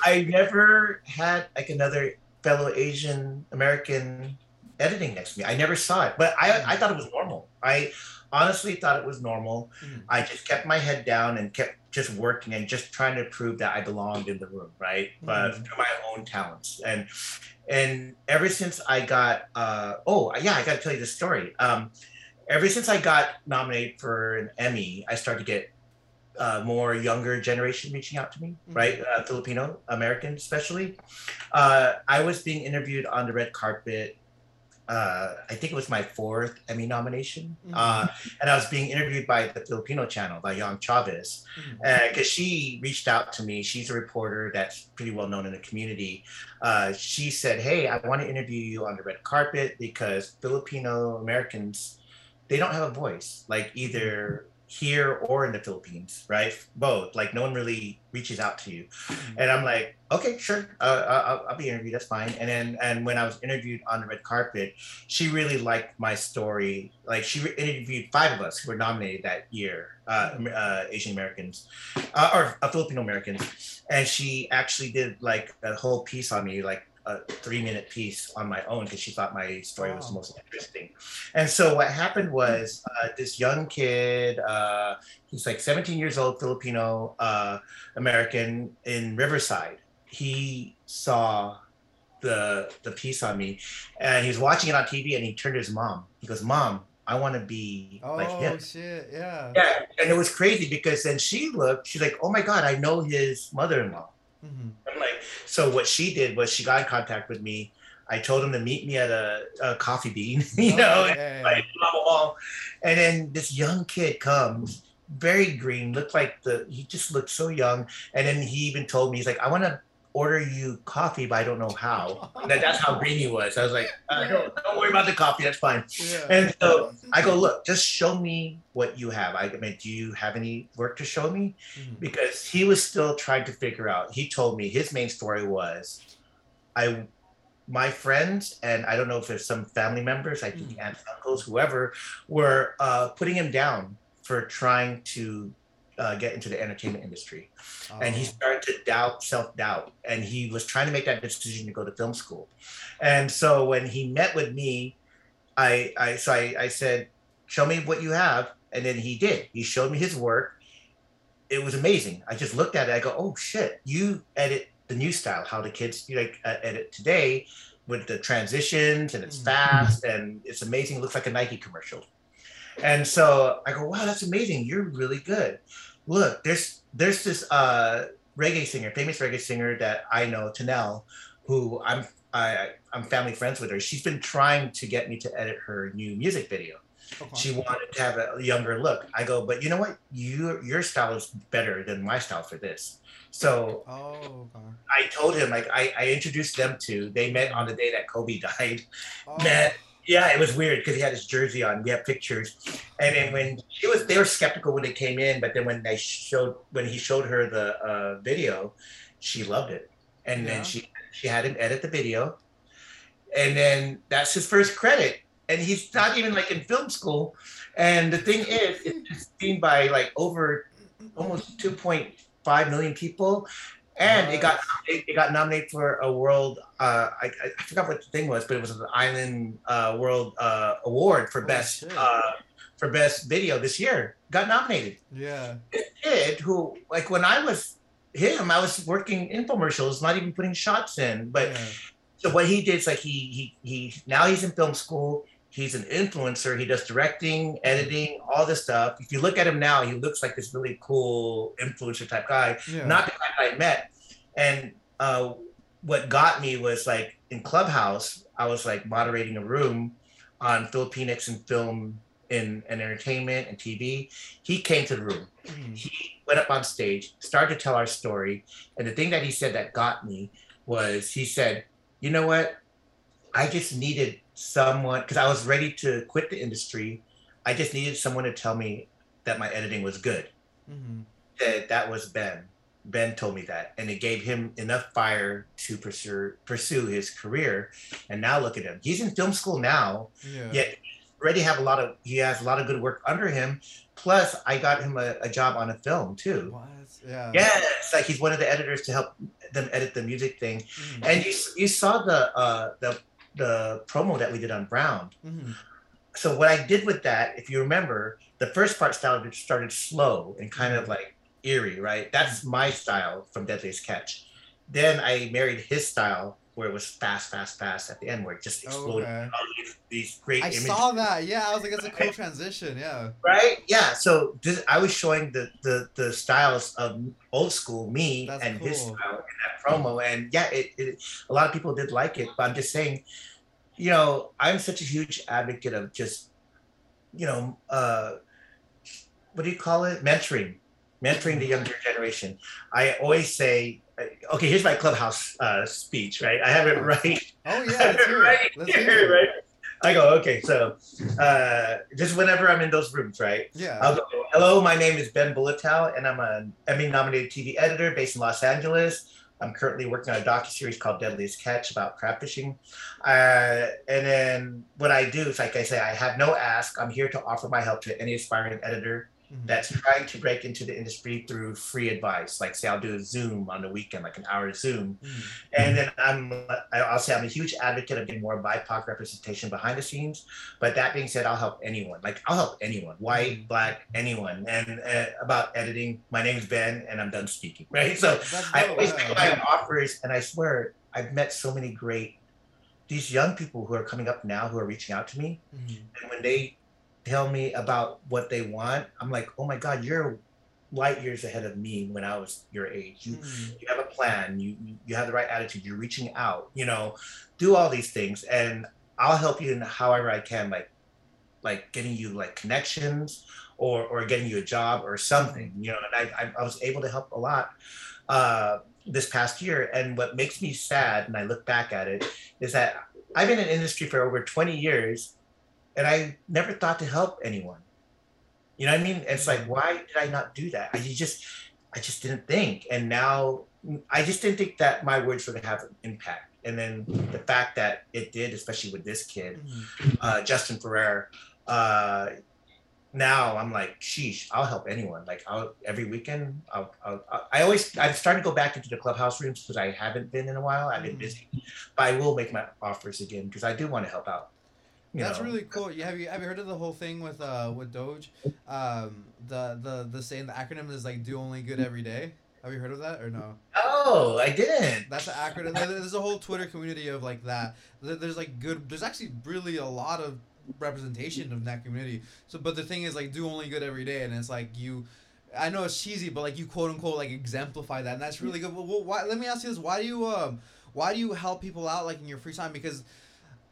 B: I never had like another fellow Asian American editing next to me. I never saw it, but I I thought it was normal. I honestly thought it was normal.
A: Mhm.
B: I just kept my head down and kept just working and just trying to prove that I belonged in the room, right? But
A: Mhm.
B: through my own talents and and ever since I got uh oh yeah, I got to tell you this story. Um, ever since I got nominated for an Emmy, I started to get uh, more younger generation reaching out to me,
A: Mhm.
B: right? Uh, Filipino American, especially. Uh, I was being interviewed on the red carpet. Uh, I think it was my fourth Emmy nomination,
A: Mhm.
B: uh, and I was being interviewed by the Filipino channel by Yong Chavez because she reached out to me. She's a reporter that's pretty well known in the community. Uh, she said, "Hey, I want to interview you on the red carpet because Filipino Americans they don't have a voice, like either here or in the Philippines, right? Both. Like no one really reaches out to you."
A: Mhm.
B: And I'm like, okay, sure, uh, I'll, I'll be interviewed. That's fine. And then, and when I was interviewed on the red carpet, she really liked my story. Like she interviewed five of us who were nominated that year, uh, uh, Asian Americans, uh, or uh, Filipino Americans, and she actually did like a whole piece on me, like a three minute piece on my own because she thought my story was the most interesting. And so what happened was uh, this young kid, uh, he's like 17 years old, Filipino uh, American in Riverside. He saw the the piece on me, and he was watching it on TV, and he turned to his mom. He goes, "Mom, I want to be
A: Oh
B: like him."
A: shit! Yeah.
B: Yeah, and it was crazy because then she looked. She's like, "Oh my god, I know his mother-in-law."
A: Mhm.
B: I'm like, so what she did was she got in contact with me. I told him to meet me at a, a coffee bean, you know,
A: Oh, yeah, yeah,
B: like blah blah blah. And then this young kid comes, very green, looked like the he just looked so young. And then he even told me, he's like, I want to order you coffee, but I don't know how. That, that's how green he was. I was like, uh, don't, don't worry about the coffee, that's fine.
A: yeah.
B: And so I go, look, just show me what you have. I mean, do you have any work to show me?
A: Mhm.
B: because he was still trying to figure out. He told me his main story was, I, my friends, and I don't know if there's some family members, I think
A: Mm.
B: aunts, uncles, whoever, were uh, putting him down for trying to uh, get into the entertainment industry, and he
A: Oh.
B: started to doubt, self doubt, and he was trying to make that decision to go to film school, and so when he met with me, I, I, so I, I said, show me what you have, and then he did. He showed me his work it was amazing. I just looked at it. I go, oh shit, you edit the new style, how the kids you like uh, edit today with the transitions and it's
A: Mhm.
B: fast and it's amazing. It looks like a Nike commercial. And so I go, wow, that's amazing. You're really good. Look, there's there's this uh, reggae singer, famous reggae singer that I know, Tanel, who I'm I, I'm family friends with her. She's been trying to get me to edit her new music video
A: Okay.
B: she wanted to have a younger look. I go, but you know what? Your your style is better than my style for this. So
A: Oh. Okay.
B: I told him, like, I, I introduced them to. They met on the day that Kobe died.
A: Oh.
B: Met. Yeah, it was weird because he had his jersey on. We have pictures, and then when she was, they were skeptical when they came in, but then when they showed, when he showed her the uh, video, she loved it, and
A: Yeah.
B: then she she had him edit the video, and then that's his first credit, and he's not even like in film school, and the thing is, it's seen by like over almost 2.5 million people and it got it, it got nominated for a world uh I, I forgot what the thing was but it was an island uh world uh award for best uh for best video this year got nominated
A: Yeah.
B: this kid who like when i was him i was working infomercials not even putting shots in but
A: yeah.
B: So what he did is like he he he now he's in film school. He's an influencer. He does directing, editing, all this stuff. If you look at him now, he looks like this really cool influencer type guy.
A: Yeah.
B: Not the guy that I met. And uh, what got me was like in Clubhouse, I was like moderating a room on Filipinx and film in and entertainment and TV. He came to the room
A: Mhm.
B: he went up on stage, started to tell our story. And the thing that he said that got me was he said, You know what? I just needed someone because I was ready to quit the industry. I just needed someone to tell me that my editing was good.
A: Mhm.
B: That, that was Ben. Ben told me that. And it gave him enough fire to pursue pursue his career. And now look at him. He's in film school now
A: Yeah.
B: yet already have a lot of he has a lot of good work under him plus i got him a, a job on a film too
A: What? Yeah.
B: yeah it's like he's one of the editors to help them edit the music thing
A: Mhm.
B: and you you saw the uh the the promo that we did on brown.
A: Mhm.
B: so what i did with that if you remember the first part started started slow and kind of like eerie right? That's my style from deadliest catch. Then i married his style where it was fast fast fast at the end where it just exploded.
A: Okay.
B: these, these great
A: I
B: images.
A: saw that. Yeah, I was like, that's a cool transition. Yeah.
B: right? Yeah. So this, i was showing the, the the styles of old school me
A: That's
B: and his style in that promo. And yeah it, it a lot of people did like it but i'm just saying you know i'm such a huge advocate of just you know uh what do you call it? Mentoring mentoring the younger generation i always say okay here's my clubhouse uh speech right i have it right
A: Oh yeah. Let's hear
B: right.
A: Let's
B: here, right i go okay so uh just whenever i'm in those rooms right
A: Yeah.
B: I'll go, hello, my name is Ben Bulatao, and I'm an Emmy nominated TV editor based in Los Angeles. I'm currently working on a docuseries called Deadliest Catch about crab fishing. Uh, and then what I do is, like I say, I have no ask. I'm here to offer my help to any aspiring editor
A: Mhm.
B: that's trying to break into the industry through free advice. Like, say, I'll do a Zoom on the weekend, like an hour Zoom.
A: Mhm.
B: And then I'm, I'll say I'm a huge advocate of getting more BIPOC representation behind the scenes. But that being said, I'll help anyone. Like I'll help anyone, white,
A: Mhm.
B: black, anyone. And uh, about editing, my name's Ben, and I'm done speaking. Right. So I always make my offers, and I swear I've met so many great these young people who are coming up now who are reaching out to me,
A: Mhm.
B: and when they tell me about what they want, I'm like, oh my God, you're light years ahead of me when I was your age. You
A: Mhm.
B: you have a plan you you- you have the right attitude you're reaching out you know do all these things and i'll help you in however i can like like getting you like connections or or getting you a job or something you know and i i, I was able to help a lot uh this past year and what makes me sad and i look back at it is that i've been in industry for over 20 years and i never thought to help anyone you know what i mean it's like why did i not do that i just I just didn't think. And now I just didn't think that my words would have an impact. And then the fact that it did, especially with this kid,
A: Mhm.
B: uh, Justin Ferrer, uh, now I'm like, sheesh, I'll help anyone. Like I'll every weekend, I'll, I'll, I always, I'm starting to go back into the clubhouse rooms because I haven't been in a while. I've been
A: Mhm.
B: busy, but I will make my offers again because I do want to help out. You
A: That's
B: know.
A: really cool. You have you have you heard of the whole thing with uh with Doge? Um, the the the saying the acronym is like do only good every day. Have you heard of that or no?
B: Oh, I didn't.
A: That's an acronym. There's a whole Twitter community of like that. There's like good. There's actually really a lot of representation of that community. So, but the thing is like do only good every day, and it's like you. I know it's cheesy, but like you quote unquote like exemplify that, and that's really good. Well, well, why, let me ask you this: Why do you um, why do you help people out like in your free time? Because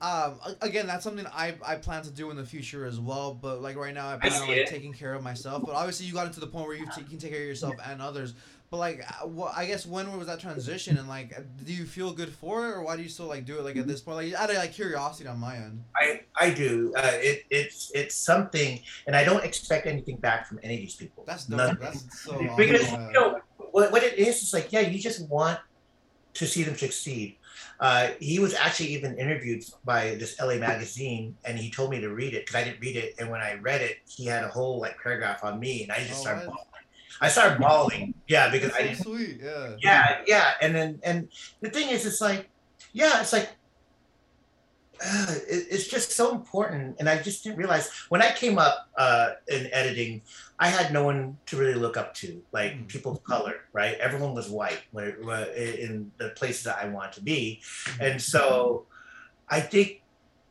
A: um, again, that's something I, I plan to do in the future as well. But like right now, I plan on
B: see
A: like
B: it.
A: taking care of myself. But obviously, you got into the point where you, t- can take care of yourself and others. But like, uh, what I guess when was that transition? And like, do you feel good for it, or why do you still like do it like at this point? Like, out of like curiosity on my end.
B: I, I do. Uh, it, it's it's something, and I don't expect anything back from any of these people.
A: That's dope.
B: None.
A: That's so awesome.
B: because
A: yeah.
B: you know what, what it is is like yeah you just want to see them succeed uh, he was actually even interviewed by this la magazine and he told me to read it because i didn't read it and when i read it he had a whole like paragraph on me and i just
A: Oh,
B: started
A: what?
B: bawling. i started bawling yeah because i didn't
A: sweet. Yeah.
B: yeah yeah and then and the thing is it's like yeah it's like uh, it, it's just so important and i just didn't realize when i came up uh, in editing I had no one to really look up to, like
A: Mm.
B: people of color, right? Everyone was white in the places that I wanted to be. And so I think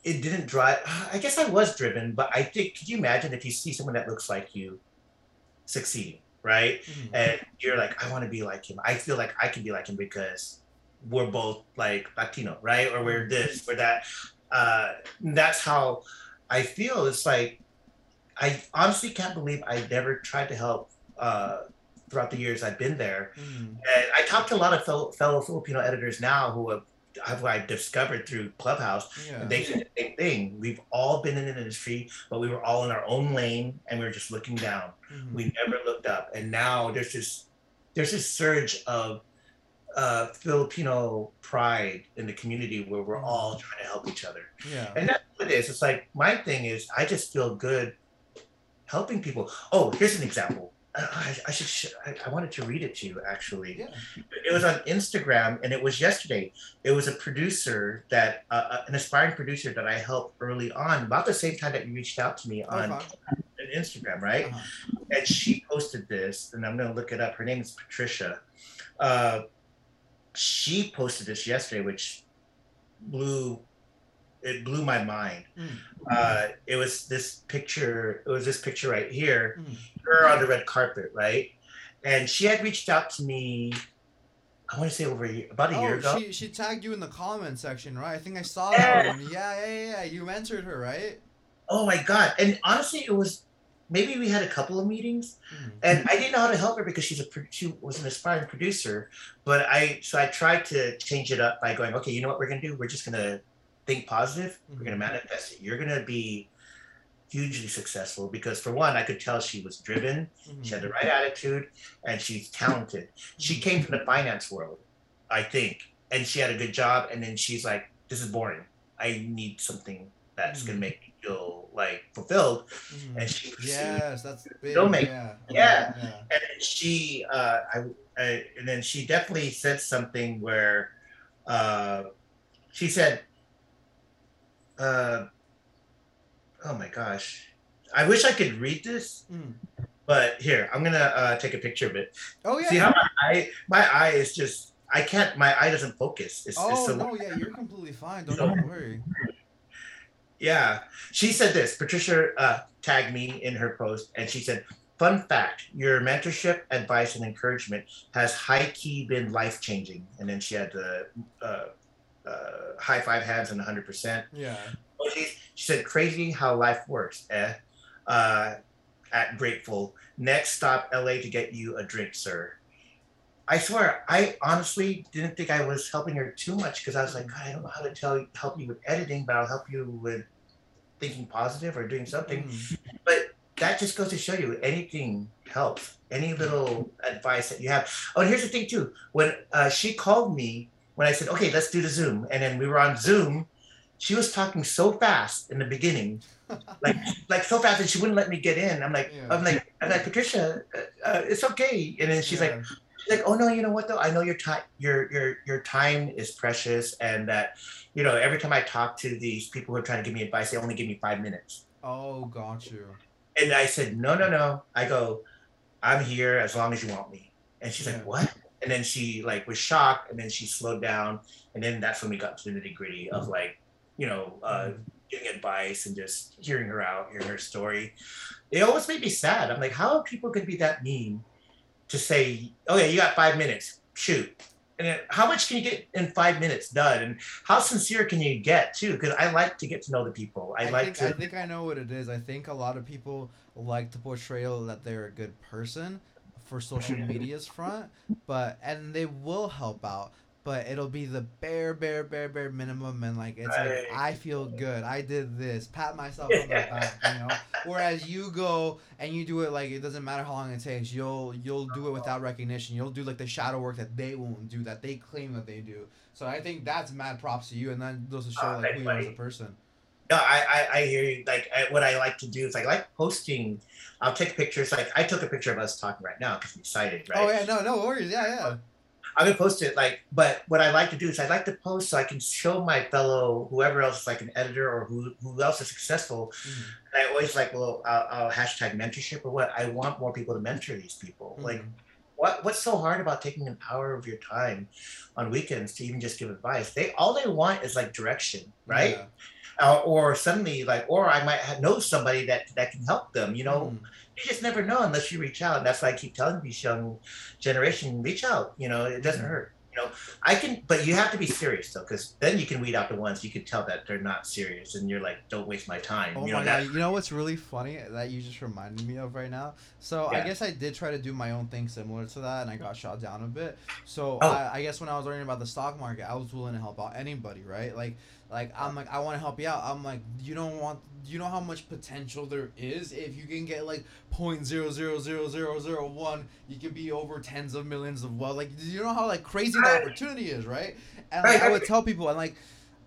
B: it didn't drive, I guess I was driven, but I think, could you imagine if you see someone that looks like you succeeding, right?
A: Mhm.
B: And you're like, I want to be like him. I feel like I can be like him because we're both like Latino, right? Or we're this, we're that. Uh, that's how I feel. It's like, I honestly can't believe I never tried to help uh, throughout the years I've been there.
A: Mhm.
B: And I talked to a lot of fellow, fellow Filipino editors now who have, have I discovered through Clubhouse.
A: Yeah.
B: And they say the same thing. We've all been in an industry, but we were all in our own lane and we were just looking down.
A: Mhm.
B: We never looked up. And now there's this there's this surge of uh, Filipino pride in the community where we're all trying to help each other.
A: yeah.
B: And that's what it is. It's like my thing is I just feel good helping people. Oh, here's an example. I, I, should. sh- I, I wanted to read it to you actually.
A: Yeah.
B: It was on Instagram, and it was yesterday. It was a producer that, uh, uh, an aspiring producer that I helped early on, about the same time that you reached out to me on,
A: Okay.
B: on Instagram, right?
A: Uh-huh.
B: And she posted this, and I'm gonna look it up. Her name is Patricia. Uh, she posted this yesterday, which blew it blew my mind.
A: Mm.
B: Uh, it was this picture. It was this picture right here.
A: Mm.
B: Her on the red carpet, right? And she had reached out to me. I want to say over a year, about a year
A: Oh,
B: ago.
A: she she tagged you in the comment section, right? I think I saw
B: Yeah.
A: that one. Yeah, yeah, yeah. You mentored her, right?
B: Oh my god! And honestly, it was maybe we had a couple of meetings,
A: Mhm.
B: and I didn't know how to help her because she's a she was an aspiring producer. But I so I tried to change it up by going, okay, you know what we're gonna do? We're just gonna think positive. We're gonna
A: Mhm.
B: manifest it. You're gonna be hugely successful because for one, I could tell she was driven. She had the right attitude, and she's talented. She came from the finance world, I think, and she had a good job. And then she's like, "This is boring. I need something that's gonna
A: Mhm.
B: make me feel like fulfilled."
A: Mhm.
B: And she pursued
A: Yes, that's big.
B: Filmmaking.
A: Yeah.
B: Yeah.
A: yeah.
B: and she uh I, I and then she definitely said something where uh she said uh oh my gosh i wish i could read this
A: Mm.
B: but here i'm gonna uh take a picture of it
A: Oh yeah.
B: see how my eye my eye is just i can't my eye doesn't focus it's, it's
A: oh
B: so
A: no, yeah, you're completely fine. Don't
B: So-
A: even worry.
B: Yeah. She said this. Patricia uh, tagged me in her post and she said, Fun fact your mentorship, advice, and encouragement has high key been life changing. And then she had the uh, uh, high five hands and 100%.
A: Yeah.
B: She, she said, Crazy how life works, eh? Uh, at Grateful. Next stop, LA to get you a drink, sir. I swear, I honestly didn't think I was helping her too much because I was like, God, I don't know how to tell help you with editing, but I'll help you with thinking positive or doing something.
A: Mm.
B: But that just goes to show you anything helps. Any little advice that you have. Oh, and here's the thing too. When uh, she called me, when I said, "Okay, let's do the Zoom," and then we were on Zoom, she was talking so fast in the beginning, like like so fast, and she wouldn't let me get in. I'm like,
A: Yeah.
B: I'm like, I'm like, Patricia, uh, uh, it's okay. And then she's like, she's like, oh no, you know what though? I know your time, your your your time is precious, and that, you know, every time I talk to these people who are trying to give me advice, they only give me five minutes.
A: Oh, got you.
B: And I said, no, no, no. I go, I'm here as long as you want me. And she's
A: Yeah.
B: like, what? And then she like was shocked, and then she slowed down, and then that's when we got to the nitty gritty of like, you know, uh, giving advice and just hearing her out, hearing her story. It always made me sad. I'm like, how are people gonna be that mean to say, okay, you got five minutes, shoot. And then how much can you get in five minutes done? And how sincere can you get too? Because I like to get to know the people. I,
A: I,
B: like
A: think,
B: to.
A: I think I know what it is. I think a lot of people like to portray that they're a good person for social media's front, but and they will help out, but it'll be the bare, bare, bare, bare minimum, and like it's
B: Right.
A: like I feel good, I did this, pat myself on the back, you know. Whereas you go and you do it like it doesn't matter how long it takes. You'll you'll do it without recognition. You'll do like the shadow work that they won't do, that they claim that they do. So I think that's mad props to you, and that goes to show
B: Oh,
A: like who you are as a person.
B: No, I, I, I hear you. Like I, what I like to do is I like posting. I'll take pictures. Like I took a picture of us talking right now because I'm excited, right?
A: Oh yeah, no, no worries. Yeah, yeah.
B: I'm gonna post it like, but what I like to do is I like to post so I can show my fellow whoever else is like an editor or who who else is successful. Mm-hmm. And I always like, well, I'll, I'll, hashtag mentorship or what. I want more people to mentor these people. Mm-hmm. Like, what what's so hard about taking an hour of your time on weekends to even just give advice? They all they want is like direction, right? Yeah. Uh, or suddenly like, or I might know somebody that that can help them. You know. Mm you just never know unless you reach out. And that's why I keep telling these young generation, reach out. You know, it doesn't mm-hmm. hurt. You know, I can, but you have to be serious though, because then you can weed out the ones you can tell that they're not serious, and you're like, don't waste my time.
A: Oh
B: you
A: know, my god! You know what's really funny that you just reminded me of right now? So yeah. I guess I did try to do my own thing similar to that, and I got shot down a bit. So oh. I, I guess when I was learning about the stock market, I was willing to help out anybody, right? Like like I'm like I want to help you out. I'm like you don't want you know how much potential there is if you can get like point zero zero zero zero zero one, you can be over tens of millions of well like you know how like crazy the opportunity is, right? And like, I would tell people and like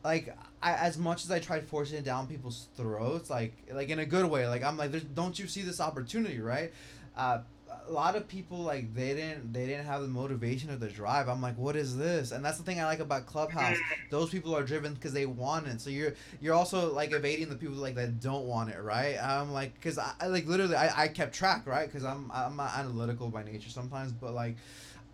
A: like I, as much as I tried forcing it down people's throats, like like in a good way, like I'm like, don't you see this opportunity, right? Uh, a lot of people like they didn't they didn't have the motivation or the drive. I'm like, what is this? And that's the thing I like about Clubhouse. Those people are driven because they want it. So you're you're also like evading the people like that don't want it, right? I'm like, because I, I, like literally I, I kept track, right? Because I'm I'm analytical by nature sometimes, but like,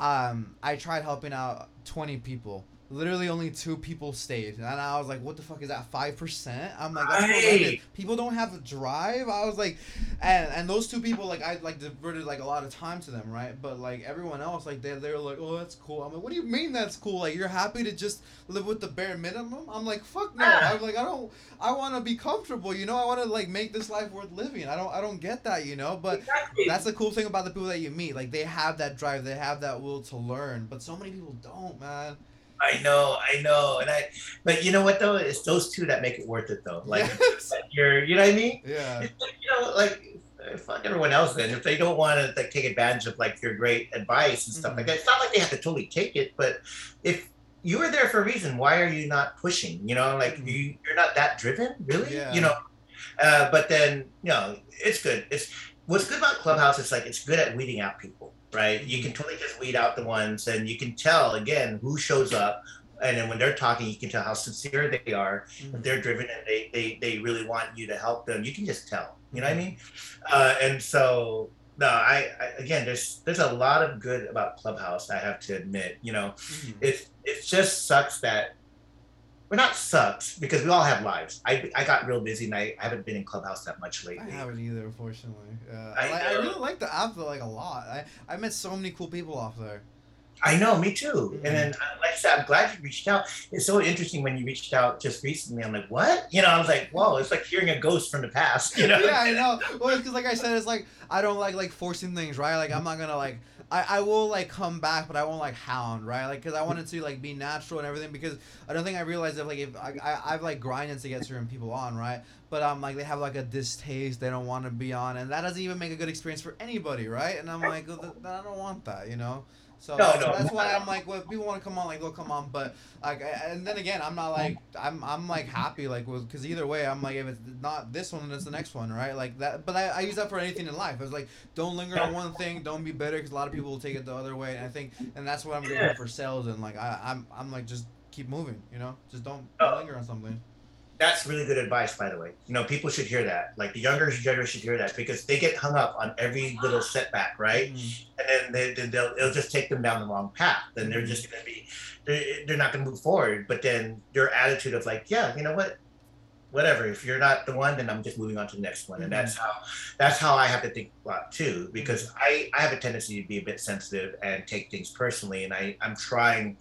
A: um, I tried helping out 20 people literally only two people stayed. And i was like what the fuck is that 5% i'm like that's right. people don't have the drive? I was like and and those two people like i like diverted like a lot of time to them right? But like everyone else like they, they're like oh that's cool. I'm like what do you mean that's cool? Like you're happy to just live with the bare minimum? I'm like fuck no. I'm like i don't i want to be comfortable you know? I want to like make this life worth living. I don't i don't get that you know? But exactly. that's the cool thing about the people that you meet. Like they have that drive. They have that will to learn. But so many people don't man
B: I know, I know, and I, but you know what though? It's those two that make it worth it though. Like yes. you're, you know what I mean?
A: Yeah.
B: Like, you know, like fuck everyone else. Then if they don't want to like take advantage of like your great advice and stuff mm-hmm. like that, it's not like they have to totally take it. But if you were there for a reason, why are you not pushing? You know, like mm-hmm. you, you're not that driven, really. Yeah. You know, uh, but then you know, it's good. It's what's good about Clubhouse is like it's good at weeding out people right? You can totally just weed out the ones, and you can tell again who shows up. And then when they're talking, you can tell how sincere they are. Mm-hmm. If they're driven and they, they they really want you to help them, you can just tell. You know what I mean? Uh, and so no, I, I, again, there's there's a lot of good about Clubhouse. I have to admit, you know, mm-hmm. it it just sucks that but not sucks because we all have lives. I, I got real busy and I, I haven't been in Clubhouse that much lately.
A: I haven't either, unfortunately. Uh, I, I, I, really like the app like a lot. I, I met so many cool people off there.
B: I know, me too. Mm-hmm. And then, uh, like I said, I'm glad you reached out. It's so interesting when you reached out just recently. I'm like, what? You know, I was like, whoa, it's like hearing a ghost from the past. You know?
A: yeah, I know. Well, because like I said, it's like I don't like like forcing things, right? Like I'm not gonna like I, I will like come back, but I won't like hound, right? Like, cause I wanted to like be natural and everything. Because I don't think I realized that like if I, I I've like grinded to get certain people on, right? But I'm um like they have like a distaste, they don't want to be on, and that doesn't even make a good experience for anybody, right? And I'm like, well, I don't want that, you know. So no, that's, no. that's why I'm like, well, if people want to come on, like they'll come on. But like, and then again, I'm not like, I'm, I'm like happy, like, cause either way, I'm like, if it's not this one, then it's the next one, right? Like that. But I, I use that for anything in life. It's like, don't linger on one thing, don't be bitter, cause a lot of people will take it the other way. And I think, and that's what I'm doing for sales. And like, I, I'm, I'm like, just keep moving, you know, just don't, don't linger on something
B: that's really good advice, by the way. You know, people should hear that. Like the younger generation should hear that because they get hung up on every little setback, right? Mm-hmm. And then they, they'll it'll just take them down the wrong path. Then they're just gonna be, they're, they're not gonna move forward. But then your attitude of like, yeah, you know what, whatever. If you're not the one, then I'm just moving on to the next one. And mm-hmm. that's how that's how I have to think a lot too, because mm-hmm. I I have a tendency to be a bit sensitive and take things personally, and I I'm trying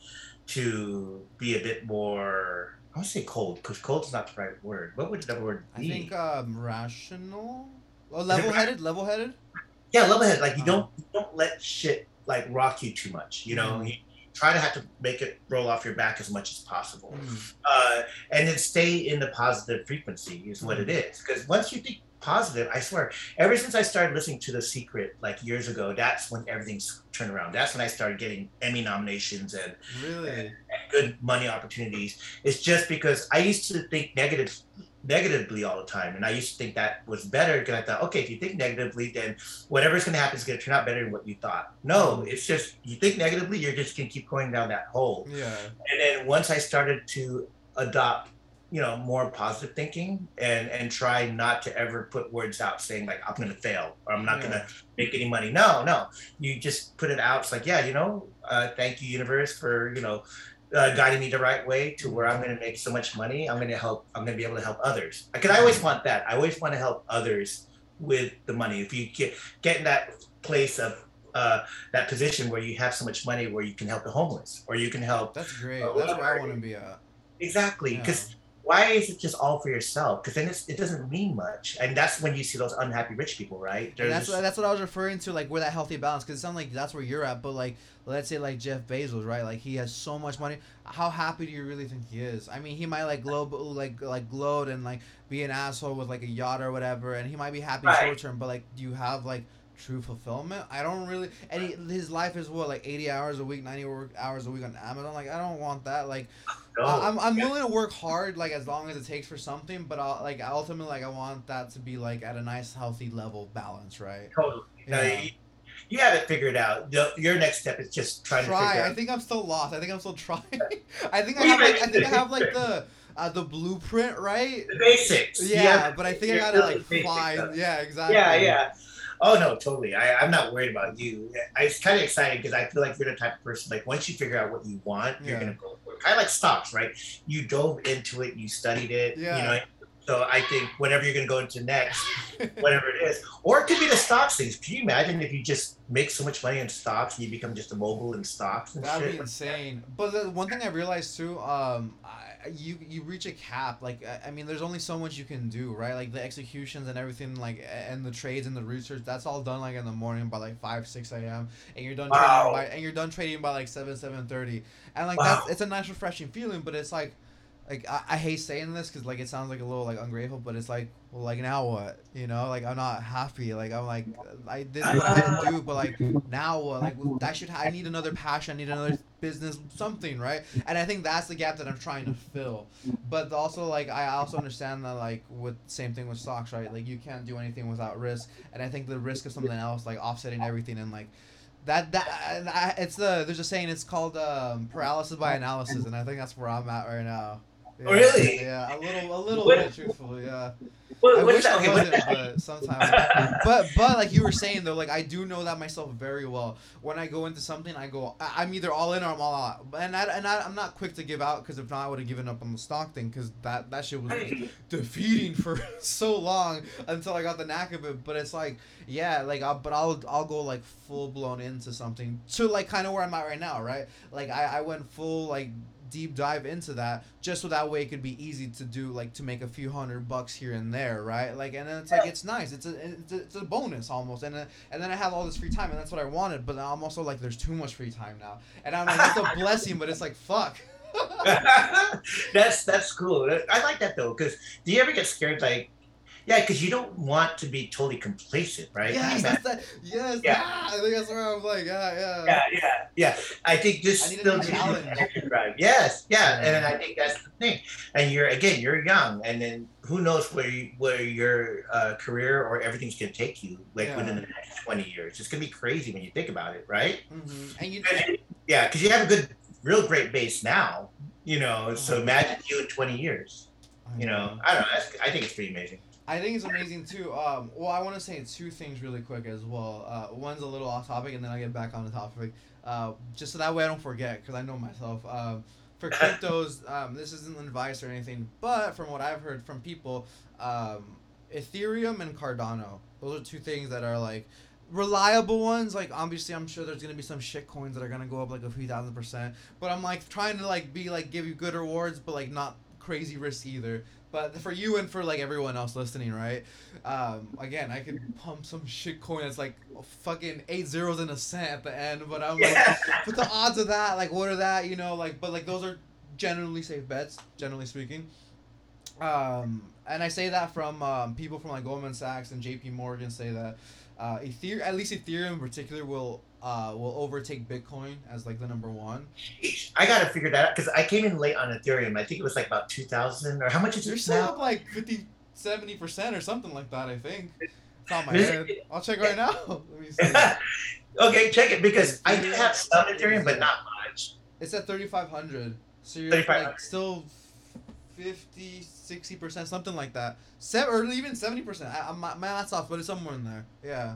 B: to be a bit more I would say cold because cold is not the right word. What would the word
A: be? I think um, rational. Oh, level-headed. Level-headed.
B: Yeah, level-headed. Like you don't you don't let shit like rock you too much. You know, mm. you, try to have to make it roll off your back as much as possible, mm. uh, and then stay in the positive frequency is what mm. it is. Because once you think positive. I swear, ever since I started listening to The Secret like years ago, that's when everything's turned around. That's when I started getting Emmy nominations and,
A: really? and,
B: and good money opportunities. It's just because I used to think negative negatively all the time. And I used to think that was better because I thought, okay, if you think negatively, then whatever's going to happen is going to turn out better than what you thought. No,
A: Mm.
B: it's just you think negatively, you're just going to keep going down that hole.
A: Yeah.
B: And then once I started to adopt, you know, more positive thinking and and try not to ever put words out saying like I'm to fail or I'm not
A: Yeah.
B: to make any money. No, no, you just put it out. It's like, yeah, you know, uh, thank you, universe, for you know. Uh, guiding me the right way to where I'm to make so much money. I'm to help. I'm to be able to help others. Because I always want that. I always want to help others with the money. If you get get in that place of uh, that position where you have so much money where you can help the homeless or you can help
A: That's great. That's where I want to be at.
B: exactly
A: Yeah.
B: Why is it just all for yourself? Because then it's, it doesn't mean much, and that's when you see those unhappy rich people, right? They're
A: that's
B: just-
A: that's what I was referring to, like where that healthy balance. Because it sounds like that's where you're at. But like, let's say like Jeff Bezos, right? Like he has so much money. How happy do you really think he is? I mean, he might like globe like like gloat and like be an asshole with like a yacht or whatever, and he might be happy
B: Right.
A: short term. But like, do you have like true fulfillment? I don't really. And he, his life is what like eighty hours a week, ninety work hours a week on Amazon. Like I don't want that. Like
B: no.
A: I- I'm, I'm willing to work hard like as long as it takes for something but I'll, like ultimately like I want that to be like at a nice healthy level balance right
B: totally. No,
A: Yeah.
B: you, you have it figured out. The, your next step is just trying to
A: try
B: figure
A: I think I'm still lost I think I'm still trying I think I have like I think I have like the uh, the blueprint right
B: the basics. You
A: yeah but I think I
B: you're
A: gotta like find yeah exactly
B: Yeah, yeah. Oh no, totally. I, I'm not worried about you. I, it's kind of exciting because I feel like you're the type of person like once you figure out what you want, you're gonna go for it. Kind of like stocks, right? You dove into it, you studied it.
A: Yeah.
B: You know. So I think whatever you're gonna go into next, whatever it is, or it could be the stocks things. Can you imagine if you just make so much money in stocks and you become just a mogul in stocks and
A: That'd
B: shit?
A: be insane. But the one thing I realized too, um, I, you you reach a cap. Like I, I mean, there's only so much you can do, right? Like the executions and everything, like and the trades and the research. That's all done like in the morning by like five six a.m. and you're done
B: Wow.
A: trading by and you're done trading by like seven seven thirty. And like
B: Wow.
A: that's it's a nice refreshing feeling, but it's like. Like I, I hate saying this because like it sounds like a little like ungrateful, but it's like well like now what you know like I'm not happy like I'm like I this is what I to do, but like now what? Like I should. I need another passion. I need another business, something, right? And I think that's the gap that I'm trying to fill. But also, like I also understand that, like with same thing with stocks, right? Like you can't do anything without risk. And I think the risk of something else, like offsetting everything, and like that that it's the there's a saying it's called um, paralysis by analysis, and I think that's where I'm at right now. Yeah,
B: Really?
A: Yeah, a little, a little
B: What-
A: bit truthfully, yeah.
B: What-
A: I
B: what's
A: wish
B: that-
A: I wasn't,
B: that-
A: but sometimes. but but like you were saying though, like I do know that myself very well. When I go into something, I go, I- I'm either all in or I'm all out. And I and I, I'm not quick to give out because if not, I would have given up on the stock thing because that that shit was
B: Hey,
A: defeating for so long until I got the knack of it. But it's like, yeah, like, I'll, but I'll I'll go like full blown into something to like kind of where I'm at right now, right? Like I I went full like deep dive into that just so that way it could be easy to do like to make a few hundred bucks here and there right? Like and then it's like it's nice. It's a it's a, it's a bonus almost. And then, and then i have all this free time and that's what i wanted but i'm also like there's too much free time now. And i'm like that's a blessing but it's like fuck.
B: That's that's cool. I like that though, because do you ever get scared like, yeah, because you don't want to be totally complacent, right?
A: yes
B: Yeah,
A: that's that yes
B: Yeah.
A: ah, i think that's where i'm like yeah yeah
B: yeah, yeah, yeah. I think this
A: I
B: still
A: new
B: gives you
A: challenge.
B: an extra drive. Yes, yeah,
A: Yeah.
B: and I think that's the thing. And you're again, you're young, and then who knows where you, where your uh, career or everything's gonna take you, like
A: Yeah.
B: within the next twenty years. It's gonna be crazy when you think about it, right?
A: hmm and you
B: you- yeah, because you have a good, real great base now. You know, so
A: Mhm.
B: imagine you in twenty years. You know, I don't know. I think it's pretty amazing.
A: I think it's amazing too. Um, well, I want to say two things really quick as well. Uh, one's a little off topic, and then I'll get back on the topic. Uh, just so that way I don't forget, because I know myself. Um, for cryptos, um, this isn't advice or anything, but from what I've heard from people, um, Ethereum and Cardano, those are two things that are like reliable ones. Like obviously, I'm sure there's gonna be some shit coins that are gonna go up like a few thousand percent. But I'm like trying to like be like give you good rewards, but like not crazy risk either. But for you and for like everyone else listening, right? Um, again, I could pump some shit coin that's like fucking eight zeros and a cent at the end, but I'm like, but the odds of that, like, what are that? You know, like, but like those are generally safe bets, generally speaking. Um, and I say that from um, people from like Goldman Sachs and J.P. Morgan say that uh, Ether at least Ethereum in particular will uh, will overtake Bitcoin as like the number one.
B: I gotta figure that out because I came in late on Ethereum. I think it was like about two thousand or how much is
A: You're
B: it
A: still
B: now?
A: up like 50, 70 percent or something like that. I think. It's on my head. I'll check right now. Let me see.
B: okay, check it because I do have some Ethereum, but not much.
A: It's at 3,500. So you're like still 50, 60 percent, something like that. Seven or even 70 percent. I, I'm my math's off, but it's somewhere in there. Yeah.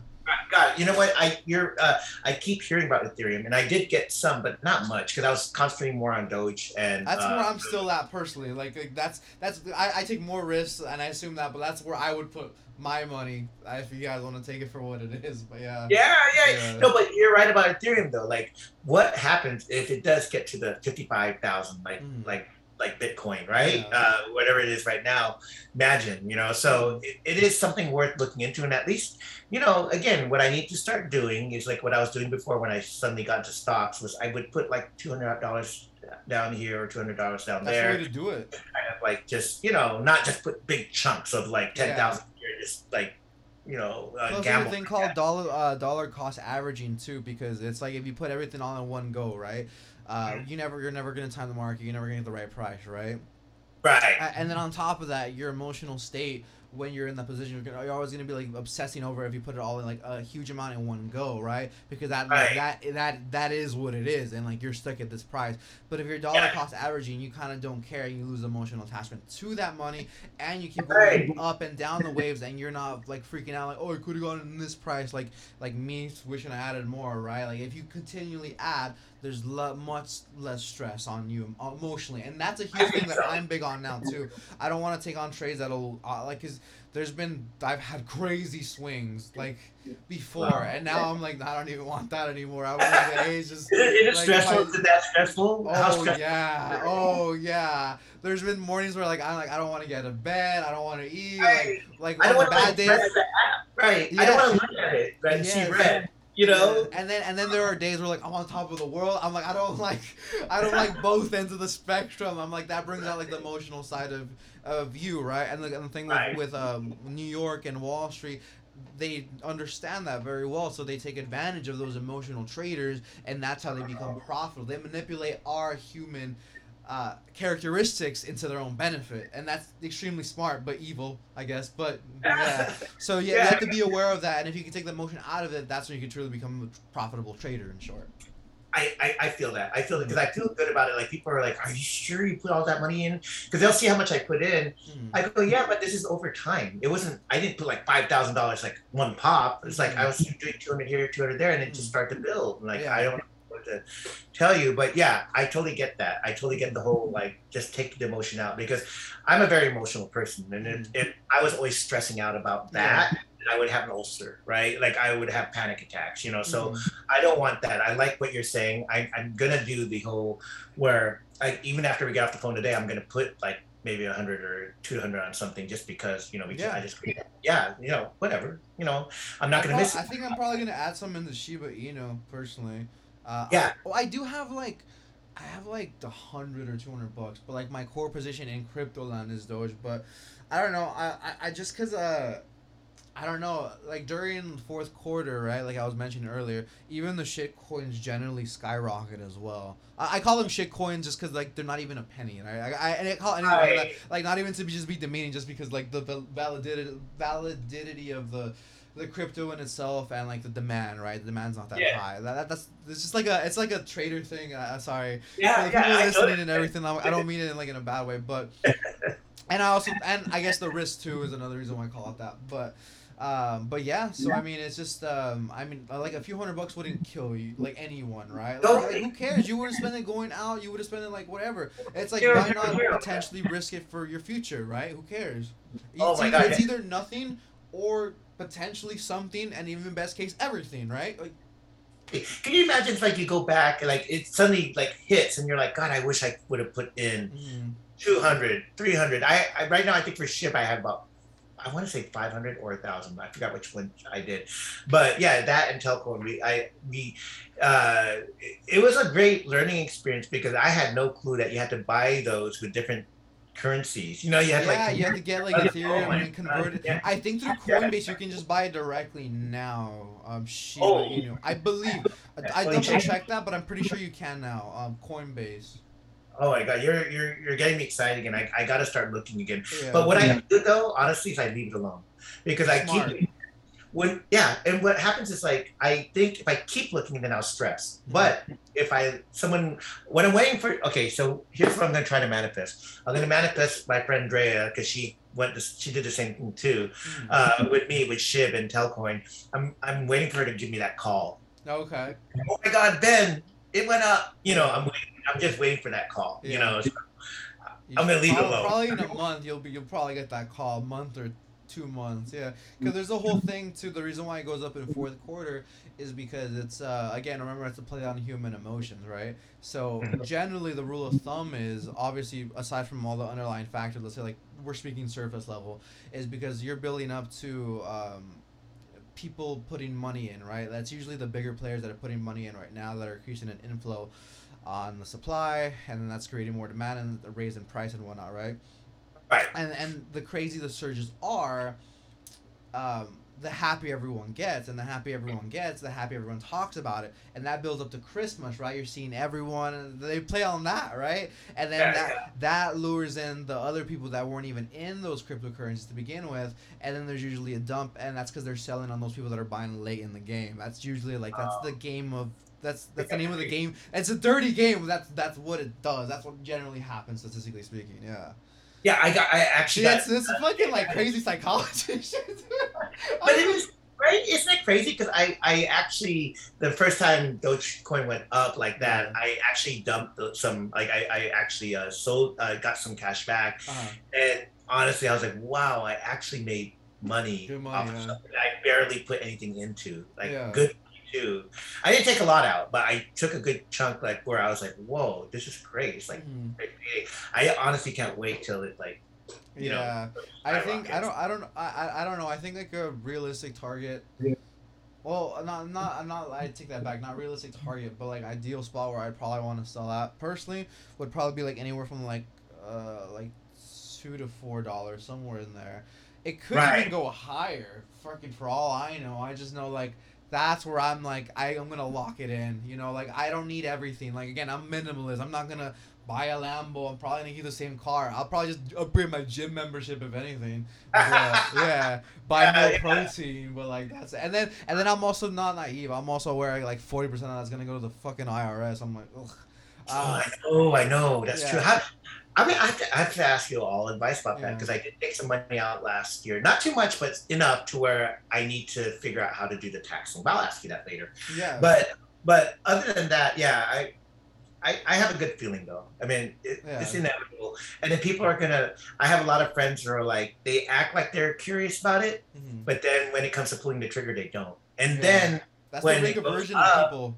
B: God, you know what? I you're uh, I keep hearing about Ethereum, and I did get some, but not much because I was concentrating more on Doge and.
A: That's
B: uh,
A: where I'm still at personally. Like, like that's that's I, I take more risks and I assume that, but that's where I would put my money if you guys want to take it for what it is. But yeah.
B: Yeah, yeah,
A: Yeah.
B: No, but you're right about Ethereum though. Like, what happens if it does get to the fifty-five thousand, like,
A: Mhm.
B: like, like Bitcoin, right?
A: Yeah.
B: Uh, whatever it is right now. Imagine, you know. So it, it is something worth looking into, and at least, you know, again, what I need to start doing is like what I was doing before when I suddenly got into stocks was I would put like two hundred dollars down here or two hundred dollars down
A: That's
B: there.
A: the way to do it.
B: kind of like just you know not just put big chunks of like
A: Yeah.
B: ten thousand here, just like you know uh,
A: Plus, there's
B: gamble.
A: a thing called dollar uh, dollar cost averaging too, because it's like if you put everything all in one go, right? Uh,
B: Mhm.
A: you never you're never gonna time the market. You're never gonna get the right price, right?
B: right.
A: And then on top of that, your emotional state when you're in that position, you're, gonna, you're always gonna be like obsessing over if you put it all in like a huge amount in one go, right? Because that
B: Right.
A: that that that is what it is, and like you're stuck at this price. But if you're dollar
B: Yeah.
A: cost averaging, you kind of don't care. and You lose emotional attachment to that money, and you keep
B: Right.
A: going up and down the waves, and you're not like freaking out like, oh, it could have gone in this price, like like me wishing I added more, right? Like if you continually add, there's much less stress on you emotionally, and that's a huge thing that. I'm big on now too. I don't want to take on trades that'll uh, like cause there's been I've had crazy swings like before,
B: Wow.
A: and now I'm like I don't even want that anymore. I want to age just.
B: Is it, is it
A: like,
B: stressful? Is it that stressful?
A: Oh
B: stressful?
A: yeah, oh yeah. There's been mornings where like I'm like I don't want to get out of bed, I don't want to eat,
B: Right.
A: like like
B: I
A: on
B: don't
A: the bad days.
B: press the app. Right. I don't want to look at it right, and see red. You know.
A: And then and then there are days where like I'm on top of the world. I'm like I don't like I don't like both ends of the spectrum. I'm like that brings out like the emotional side of of you, right? And the, and the thing with,
B: Right.
A: with um, New York and Wall Street, they understand that very well, so they take advantage of those emotional traders, and that's how they become profitable. They manipulate our human. Uh, characteristics into their own benefit, and that's extremely smart, but evil, I guess. But yeah, so yeah, you have to be aware of that, and if you can take the emotion out of it, that's when you can truly become a profitable trader. In short,
B: I, I, I feel that. I feel that because I feel good about it. Like people are like, "Are you sure you put all that money in?" Because they'll see how much I put in.
A: Hmm.
B: I go, "Yeah, but this is over time. It wasn't. I didn't put like five thousand dollars like one pop. It's like I was doing two hundred here, two hundred there, and it just started to build. Like
A: Yeah.
B: I don't know what to tell you, but yeah, I totally get that. I totally get the whole like just take the emotion out because I'm a very emotional person, and it, it, I was always stressing out about that. and I would have an ulcer, right? Like I would have panic attacks, you know. So
A: Mhm.
B: I don't want that. I like what you're saying. I, I'm gonna do the whole where I, even after we get off the phone today, I'm gonna put like maybe a hundred or two hundred on something just because you know we
A: Yeah.
B: I just yeah you know whatever you know I'm not
A: I,
B: gonna miss
A: I think I'm probably gonna add some in the Shiba Inu personally. Uh,
B: Yeah.
A: Oh, I do have like, I have like the hundred or two hundred bucks, but like my core position in crypto land is Doge. But I don't know. I I, I just cause uh. I don't know, like during the fourth quarter, right? Like I was mentioning earlier, even the shit coins generally skyrocket as well. I, I call them shit coins just because like they're not even a penny, right? I, I and I call like
B: Right.
A: like not even to be just be demeaning, just because like the validity validity of the the crypto in itself and like the demand, right? The demand's not that
B: Yeah.
A: high. That, that that's it's just like a it's like a trader thing. Uh, sorry,
B: yeah
A: the
B: yeah
A: people
B: I
A: listening and everything. I don't mean it in like in a bad way, but and I also and I guess the risk too is another reason why I call it that. But um, but yeah, so I mean, it's just um, I mean, like a few hundred bucks wouldn't kill you, like anyone, right? Like, like, who cares? You would have spent it going out. You would have spent it like whatever. It's like why not potentially risk it for your future, right? Who cares?
B: Oh
A: It's
B: my
A: either,
B: God,
A: It's
B: yeah.
A: either nothing or potentially something, and even best case everything, right? Like
B: Can you imagine if like you go back and like it suddenly like hits and you're like God I wish I would have put in
A: mm,
B: 200 300 I, I right now I think for Shib I had about I want to say 500 or a thousand. I forgot which one I did, but yeah, that and telco. We, I, we, uh, it, was a great learning experience because I had no clue that you had to buy those with different currencies. You know, you had
A: yeah,
B: like
A: you have to get like Ethereum
B: oh
A: and convert it.
B: Yeah.
A: I think through. Coinbase you can just buy it directly now. Um, Shiba
B: Oh.
A: Inu. I believe. I, I double checked that, but I'm pretty sure you can now. Um, Coinbase.
B: Oh my god, you're you're you're getting me excited again. I, I gotta start looking again.
A: Yeah.
B: But what I do though, honestly, is I leave it alone because I
A: Smart.
B: keep when yeah. And what happens is like I think if I keep looking, then I'll stress. But if I someone when I'm waiting for okay, so here's what I'm gonna try to manifest. I'm gonna manifest my friend Drea because she went to, she did the same thing too
A: Mm.
B: uh, with me with Shib and Telcoin. I'm I'm waiting for her to give me that call.
A: okay.
B: Oh my God, Ben, it went up. You know, I'm waiting, I'm just waiting for that call. You
A: Yeah.
B: know,
A: You
B: I'm gonna leave it alone.
A: Probably in a month you'll be you'll probably get that call. A month or two months, yeah. Because there's a whole thing too. The reason why it goes up in fourth quarter is because it's uh again remember it's a play on human emotions, right? So
B: Mhm.
A: generally the rule of thumb is obviously aside from all the underlying factors, let's say like we're speaking surface level, is because you're building up to um people putting money in, right? That's usually the bigger players that are putting money in right now that are increasing an inflow on the supply, and then that's creating more demand and the raise in price and whatnot, right?
B: Right.
A: And and the crazy the surges are, um, the happy everyone gets, and the happy everyone gets, the happy everyone talks about it, and that builds up to Christmas, right? You're seeing everyone, and they play on that, right? And then
B: Yeah,
A: that
B: yeah.
A: that lures in the other people that weren't even in those cryptocurrencies to begin with, and then there's usually a dump, and that's because they're selling on those people that are buying late in the game. That's usually like that's the game of that's that's the name of the game. It's a dirty game. That's that's what it does. That's what generally happens statistically speaking. Yeah.
B: Yeah, I got. I actually.
A: that's
B: got,
A: this fucking like crazy psychology shit.
B: but it was right. Isn't it crazy? Because I, I actually the first time Dogecoin went up like that,
A: Yeah.
B: I actually dumped some. Like I, I actually uh, sold, uh, got some cash back,
A: Uh-huh.
B: and honestly, I was like, wow, I actually made money,
A: money,
B: off of something I barely put anything into. Like
A: Yeah.
B: good too. I didn't take a lot out, but I took a good chunk. Like where I was like, whoa, this is great. It's like
A: Mhm.
B: I honestly can't wait till it like you know,
A: yeah, I think I don't I don't I, I- I don't know. I think like a realistic target.
B: Yeah.
A: Well, not not not I take that back. Not realistic target, but like ideal spot where I'd probably want to sell at personally would probably be like anywhere from like uh like two to four dollars somewhere in there. It could
B: Right.
A: even go higher. Fucking for all I know, I just know like that's where I'm like I I'm gonna lock it in. You know, like I don't need everything. Like again, I'm minimalist. I'm not gonna buy a Lambo. I'm probably gonna keep the same car. I'll probably just upgrade my gym membership if anything. But, yeah, buy more
B: yeah.
A: protein. But like that's and then and then I'm also not naive. I'm also aware like forty percent of that's gonna go to the fucking IRS. I'm like, ugh.
B: Oh,
A: Um,
B: I know, I know. That's
A: yeah.
B: true. How, I mean, I have, to, I have to ask you all advice about that because I did take some money out last year. Not too much, but enough to where I need to figure out how to do the taxing. But I'll ask you that later.
A: yeah.
B: But but other than that, yeah, I I, I have a good feeling though. I mean, it,
A: Yeah.
B: it's inevitable. And then people are gonna. I have a lot of friends who are like, they act like they're curious about it,
A: Mhm.
B: but then when it comes to pulling the trigger, they don't. And
A: Yeah.
B: then
A: That's
B: when
A: the bigger version of people.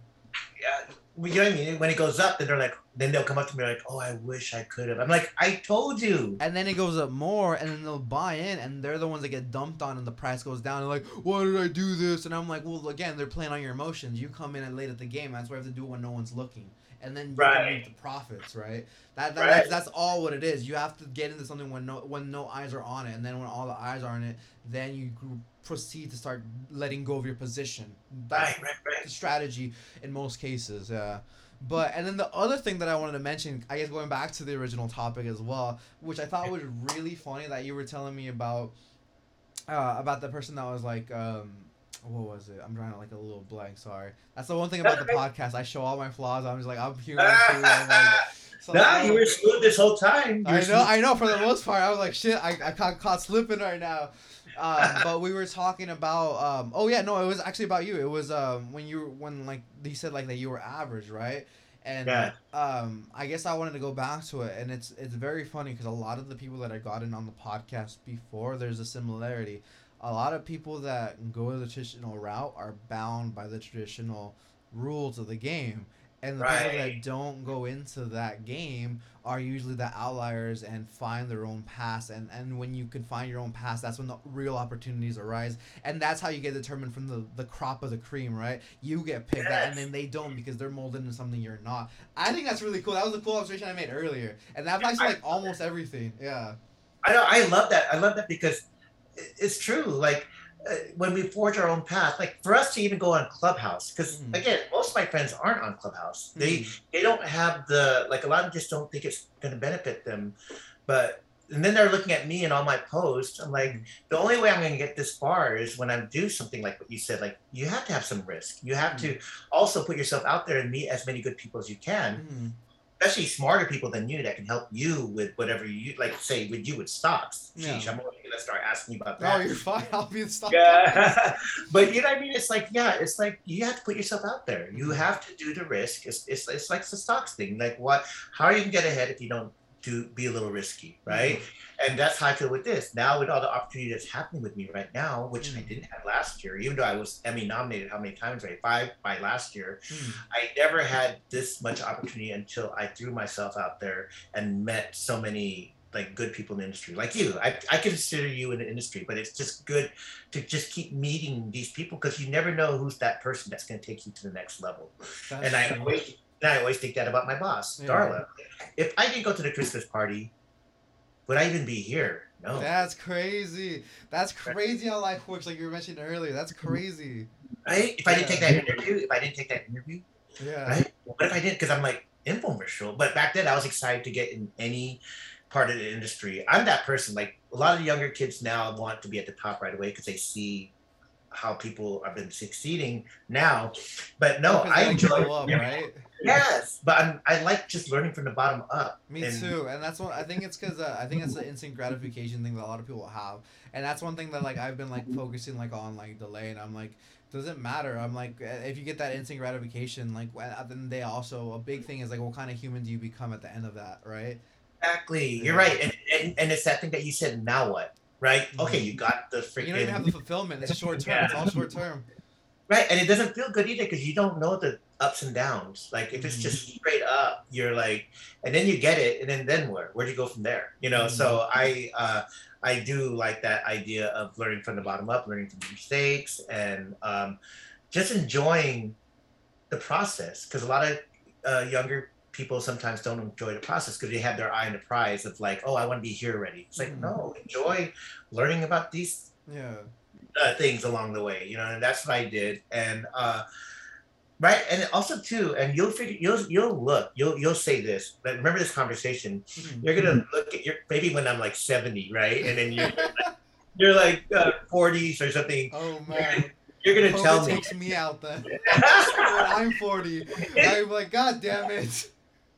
B: yeah, you know what I mean? When it goes up, then they're like, then they'll come up to me like, oh, I wish I could have. I'm like, I told you.
A: And then it goes up more, and then they'll buy in, and they're the ones that get dumped on, and the price goes down. And like, why did I do this? And I'm like, well, again, they're playing on your emotions. You come in at late at the game. That's why you have to do it when no one's looking, and then you can
B: Right.
A: reap the profits, right? That, that
B: Right.
A: that's, that's all what it is. You have to get into something when no when no eyes are on it, and then when all the eyes are on it, then you proceed to start letting go of your position. That's
B: Right, right, right.
A: the strategy in most cases. Yeah. But and then the other thing that I wanted to mention, I guess going back to the original topic as well, which I thought was really funny that you were telling me about, uh, about the person that was like, um, what was it? I'm drawing like a little blank. Sorry. That's the one thing about the podcast. I show all my flaws. I'm just like I'm human too. I'm like, so,
B: nah, you were smooth this whole time. You
A: I know,
B: smooth.
A: I know. For the most part, I was like, shit, I, I got caught slipping right now. Um, but we were talking about, um, oh yeah, no, it was actually about you. It was um, when you when like he said like that you were average, right? And
B: Yeah.
A: um, I guess I wanted to go back to it, and it's it's very funny because a lot of the people that I got in on the podcast before, there's a similarity. A lot of people that go the traditional route are bound by the traditional rules of the game And the people that don't go into that game are usually the outliers and find their own path. And, and when you can find your own path, that's when the real opportunities arise. And that's how you get determined from the, the crop of the cream, right? You get picked out, and then they don't because they're molded into something you're not. I think that's really cool. That was a cool observation I made earlier. And that applies to like almost everything. Yeah.
B: I know. I love that. I love that because it's true. Like when we forge our own path, like for us to even go on Clubhouse, because
A: Mhm.
B: again, most of my friends aren't on Clubhouse. They
A: Mhm.
B: they don't have the like a lot of them just don't think it's going to benefit them, but. And then they're looking at me and all my posts. I'm like, the only way I'm going to get this far is when I do something like what you said. Like, you have to have some risk. You have to also put yourself out there and meet as many good people as you can. Especially smarter people than you that can help you with whatever you like say with you with stocks.
A: Yeah.
B: Sheesh, I'm gonna start asking you about
A: Oh,
B: that.
A: you're fine. I'll be the stop.
B: yeah. but you know what I mean? It's like, yeah, it's like you have to put yourself out there. You
A: Mhm.
B: have to do the risk. It's, it's, it's like the stocks thing. Like what how are you gonna get ahead if you don't do be a little risky, right? And that's how I feel with this. Now with all the opportunity that's happening with me right now, which I
A: Mhm.
B: didn't have last year, even though I was Emmy nominated how many times, right? Five by last year.
A: Mhm.
B: I never had this much opportunity until I threw myself out there and met so many like good people in the industry, like you. I, I consider you in the industry, but it's just good to just keep meeting these people because you never know who's that person that's going to take you to the next level.
A: That's
B: and I
A: true.
B: always, and I always think that about my boss,
A: Yeah.
B: Darla. If I didn't go to the Christmas party, would I even be here? No.
A: That's crazy. That's crazy how life works, like you were mentioning earlier. That's mm-hmm. crazy.
B: Right? If I didn't take that interview, if I didn't take that interview,
A: Yeah.
B: right? What if I didn't? Because I'm like infomercial. But back then, I was excited to get in any part of the industry. I'm that person. Like a lot of younger kids now want to be at the top right away because they see how people have been succeeding now. But no, I enjoy.
A: up, right?
B: Yes, but I'm, I like just learning from the bottom up.
A: Me
B: And-
A: too, and that's what I think it's because uh, I think it's the instant gratification thing that a lot of people have, and that's one thing that like I've been like focusing like on like delay, and I'm like doesn't matter. I'm like uh, if you get that instant gratification, like when- at the end of the day, also a big thing is like what kind of human do you become at the end of that, right?
B: Exactly. You're right. And, and and it's that thing that you said. Now what? Right? Okay, you got the freaking.
A: You don't even have the fulfillment. It's short term. It's all short term.
B: Right, and it doesn't feel good either because you don't know the ups and downs. Like if it's
A: Mhm.
B: just straight up, you're like, and then you get it, and then then where? Where do you go from there? You know. So I uh, I do like that idea of learning from the bottom up, learning from mistakes, and um, just enjoying the process. Because a lot of uh, younger people sometimes don't enjoy the process because they have their eye on the prize of like, oh, I want to be here already. It's like
A: Mhm.
B: no, enjoy learning about these
A: Yeah.
B: uh, things along the way, you know, and that's what I did. And uh, right, and also too, and you'll figure, you'll you'll look, you'll you'll say this. But remember this conversation.
A: Mhm.
B: You're gonna look at your maybe when I'm like 70, right, and then you're you're like uh, 40s or something.
A: Oh man.
B: You're gonna tell
A: it
B: me.
A: takes me out then. when I'm 40, I'm like, God damn it.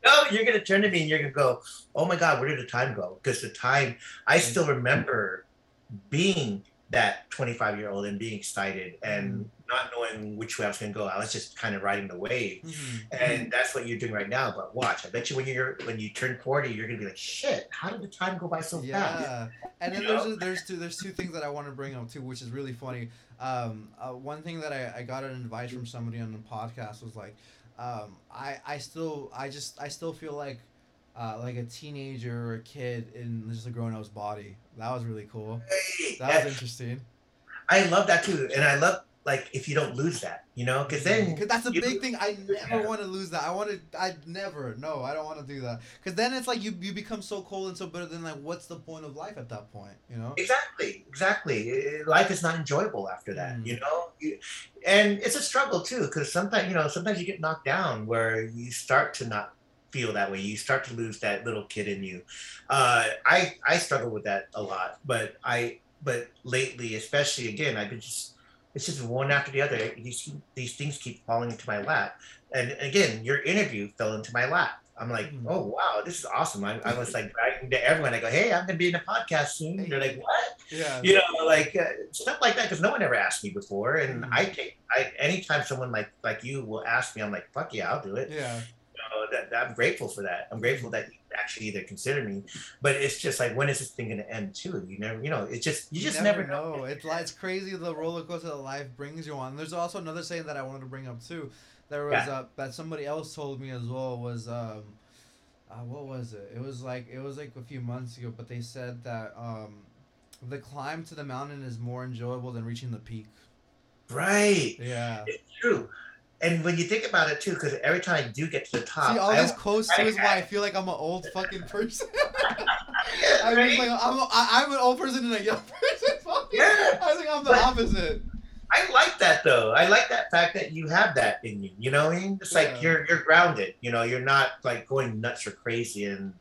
B: No, you're gonna turn to me and you're gonna go, "Oh my God, where did the time go?" Because the time, I still remember being that 25 year old and being excited and not knowing which way I was gonna go. I was just kind of riding the wave,
A: Mhm.
B: and that's what you're doing right now. But watch, I bet you when you're when you turn 40, you're gonna be like, "Shit, how did the time go by so fast?"
A: Yeah, and then
B: You
A: there's a, there's two there's two things that I want to bring up too, which is really funny. Um, uh, one thing that I, I got an advice from somebody on the podcast was like, um, I I still I just I still feel like, uh, like a teenager or a kid in just a grown up's body. That was really cool. That was interesting.
B: I love that too, and I love like if you don't lose that, you know, because then
A: Cause that's a big thing. I never
B: Yeah.
A: want to lose that. I want to. I never. No, I don't want to do that. Cause then it's like you you become so cold and so bitter. Then like, what's the point of life at that point? You know.
B: Exactly, exactly. Life is not enjoyable after that,
A: Mm.
B: you know. And it's a struggle too, because sometimes you know, sometimes you get knocked down where you start to not feel that way. You start to lose that little kid in you. Uh, I I struggle with that a lot, but I but lately, especially again, I've been just it's just one after the other. These these things keep falling into my lap, and again, your interview fell into my lap. I'm like,
A: Mm.
B: oh wow, this is awesome. I, I was like bragging to everyone. I go, hey, I'm gonna be in a podcast soon. And They're like, what?
A: Yeah.
B: you know, like uh, stuff like that because no one ever asked me before, and
A: Mhm.
B: I take I anytime someone like like you will ask me, I'm like, fuck yeah, I'll do it.
A: Yeah.
B: You know, that, that- I'm grateful for that. I'm grateful that you actually either consider me, but it's just like when is this thing gonna end too? You never, you know, it's just you, just never, know.
A: It's like it's crazy the roller coaster that life brings you on. There's also another saying that I wanted to bring up too, there was
B: Yeah.
A: uh, that somebody else told me as well was um, uh, what was it? It was like it was like a few months ago, but they said that um, the climb to the mountain is more enjoyable than reaching the peak.
B: Right.
A: Yeah.
B: It's true. And when you think about it too, because every time I do get to the top,
A: See, all
B: I-
A: these quotes too is why I feel like I'm an old fucking person.
B: Yeah,
A: I
B: right?
A: mean, like I'm, a, I, I'm an old person and a young person.
B: Yeah.
A: I think I'm the
B: But-
A: opposite.
B: I like that though. I like that fact that you have that in you. You know what I mean? It's
A: Yeah.
B: like you're you're grounded. You know, you're not like going nuts or crazy and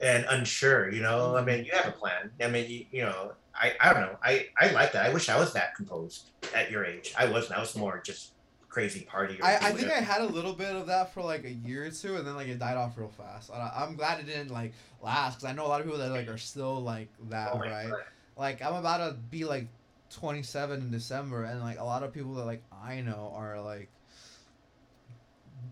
B: and unsure. You know, I
A: Mhm.
B: mean, you have a plan. I mean, you, you know, I I don't know. I I like that. I wish I was that composed at your age. I wasn't. I was more just crazy party.
A: I, I think I had a little bit of that for like a year or two, and then like it died off real fast. And I, I'm glad it didn't like last, because I know a lot of people that like are still like that,
B: Oh
A: right?
B: God.
A: Like I'm about to be like 27 in December, and like a lot of people that like I know are like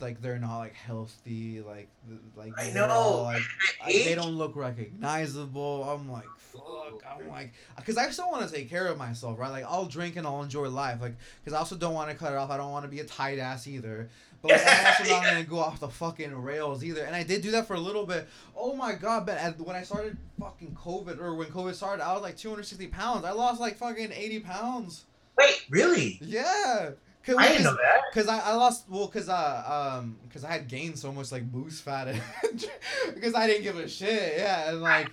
A: like they're not like healthy, like like
B: I know.
A: all, like
B: I
A: they don't look recognizable. I'm like, fuck. I'm like, because I still want to take care of myself, right? Like, I'll drink and I'll enjoy life, like, because I also don't want to cut it off. I don't want to be a tight ass either. But like, I'm also not gonna go off the fucking rails either. And I did do that for a little bit. Oh my god, but when I started fucking COVID or when COVID started, I was like 260 pounds. I lost like fucking 80 pounds.
B: Wait, really?
A: Yeah. Cause,
B: I didn't know that.
A: Cause I, I lost well cause uh um cause I had gained so much like boost fat because I didn't give a shit yeah and like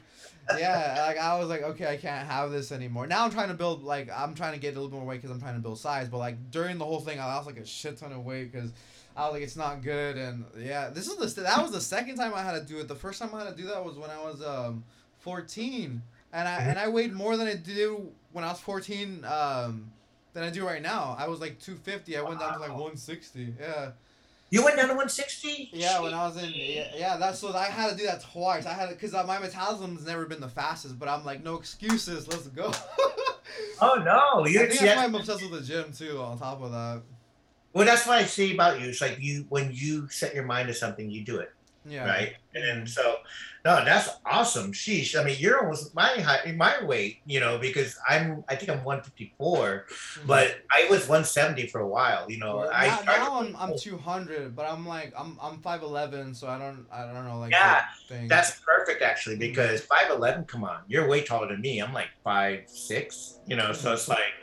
A: yeah like I was like okay I can't have this anymore. Now I'm trying to build like I'm trying to get a little more weight because I'm trying to build size but like during the whole thing I lost like a shit ton of weight because I was like it's not good and yeah this is the that was the second time I had to do it. The first time I had to do that was when I was um 14 and I and I weighed more than I did when I was 14 um than I do right now. I was like 250. I went down to like 160. Yeah.
B: You went down to 160?
A: Yeah, when I was in yeah, yeah that's so I had to do that twice. I had because uh, my metabolism's never been the fastest, but I'm like no excuses. Let's go.
B: Oh no,
A: I
B: you
A: think
B: see,
A: that's why I'm obsessed with the gym too. On top of that,
B: well, that's what I see about you. It's like you when you set your mind to something, you do it.
A: yeah.
B: right? And so, no, that's awesome. Sheesh. I mean, you're almost my height, my weight, you know, because I'm, I think I'm 154,
A: Mhm.
B: but I was 170 for a while, you know.
A: Well,
B: I
A: now, now I'm, I'm 200, but I'm like I'm I'm 5'11, so I don't I don't know like
B: Yeah. That's perfect, actually,
A: Mhm.
B: because 5'11, come on, you're way taller than me. I'm like 5'6, you know, so it's like,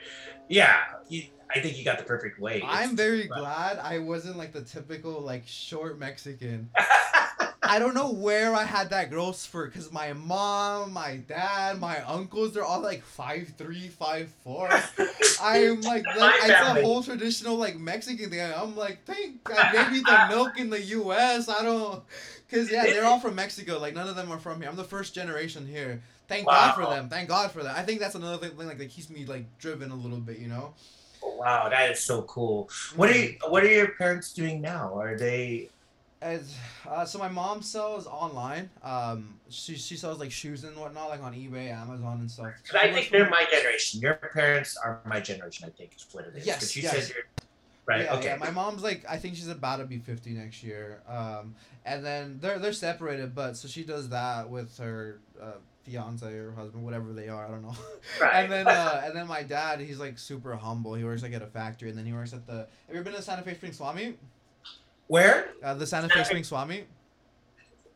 B: yeah, you, I think you got the perfect weight.
A: I'm very
B: but-
A: glad I wasn't like the typical like short Mexican. I don't know where I had that growth spurt because my mom, my dad, my uncles, they're all like five three, five four. I'm like, like it's a whole traditional like Mexican thing. I'm like, thank God, maybe the milk in the U.S. I don't, cause yeah, they're all from Mexico. Like none of them are from here. I'm the first generation here. Thank God for them. Thank God for that. I think that's another thing like that keeps me like driven a little bit. You know.
B: Oh, wow, that is so cool. What are mm-hmm. you, what are your parents doing now? Are they,
A: As, uh, so my mom sells online. Um, she she sells like shoes and whatnot, like on eBay, Amazon, and stuff.
B: Because I think they're my generation. Your parents are my generation. I think is what it is.
A: Yes,
B: you
A: yes.
B: said you're right.
A: Yeah,
B: okay.
A: yeah. My mom's like, I think she's about to be fifty next year. Um, and then they're they're separated, but so she does that with her uh, fiance or husband, whatever they are. I don't know.
B: right.
A: and then uh, and then my dad, he's like super humble. He works like at a factory, and then he works at the. Have you ever been to Santa Fe Springs Swap Meet?
B: Where?
A: Uh, the Santa Fe Springs Swap Meet.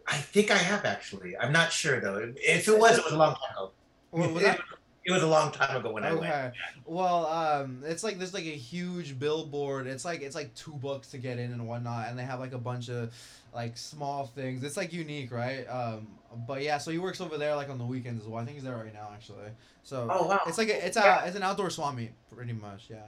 B: I think I have actually. I'm not sure though. If it was, it was a long time ago.
A: What was that?
B: It was a long time ago when I went.
A: Okay. Well, um, it's like there's like a huge billboard. It's like it's like two bucks to get in and whatnot, and they have like a bunch of like small things. It's like unique, right? Um, but yeah, so he works over there like on the weekends as well. I think he's there right now actually. So
B: Oh wow.
A: it's like a, it's a
B: Yeah.
A: it's an outdoor swap meet pretty much. Yeah.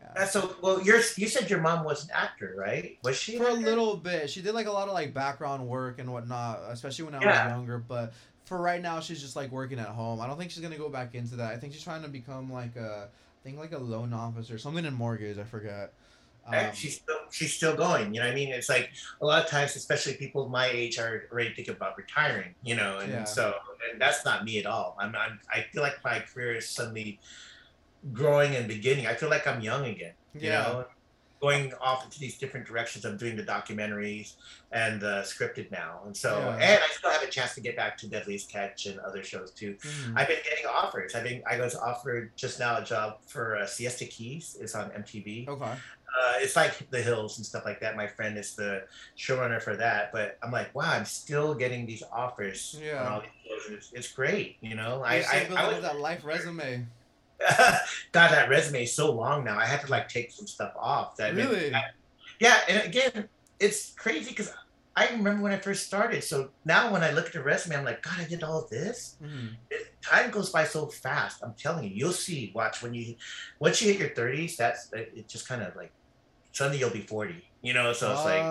A: Yeah.
B: So well. You're you said your mom was an actor, right? Was she?
A: For a little bit, she did like a lot of like background work and whatnot, especially when I
B: Yeah.
A: was younger. But for right now, she's just like working at home. I don't think she's gonna go back into that. I think she's trying to become like a, I think like a loan officer, something in mortgage. I forget.
B: And
A: Um,
B: she's still she's still going. You know what I mean? It's like a lot of times, especially people my age, are already thinking about retiring. You know, and
A: Yeah.
B: so and that's not me at all. I'm, I'm I feel like my career is suddenly growing and beginning. I feel like I'm young again. You
A: Yeah.
B: know, going off into these different directions. I'm doing the documentaries and the scripted now, and so
A: Yeah.
B: and I still have a chance to get back to Deadliest Catch and other shows too.
A: mhm.
B: I've been getting offers. I've been I was offered just now a job for uh, Siesta Keys. It's on MTV.
A: okay.
B: Uh, it's like the hills and stuff like that. My friend is the showrunner for that, but I'm like, wow, I'm still getting these offers
A: Yeah.
B: on all these shows, it's, it's great. You know,
A: I,
B: I, I, I was,
A: that life resume.
B: God, that resume is so long now. I had to like take some stuff off. That
A: Really?
B: yeah, and again, it's crazy because I remember when I first started. So now when I look at the resume, I'm like, God, I did all this.
A: Mhm.
B: It, time goes by so fast. I'm telling you, you'll see. Watch when you once you hit your 30s, that's it, it just kind of like suddenly you'll be 40. You know, so it's like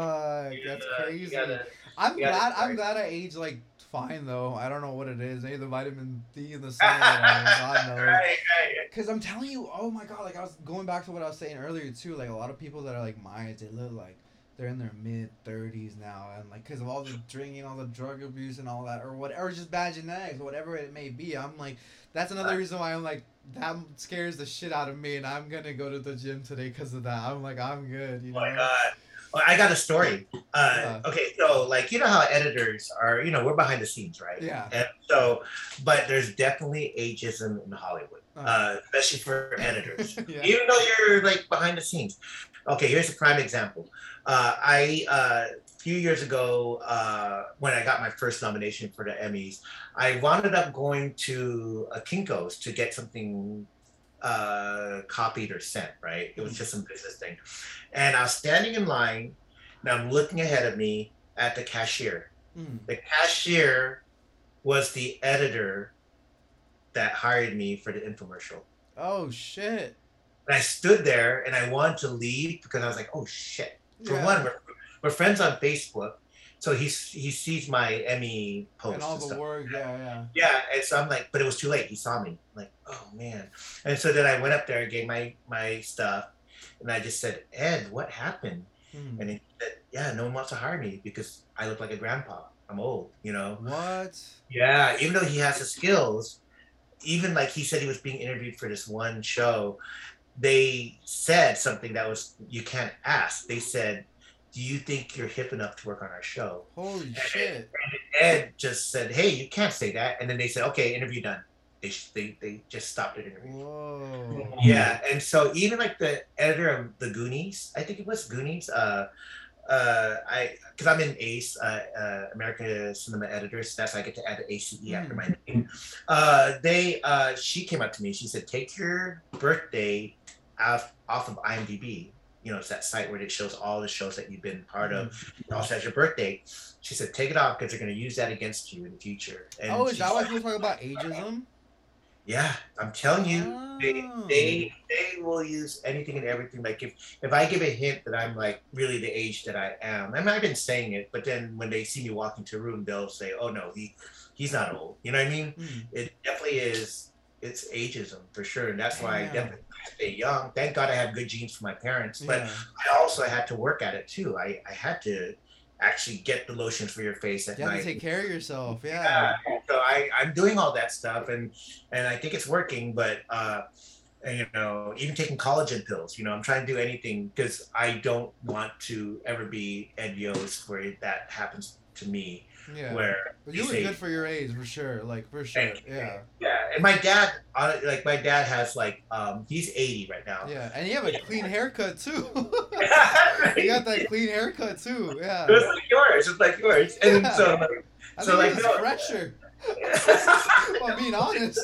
A: that's
B: gotta-
A: crazy.
B: gotta-
A: I'm glad. I'm glad I aged like fine though. I don't know what it is. Maybe the vitamin D in the sun. God knows.
B: right, right.
A: Cause I'm telling you, oh my god, like I was going back to what I was saying earlier too. Like a lot of people that are like my age, they look like they're in their mid thirties now, and like because of all the drinking, all the drug abuse, and all that, or whatever, just bad genetics, whatever it may be. I'm like, that's another reason why I'm like that scares the shit out of me, and I'm gonna go to the gym today because of that. I'm like, I'm good, you
B: Oh
A: know.
B: my god. Well, I got a story. Uh,
A: Yeah.
B: Okay, so like you know how editors are, you know, we're behind the scenes, right?
A: Yeah.
B: And so, but there's definitely ageism in Hollywood,
A: Uh.
B: uh, especially for editors.
A: yeah.
B: Even though you're like behind the scenes. Okay, here's a prime example. Uh, I uh, few years ago, uh, when I got my first nomination for the Emmys, I wound up going to a Kinkos to get something uh, copied or sent. Right, it was just some business thing, and I was standing in line, and I'm looking ahead of me at the cashier.
A: Mm.
B: The cashier was the editor that hired me for the infomercial.
A: Oh shit.
B: And I stood there and I wanted to leave because I was like, oh shit. For
A: Yeah.
B: one, we're, we're friends on Facebook. So he, he sees my Emmy post
A: and
B: and,
A: the
B: stuff.
A: work, yeah, yeah.
B: Yeah, and so I'm like, but it was too late. He saw me. I'm like, oh man. And so then I went up there and gave my my stuff, and I just said, Ed, what happened?
A: Mm.
B: And he said, yeah, no one wants to hire me because I look like a grandpa. I'm old, you know.
A: What?
B: Yeah, even though he has the skills, even like he said he was being interviewed for this one show, they said something that was you can't ask. They said, "Do you think you're hip enough to work on our show?"
A: Holy shit.
B: Ed just said, "Hey, you can't say that." And then they said, "Okay, interview done." They they they just stopped the interview.
A: Whoa.
B: Yeah, and so even like the editor of the Goonies, I think it was Goonies. Uh, uh, I because I'm in ACE, uh, uh, American Cinema Editors. That's how I get to add the ACE after my name. Uh, they uh, she came up to me. She said, "Take your birthday off off of IMDb. You know, it's that site where it shows all the shows that you've been part of. It also has your birthday." She said, "Take it off because they're going to use that against you in the future." And
A: Oh, is that why people talk about ageism?
B: Yeah, I'm telling you they
A: Oh.
B: they they will use anything and everything. Like if if I give a hint that I'm like really the age that I am, I mean I've been saying it, but then when they see me walk into a room, they'll say, "Oh no, he he's not old." You know what I mean?
A: Mm.
B: It definitely is. It's ageism for sure, and that's why I definitely stay young. Thank God I have good genes from my parents, but
A: Yeah.
B: I also had to work at it too. I I had to actually get the lotions for your face at
A: You
B: night.
A: to take care of yourself.
B: Yeah,
A: Yeah.
B: so I, I'm doing all that stuff and and I think it's working, but uh you know, even taking collagen pills, you know, I'm trying to do anything because I don't want to ever be Ed Yost where that happens to me.
A: Yeah.
B: Where
A: But you look good for your age, for sure. Like for sure. Yeah.
B: Yeah, and my dad, uh, like my dad has like, um, he's 80 right now.
A: Yeah. And you have a clean haircut too. You got that clean haircut too. Yeah.
B: It was like yours, it's like yours, and
A: Yeah.
B: so like,
A: I
B: so, like,
A: it's
B: no-
A: fresher. If I'm being honest.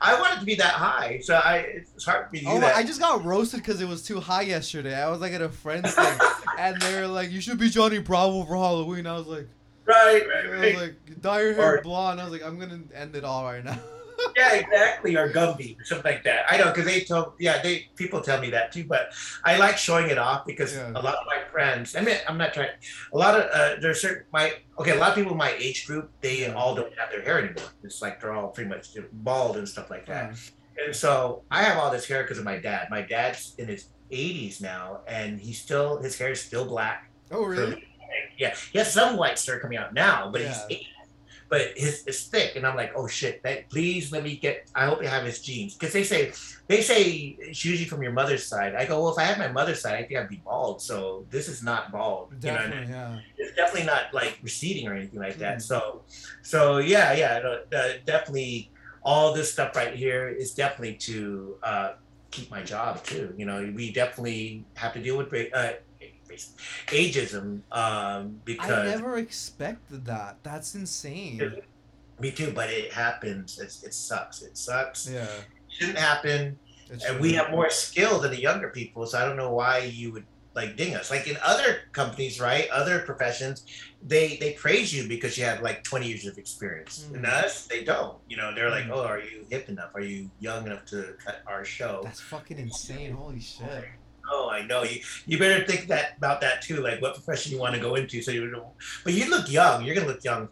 B: I wanted to be that high, so I it's hard for me to
A: Oh. I just got roasted because it was too high yesterday. I was like at a friend's thing, and they were like, "You should be Johnny Bravo for Halloween." I was like,
B: right,
A: I
B: right,
A: was
B: right.
A: like, dye your hair
B: Or-
A: blonde. I was like, I'm gonna end it all right now.
B: yeah, exactly, or Gumby, or something like that. I know because they told, yeah, they people tell me that too. But I like showing it off because
A: Yeah.
B: a lot of my friends. I mean, I'm not trying. A lot of uh, there's certain my okay. A lot of people in my age group, they all don't have their hair anymore. It's like they're all pretty much bald and stuff like that.
A: Yeah.
B: And so I have all this hair because of my dad. My dad's in his 80s now, and he's still his hair is still black.
A: Oh really?
B: Yeah, he has some white hair coming out now, but
A: Yeah.
B: he's 80. But his it's thick, and I'm like, oh shit! That, please let me get. I hope you have his genes, because they say they say it's usually from your mother's side. I go, well, if I had my mother's side, I think I'd be bald. So this is not bald. You know I mean?
A: Yeah.
B: it's definitely not like receding or anything like that.
A: Mm.
B: So, so yeah, yeah, uh, definitely all this stuff right here is definitely to uh, keep my job too. You know, we definitely have to deal with uh, ageism um, because I
A: never expected that. That's insane.
B: Me too, but it happens. It's, it sucks. It sucks.
A: Yeah.
B: It shouldn't happen. It's and we have more skill than the younger people, so I don't know why you would like ding us. Like in other companies, right? Other professions, they they praise you because you have like 20 years of experience. Mm. In us, they don't. You know, they're like, mm. oh, are you hip enough? Are you young enough to cut our show?
A: That's fucking insane. Holy shit.
B: Oh, I know. You you better think that about that too. Like what profession you want to go into. So you, don't. but you look young. You're gonna look young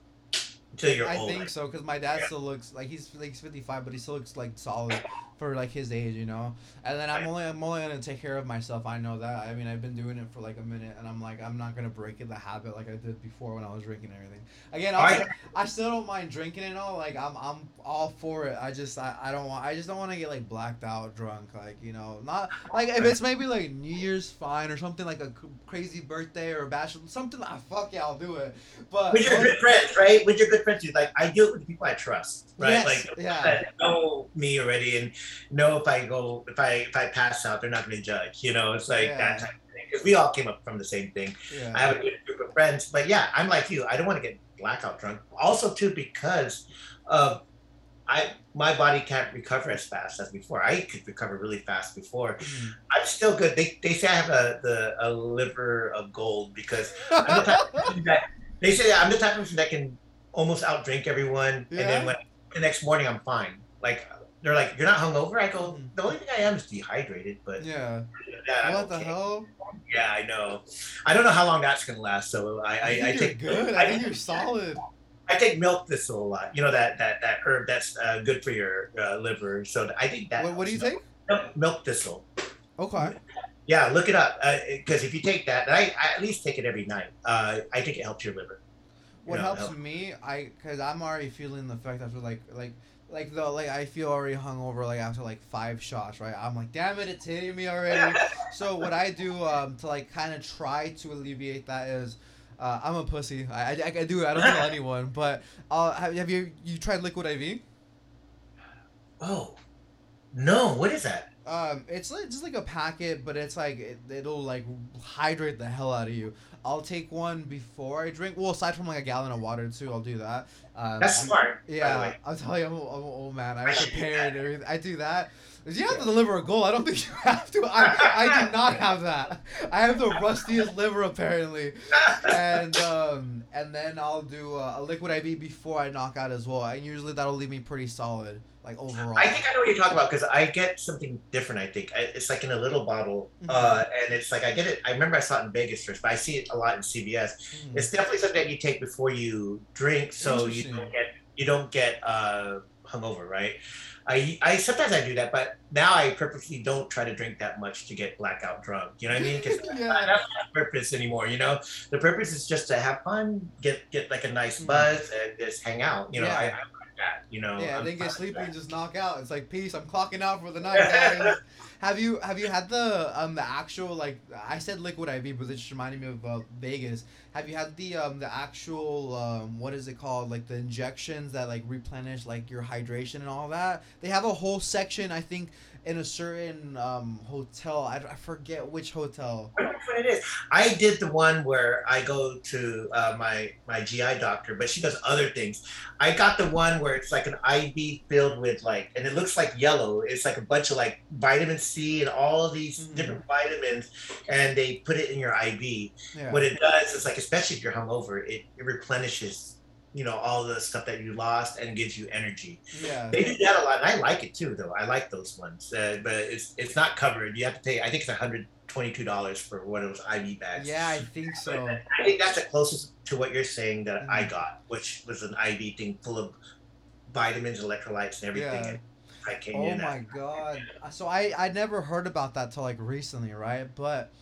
B: until you're
A: I
B: old.
A: I think so because my dad yeah. still looks like he's like he's 55, but he still looks like solid for like his age, you know. And then I'm only I'm only gonna take care of myself. I know that. I mean, I've been doing it for like a minute, and I'm like I'm not gonna break it the habit like I did before when I was drinking and everything. Again, I, I still don't mind drinking and all. Like I'm I'm all for it. I just I, I don't want I just don't want to get like blacked out drunk. Like you know, not like if it's maybe like New Year's fine or something like a crazy birthday or a bachelor something. Like, fuck yeah, I'll do it. But
B: with your good friends, right? With your good friends, like I do it with the people I trust, right?
A: Yes,
B: like
A: yeah.
B: know me already and know if I go if I if I pass out, they're not going to judge. You know, it's like yeah. that type of thing because we all came up from the same thing. Yeah. I have a good group of friends, but yeah, I'm like you. I don't want to get blackout drunk. Also, too, because of I my body can't recover as fast as before. I could recover really fast before. Mm-hmm. I'm still good. They, they say I have a the a liver of gold because I'm the type that they say I'm the type of person that can almost outdrink everyone, yeah. and then when the next morning I'm fine. Like they're like, "You're not hungover." I go, "The only thing I am is dehydrated." But
A: yeah, yeah what the hell?
B: Yeah, I know. I don't know how long that's gonna last. So I, I, I, I take
A: good. I, I think you're solid.
B: I take milk thistle a lot. You know that that that herb that's uh, good for your uh, liver. So I think that.
A: What, what do you think?
B: Milk, milk thistle.
A: Okay.
B: Yeah, look it up because uh, if you take that, I, I, at least take it every night. Uh, I think it helps your liver.
A: What you know, helps help. me, I because I'm already feeling the effect after like like like the like I feel already hungover like after like five shots, right? I'm like, damn it, it's hitting me already. so what I do um to like kind of try to alleviate that is. Uh, I'm a pussy. I, I, I do. I don't tell anyone. But uh, have, have you you tried liquid IV?
B: Oh, no. What is that?
A: Um, it's like just like a packet, but it's like it, it'll like hydrate the hell out of you. I'll take one before I drink. Well, aside from like a gallon of water too, I'll do that.
B: Um, That's smart.
A: Yeah, I'll tell you, I'm, I'm an old man. I, I prepare and everything. I do that. You have to deliver a goal. I don't think you have to. I, I do not have that. I have the rustiest liver apparently, and um, and then I'll do a, a liquid IV before I knock out as well. And usually that'll leave me pretty solid like overall.
B: I think I know what you're talking about because I get something different. I think it's like in a little bottle, mm-hmm. uh, and it's like I get it. I remember I saw it in Vegas first, but I see it a lot in CVS. Mm-hmm. It's definitely something that you take before you drink, so you don't get you don't get uh, hungover, right? I, I sometimes I do that, but now I purposely don't try to drink that much to get blackout drunk. You know what I mean? Because yeah. that's not the purpose anymore. You know, the purpose is just to have fun, get get like a nice mm-hmm. buzz, and just hang out. You know, yeah. I, I that. You know.
A: Yeah, then get sleepy and just knock out. It's like peace. I'm clocking out for the night, guys. have you have you had the um the actual like I said liquid IV, but it just reminded me of uh, Vegas. Have you had the um the actual um what is it called like the injections that like replenish like your hydration and all that? They have a whole section I think in a certain um, hotel. I, I forget which hotel.
B: I don't know what it is. I did the one where I go to uh, my my GI doctor, but she does other things. I got the one where it's like an IV filled with like, and it looks like yellow. It's like a bunch of like vitamin C and all these mm-hmm. different vitamins, and they put it in your IV. Yeah. What it does is like, especially if you're hungover, it, it replenishes you know all the stuff that you lost and gives you energy.
A: Yeah,
B: they do that a lot, and I like it too. Though I like those ones, uh, but it's it's not covered. You have to pay. I think it's a hundred twenty-two dollars for one of those IV bags.
A: Yeah, I think so.
B: But I think that's the closest to what you're saying that mm-hmm. I got, which was an IV thing full of vitamins, electrolytes, and everything. Yeah. I came
A: oh my god! So I I never heard about that till like recently, right? But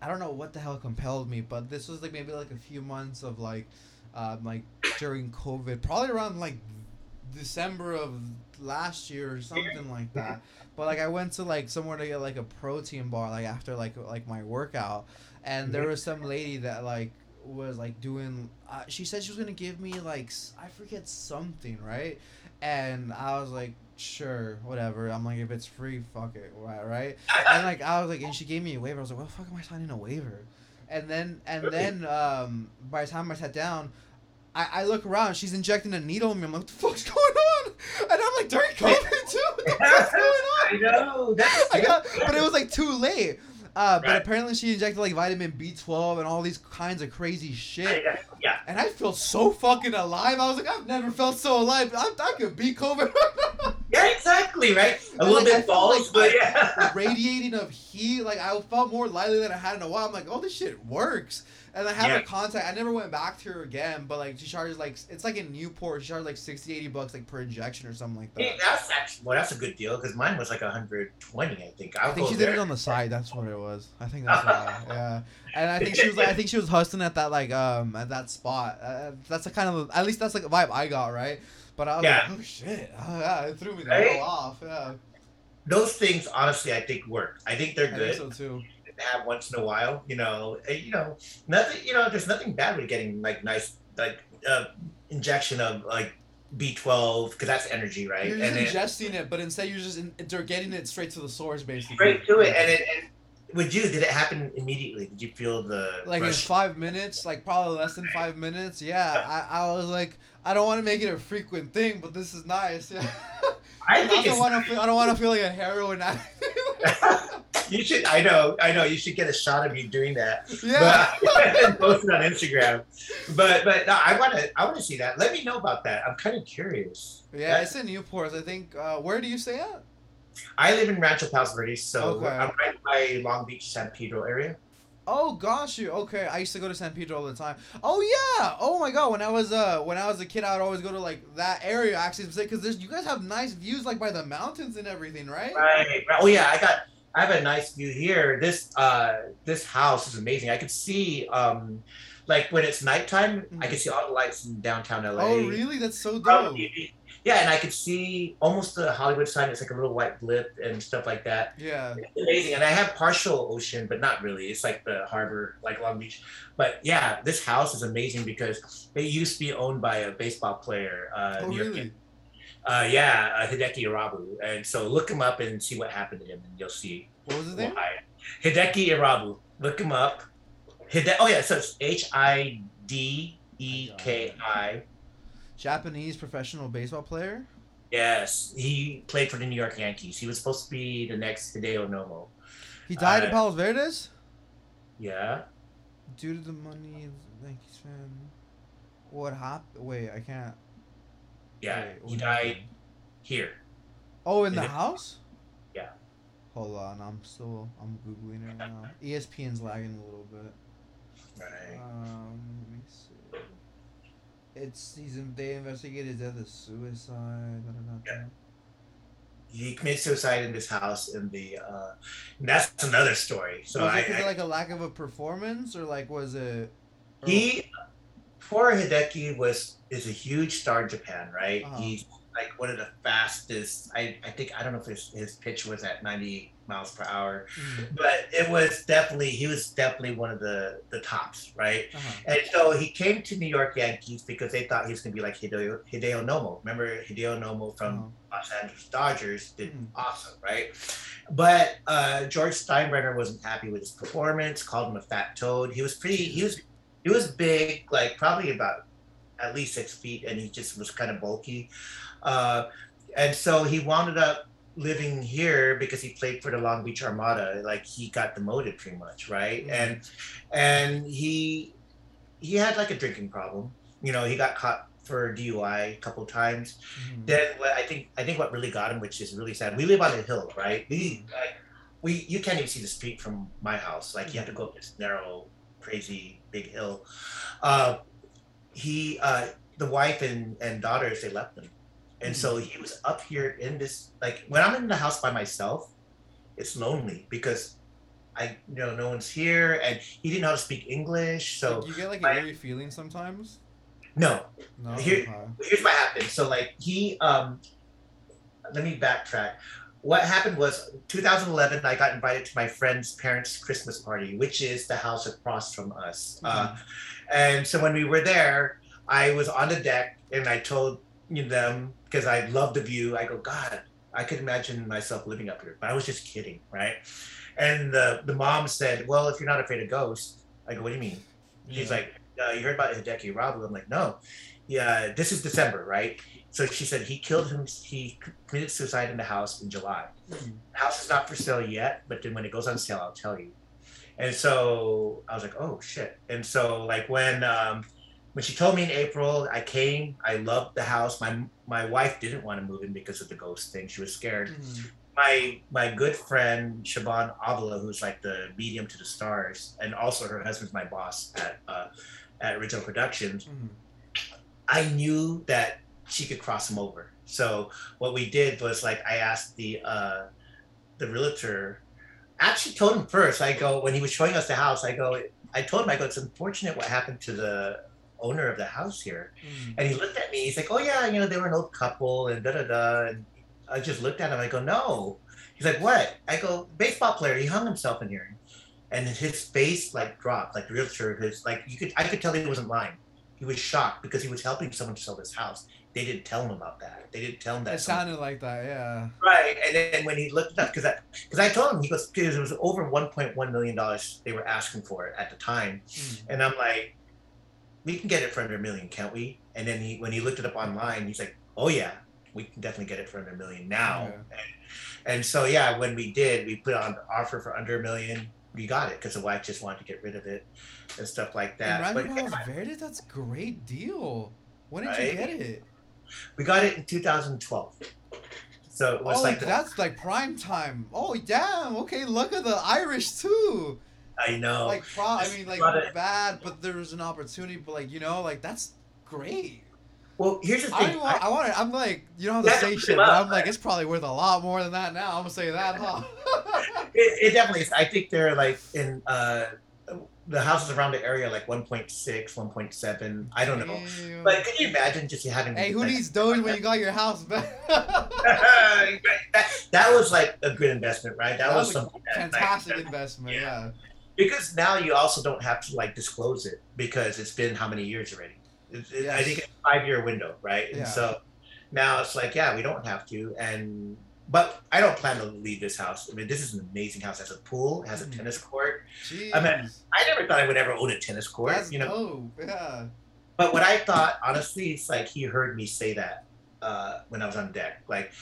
A: I don't know what the hell compelled me, but this was like maybe like a few months of like um, like during COVID, probably around like December of last year or something like that. But like I went to like somewhere to get like a protein bar like after like like my workout, and there was some lady that like was like doing. Uh, she said she was gonna give me like I forget something, right? And I was like, sure, whatever. I'm like, if it's free, fuck it, right? Right? And like I was like, and she gave me a waiver. I was like, what the fuck am I signing a waiver? And then and then um, by the time I sat down. I, I look around. She's injecting a needle in me. I'm like, what the fuck's going on? And I'm like, during COVID too. What the fuck's going on?
B: I know. That's
A: I got, but it was like too late. Uh, but
B: Right.
A: apparently she injected like vitamin B12 and all these kinds of crazy shit.
B: yeah.
A: And I feel so fucking alive. I was like, I've never felt so alive. I, I could beat COVID.
B: Yeah, exactly, right? A
A: And,
B: little
A: like,
B: bit false,
A: like
B: but yeah.
A: radiating of heat. Like I felt more lively than I had in a while. I'm like, oh, this shit works. And I have
B: Yeah.
A: her contact. I never went back to her again, but like she charges like it's like in Newport. She charges like 60, 80 bucks like per injection or something like
B: Hey,
A: that.
B: that's actually well, that's a good deal because mine was like 120, I think. I'll
A: I think she did it on the side. That's what it was. I think that's why. Yeah, and I think she was like, I think she was hustling at that like um at that spot. Uh, that's the kind of at least that's like a vibe I got right. But I was
B: Yeah.
A: like, oh shit, oh, yeah, it threw me the
B: Right?
A: hell off. Yeah,
B: Those things, honestly, I think work. I think they're
A: I
B: good.
A: think so too.
B: Have once in a while. You know, you know, nothing. You know, there's nothing bad with getting like nice like uh, injection of like B12 because that's energy, right?
A: You're
B: and
A: ingesting it, but instead you're just in, they're getting it straight to the source basically.
B: straight to it. And it and with you, did it happen immediately? Did you feel the
A: like in five minutes, like probably less than five minutes. Yeah, I, I was like, I don't want to make it a frequent thing, but this is nice. Yeah.
B: I
A: I
B: think
A: don't want to feel. I don't want to feel like a heroin addict.
B: you should. I know. I know. You should get a shot of you doing that.
A: yeah.
B: But, post it on Instagram. But but no, I want to. I want to see that. Let me know about that. I'm kind of curious.
A: Yeah, it's in Newport. I think. Uh, where do you stay at?
B: I live in Rancho Palos Verdes, so
A: Okay.
B: I'm right by Long Beach, San Pedro area.
A: Oh gosh, you okay? I used to go to San Pedro all the time. Oh yeah. Oh my god. When I was uh when I was a kid, I would always go to like that area actually because there's you guys have nice views like by the mountains and everything, right?
B: Right. Oh yeah, I got. I have a nice view here. This uh this house is amazing. I could see um like when it's nighttime, I can see all the lights in downtown LA.
A: Oh really? That's so dope.
B: Probably- Yeah, and I could see almost the Hollywood sign. It's like a little white blip and stuff like that.
A: Yeah.
B: It's amazing. And I have partial ocean, but not really. It's like the harbor, like Long Beach. But yeah, this house is amazing because it used to be owned by a baseball player. Uh,
A: Oh
B: New York
A: really?
B: Uh, yeah, uh, Hideki Irabu. And so look him up and see what happened to him, and you'll see
A: What was his name?
B: Hideki Irabu. Look him up. Hide- oh, yeah, so it's H I D E K I.
A: Japanese professional baseball player.
B: Yes, he played for the New York Yankees. He was supposed to be the next Hideo Nomo.
A: He died in
B: Uh,
A: Palos Verdes
B: Yeah.
A: due to the money of the Yankees fan. What happened? Wait, I can't.
B: Yeah,
A: Wait,
B: he died here.
A: Oh, in the
B: in it-
A: house?
B: Yeah.
A: Hold on, I'm still I'm googling it now. ESPN's lagging a little bit.
B: Right.
A: Um, let me see. It's he's in, they investigated his death as suicide.
B: Yeah. He commits suicide in this house in the. Uh, that's another story. So
A: was
B: I,
A: it
B: I
A: like a lack of a performance, or like was it? or-
B: He, poor Hideki was is a huge star in Japan, right?
A: Uh-huh.
B: He's like one of the fastest. I, I think I don't know if his, his pitch was at ninety miles per hour,
A: Mhm.
B: but it was definitely he was definitely one of the the tops, right?
A: Uh-huh.
B: And so he came to New York Yankees because they thought he was going to be like Hideo, Hideo Nomo. Remember Hideo Nomo from
A: Uh-huh.
B: Los Angeles Dodgers did
A: Mm.
B: awesome, right? But uh, George Steinbrenner wasn't happy with his performance, called him a fat toad. He was pretty. He was he was big, like probably about at least six feet, and he just was kind of bulky. Uh, and so he wound up living here because he played for the Long Beach Armada. Like he got demoted pretty much, right?
A: Mhm.
B: And and he he had like a drinking problem. You know, he got caught for DUI a couple times
A: Mhm.
B: then what I think I think what really got him, which is really sad. We live on a hill, right? We like we you can't even see the street from my house. Like you have to go up this narrow, crazy big hill. Uh, he uh, the wife and and daughters they left him, and so he was up here in this like when I'm in the house by myself, it's lonely because. I you know no one's here and he didn't know how to speak English so
A: Like, you get like a eerie feeling sometimes.
B: no
A: No.
B: Here-
A: Okay.
B: here's what happened. So like he um let me backtrack. What happened was 2011 I got invited to my friend's parents' Christmas party, which is the house across from us. Uh, And so when we were there, I was on the deck and I told them because I love the view. I go, God, I could imagine myself living up here, but I was just kidding, right? And the the mom said, Well, if you're not afraid of ghosts, I go, What do you mean? She's like, uh, You heard about Hideki Irabu? I'm like, No. Yeah, this is December, right? So she said he killed him. He committed suicide in the house in July.
A: Mhm.
B: The house is not for sale yet, but then when it goes on sale, I'll tell you. And so I was like, oh shit. And so like when um, when she told me in April, I came. I loved the house. My my wife didn't want to move in because of the ghost thing. She was scared.
A: Mhm.
B: My my good friend Shaban Avila, who's like the medium to the stars, and also her husband's my boss at uh, at Original Productions.
A: Mhm.
B: I knew that she could cross him over. So what we did was like I asked the uh, the realtor. Actually told him first. I go when he was showing us the house. I go. I told him I go. It's unfortunate what happened to the owner of the house here.
A: Mhm.
B: And he looked at me. He's like, "Oh yeah, you know they were an old couple and da da da." And I just looked at him. I go, "No." He's like, "What?" I go, "Baseball player. He hung himself in here." And his face like dropped, like the realtor. His like you could I could tell he wasn't lying. He was shocked because he was helping someone to sell this house. They didn't tell him about that. They didn't tell him that.
A: It sounded like that, yeah.
B: Right, and then when he looked it up, because I, because I told him, he goes, because it was over 1.1 million dollars they were asking for it at the time,
A: Mhm.
B: and I'm like, we can get it for under a million, can't we? And then he, when he looked it up online, he's like, oh yeah, we can definitely get it for under a million now.
A: Yeah.
B: And, and so yeah, when we did, we put on the offer for under a million. We got it because the wife just wanted to get rid of it and stuff like that.
A: And
B: But
A: Verde, that's a great deal. When did you get it?
B: we got it in 2012. So it was
A: oh,
B: like
A: that's like prime time. Oh, damn. Okay, look at the Irish too.
B: I know.
A: Like, pro- I mean, like bad, but there was an opportunity. But like, you know, like that's great.
B: well, here's the
A: I
B: thing.
A: want, I want it. I'm like, you don't have to say shit, but. I'm like, it's probably worth a lot more than that now. I'm gonna say that, huh?
B: It, it definitely is. I think they're like in uh, the houses around the area, like 1.6, 1.7. I don't know.
A: Damn.
B: But can you imagine just having?
A: hey, who
B: like-
A: needs Doge when you got your house back?
B: that, that was like a good investment, right? That,
A: That
B: was,
A: was a
B: something that, like,
A: Fantastic
B: that-
A: investment,
B: yeah.
A: yeah.
B: Because now you also don't have to like disclose it because it's been how many years already? It's, it, I think it's a five year window, right?
A: Yeah.
B: And so now it's like, yeah, we don't have to. And but I don't plan to leave this house. I mean, this is an amazing house. It has a pool, it has a
A: Mhm.
B: tennis court.
A: Jeez.
B: I mean, I never thought I would ever own a tennis court,
A: that's
B: you know.
A: dope. Yeah.
B: But what I thought, honestly, it's like he heard me say that uh, when I was on deck. Like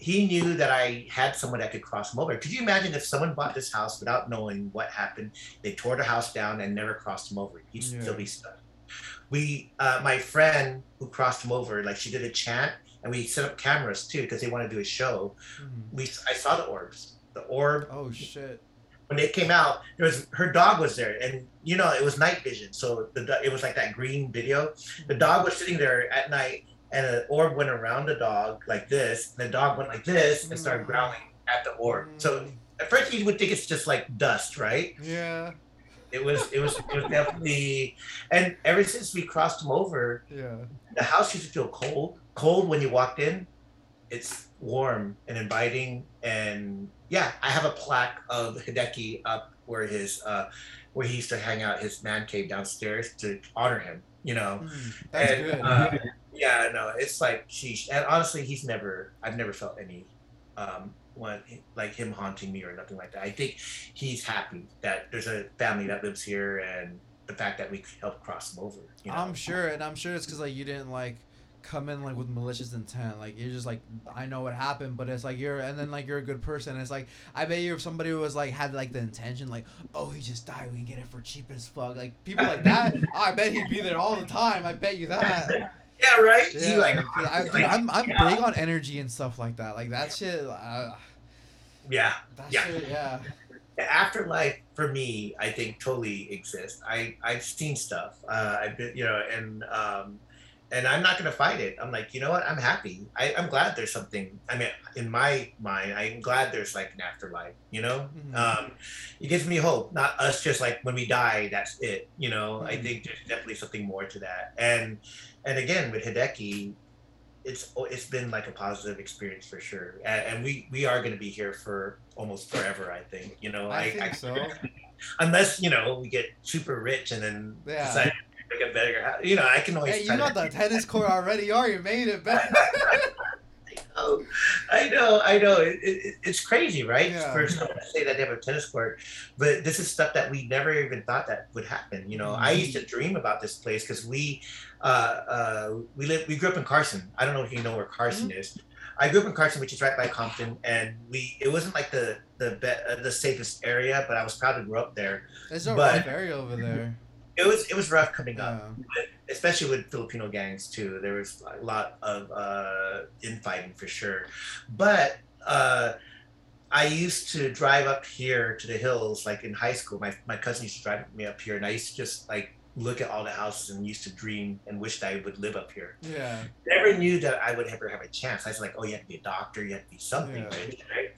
B: he knew that I had someone that could cross him over. Could you imagine if someone bought this house without knowing what happened? They tore the house down and never crossed him over. He'd
A: Yeah.
B: still be stuck. We, uh, my friend who crossed him over, like she did a chant, and we set up cameras too because they want to do a show.
A: Mhm.
B: We, I saw the orbs. The orb
A: Oh shit.
B: when they came out, there was her dog was there, and you know it was night vision, so the it was like that green video. The dog was sitting there at night, and an orb went around the dog like this. And the dog went like this and started
A: Mm.
B: growling at the orb. So at first you would think it's just like dust, right?
A: Yeah.
B: It was it was it was definitely, and ever since we crossed them over,
A: Yeah.
B: the house used to feel cold. Cold when you walked in. It's warm and inviting, and yeah, I have a plaque of Hideki up where his uh, where he used to hang out his man cave downstairs to honor him. You know,
A: Mhm. That's
B: and,
A: good.
B: uh, yeah, no, it's like sheesh. And honestly, he's never. I've never felt any. Um, one like him haunting me or nothing like that. I think he's happy that there's a family that lives here and the fact that we helped cross him over. You know?
A: I'm sure, and I'm sure it's because like you didn't like come in like with malicious intent. Like you're just like I know what happened, but it's like you're and then like you're a good person. It's like I bet you if somebody was like had like the intention like oh he just died we can get it for cheap as fuck like people like that I bet he'd be there all the time. I bet you that.
B: Yeah, right.
A: Yeah,
B: like,
A: I, dude,
B: like,
A: I'm I'm
B: yeah.
A: big on energy and stuff like that. Like that shit. Uh,
B: yeah.
A: that
B: Yeah.
A: shit. Yeah.
B: The afterlife for me, I think totally exists. I I've seen stuff. Uh, I've been, you know, and um, and I'm not gonna fight it. I'm like, you know what? I'm happy. I, I'm glad there's something. I mean, in my mind, I'm glad there's like an afterlife. You know,
A: Mhm.
B: um, it gives me hope. Not us just like when we die, that's it. You know, I
A: Mhm.
B: think there's definitely something more to that. And and again with Hideki, it's it's been like a positive experience for sure. And, and we we are going to be here for almost forever. I think. You know,
A: I think so.
B: Unless you know we get super rich and then
A: Yeah.
B: decide make a house. You know, I can always.
A: Hey, you got the tennis court already. are You already made it better.
B: Oh, I know, I know. It, it, it's crazy, right?
A: Yeah.
B: For someone to say that they have a tennis court, but this is stuff that we never even thought that would happen. You know, I used to dream about this place because we, uh, uh, we live, we grew up in Carson. I don't know if you know where Carson is. I grew up in Carson, which is right by Compton, and we. It wasn't like the the be, uh, the safest area, but I was proud to grow up there.
A: There's a
B: But-
A: rough area over there.
B: It was it was rough coming
A: Yeah.
B: up. especially with Filipino gangs too. There was a lot of uh, infighting for sure. But uh, I used to drive up here to the hills, like in high school. My my cousin used to drive me up here, and I used to just like look at all the houses and used to dream and wish that I would live up here.
A: Yeah.
B: Never knew that I would ever have a chance. I was like, oh, you have to be a doctor, you have to be something,
A: Yeah.
B: right?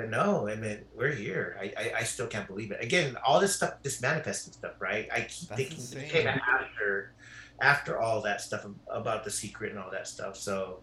B: But no, I mean, we're here. I, I, I still can't believe it. Again, all this stuff, this manifesting stuff, right? I keep
A: That's
B: thinking
A: insane.
B: it came after, after all that stuff about the secret and all that stuff. So,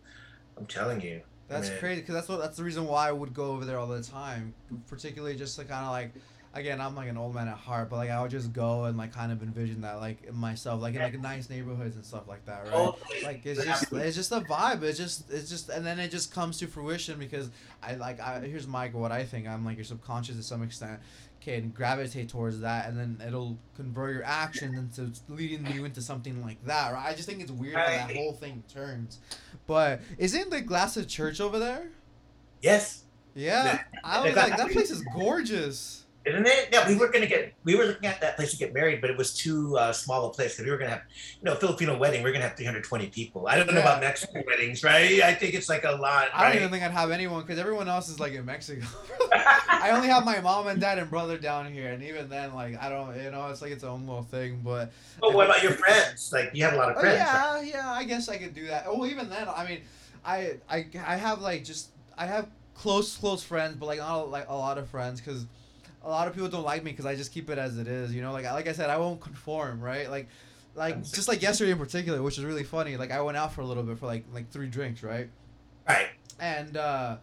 B: I'm telling you,
A: That's crazy because that's what that's the reason why I would go over there all the time. Particularly just to kind of like, again, I'm like an old man at heart, but like I would just go and like kind of envision that like myself, like in like nice neighborhoods and stuff like that, right?
B: Totally.
A: Like it's just it's just a vibe. It's just it's just and then it just comes to fruition because I like I here's Mike what I think. I'm like your subconscious to some extent can gravitate towards that and then it'll convert your actions into leading you into something like that, right? I just think it's weird how that whole thing turns. But isn't the glass of church over there?
B: yes,
A: Yeah, I was like, that place is gorgeous.
B: Isn't it? Yeah, we were gonna get, we were looking at that place to get married, but it was too uh, small a place because we were gonna have, you know, Filipino wedding. We're gonna have 320 people. I don't know about Mexican weddings, right? I think it's like a lot.
A: I don't
B: right?
A: even think I'd have anyone because everyone else is like in Mexico. I only have my mom and dad and brother down here, and even then, like I don't, you know, it's like its own little thing. But
B: But what about your friends? Like you have a lot of
A: Oh,
B: friends. right?
A: yeah, yeah, I guess I could do that. Oh, even then, I mean, I, I, I have like just I have close, close friends, but like not like a lot of friends because a lot of people don't like me because I just keep it as it is. You know, like like I said, I won't conform, right? Like, like just like yesterday in particular, which is really funny. Like I went out for a little bit for like like three drinks, right?
B: Right.
A: and uh,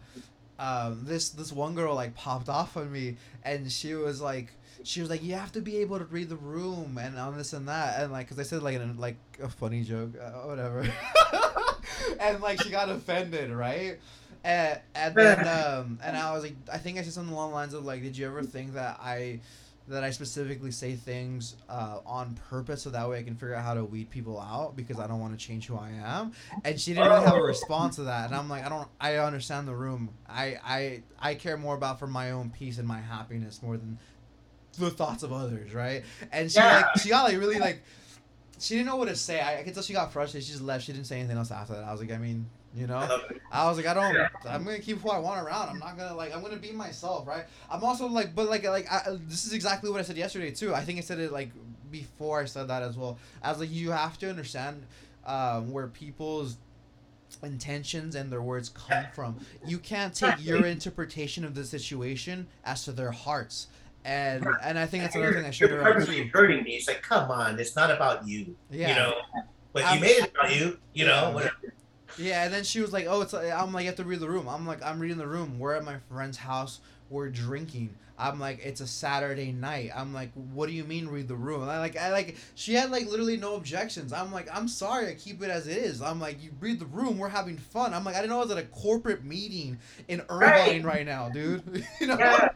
A: um, this this one girl like popped off on me, and she was like, she was like, you have to be able to read the room and on this and that, and like, cause I said like an, like a funny joke, uh, whatever, and like she got offended, right? And, and then um and I was like, I think I said something along the lines of like, did you ever think that I that I specifically say things uh, on purpose so that way I can figure out how to weed people out because I don't want to change who I am. And she didn't really have a response to that. And I'm like, I don't, I understand the room. I, I, I care more about for my own peace and my happiness more than the thoughts of others, right? And she
B: Yeah.
A: like, she got like really like, she didn't know what to say. I, I could tell she got frustrated. She just left. She didn't say anything else after that. I was like, I mean, you know.
B: I.
A: I was like, I don't.
B: Yeah.
A: I'm gonna keep who I want around. I'm not gonna like. I'm gonna be myself, right? I'm also like, but like, like I, this is exactly what I said yesterday too. I think I said it like before I said that as well. I was like, you have to understand um, where people's intentions and their words come from. You can't take your interpretation of the situation as to their hearts. And and I think that's another thing I should
B: You're
A: have
B: purposely hurting me. It's like, come on, it's not about you.
A: Yeah.
B: You know, but you made it about you. You know, whatever.
A: Yeah, and then she was like, "Oh, it's." Like, I'm like, "You have to read the room." I'm like, "I'm reading the room. We're at my friend's house. We're drinking." I'm like, "It's a Saturday night." I'm like, "What do you mean read the room?" And I like, I like, she had like literally no objections. I'm like, "I'm sorry, I keep it as it is." I'm like, "You read the room. We're having fun." I'm like, "I didn't know I was at a corporate meeting in Irvine right, now, dude." you know?
B: Yeah.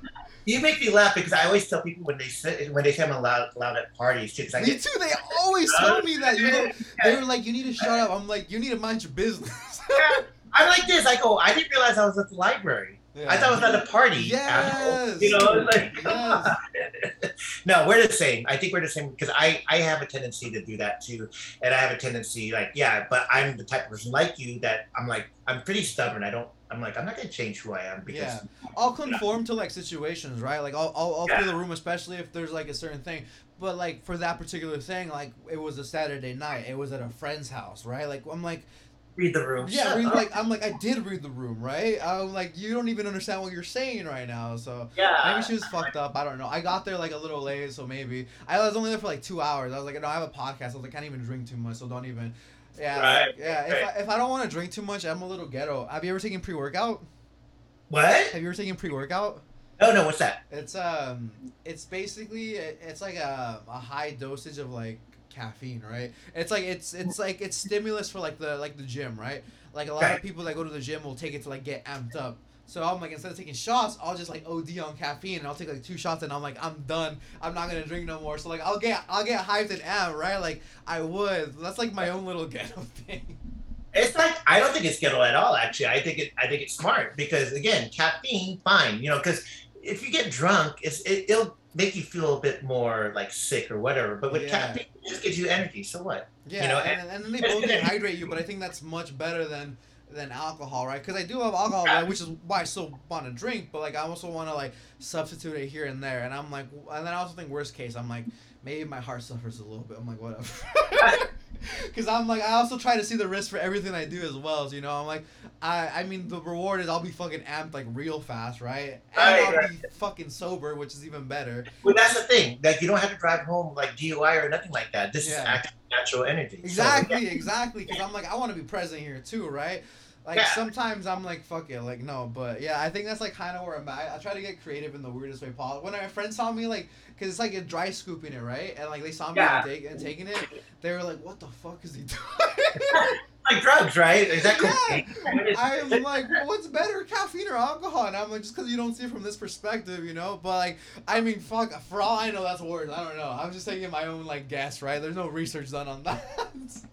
B: You make me laugh because I always tell people when they say when they say I'm loud loud at parties too. I
A: Me
B: get,
A: too. They always tell me that. You know, they were like, "You need to shut up." I'm like, "You need to mind your business."
B: I'm like this. I go. I didn't realize I was at the library. I thought it was at a party. asshole.
A: Yes.
B: You know, like come
A: Yes.
B: on. no, we're the same. I think we're the same because I I have a tendency to do that too, and I have a tendency like yeah, but I'm the type of person like you that I'm like I'm pretty stubborn. I don't. I'm like I'm not gonna change who I am because
A: Yeah. I'll conform to like situations, right? Like I'll I'll, I'll
B: Yeah.
A: feel the room, especially if there's like a certain thing. But like for that particular thing, like it was a Saturday night. It was at a friend's house, right? Like I'm like,
B: read the room.
A: yeah, read, like I'm like I did read the room, right? I'm like you don't even understand what you're saying right now. So
B: yeah.
A: maybe she was fucked up. I don't know. I got there like a little late, so maybe I was only there for like two hours. I was like, no, I have a podcast. I was like, I can't even drink too much, so don't even. Yeah,
B: Right,
A: like, yeah. If. I, if I don't want to drink too much, I'm a little ghetto. Have you ever taken pre workout?
B: What?
A: Have you ever taken pre workout?
B: No, no. What's that?
A: It's um, it's basically it's like a, a high dosage of like caffeine, right? It's like it's it's like it's stimulus for like the like the gym, right? Like a lot of people that go to the gym will take it to like get amped up. So I'm like instead of taking shots, I'll just like OD on caffeine and I'll take like two shots and I'm like I'm done. I'm not gonna drink no more. So like I'll get I'll get hyped and amped, right? Like I would. That's like my own little ghetto thing.
B: It's like I don't think it's ghetto at all. Actually, I think it. I think it's smart because again, caffeine, fine. You know, because if you get drunk, it's it, it'll make you feel a bit more like sick or whatever. But with
A: Yeah.
B: caffeine, it just gives you energy. So what?
A: Yeah, you
B: know,
A: and, and then they both dehydrate you, but I think that's much better than than alcohol, right? Because I do have alcohol, right, which is why I still want to drink, but like I also want to like substitute it here and there, and I'm like, and then I also think worst case, I'm like, maybe my heart suffers a little bit. I'm like, whatever. Because I'm like, I also try to see the risk for everything I do as well. So, you know, I'm like, I I mean, the reward is I'll be fucking amped like real fast, right? And
B: Right,
A: I'll
B: right.
A: be fucking sober, which is even better.
B: Well, that's the thing. Like you don't have to drive home like DUI or nothing like that. This
A: Yeah.
B: is actual natural energy. So,
A: Exactly, exactly. Because I'm like, I want to be present here too, right? Like
B: Yeah.
A: sometimes I'm like, fuck it, like no, but yeah, I think that's like kind of where I'm at. I try to get creative in the weirdest way possible. When my friends saw me like, cause it's like a dry scooping it, right? And like they saw me
B: Yeah.
A: take, and taking it, they were like, what the fuck is he doing?
B: like drugs, right? Is that
A: Yeah.
B: cocaine?
A: I'm like, well, what's better, caffeine or alcohol? And I'm like, just because you don't see it from this perspective, you know. But like, I mean, fuck. For all I know, that's worse. I don't know. I'm just taking my own like guess, right? There's no research done on that.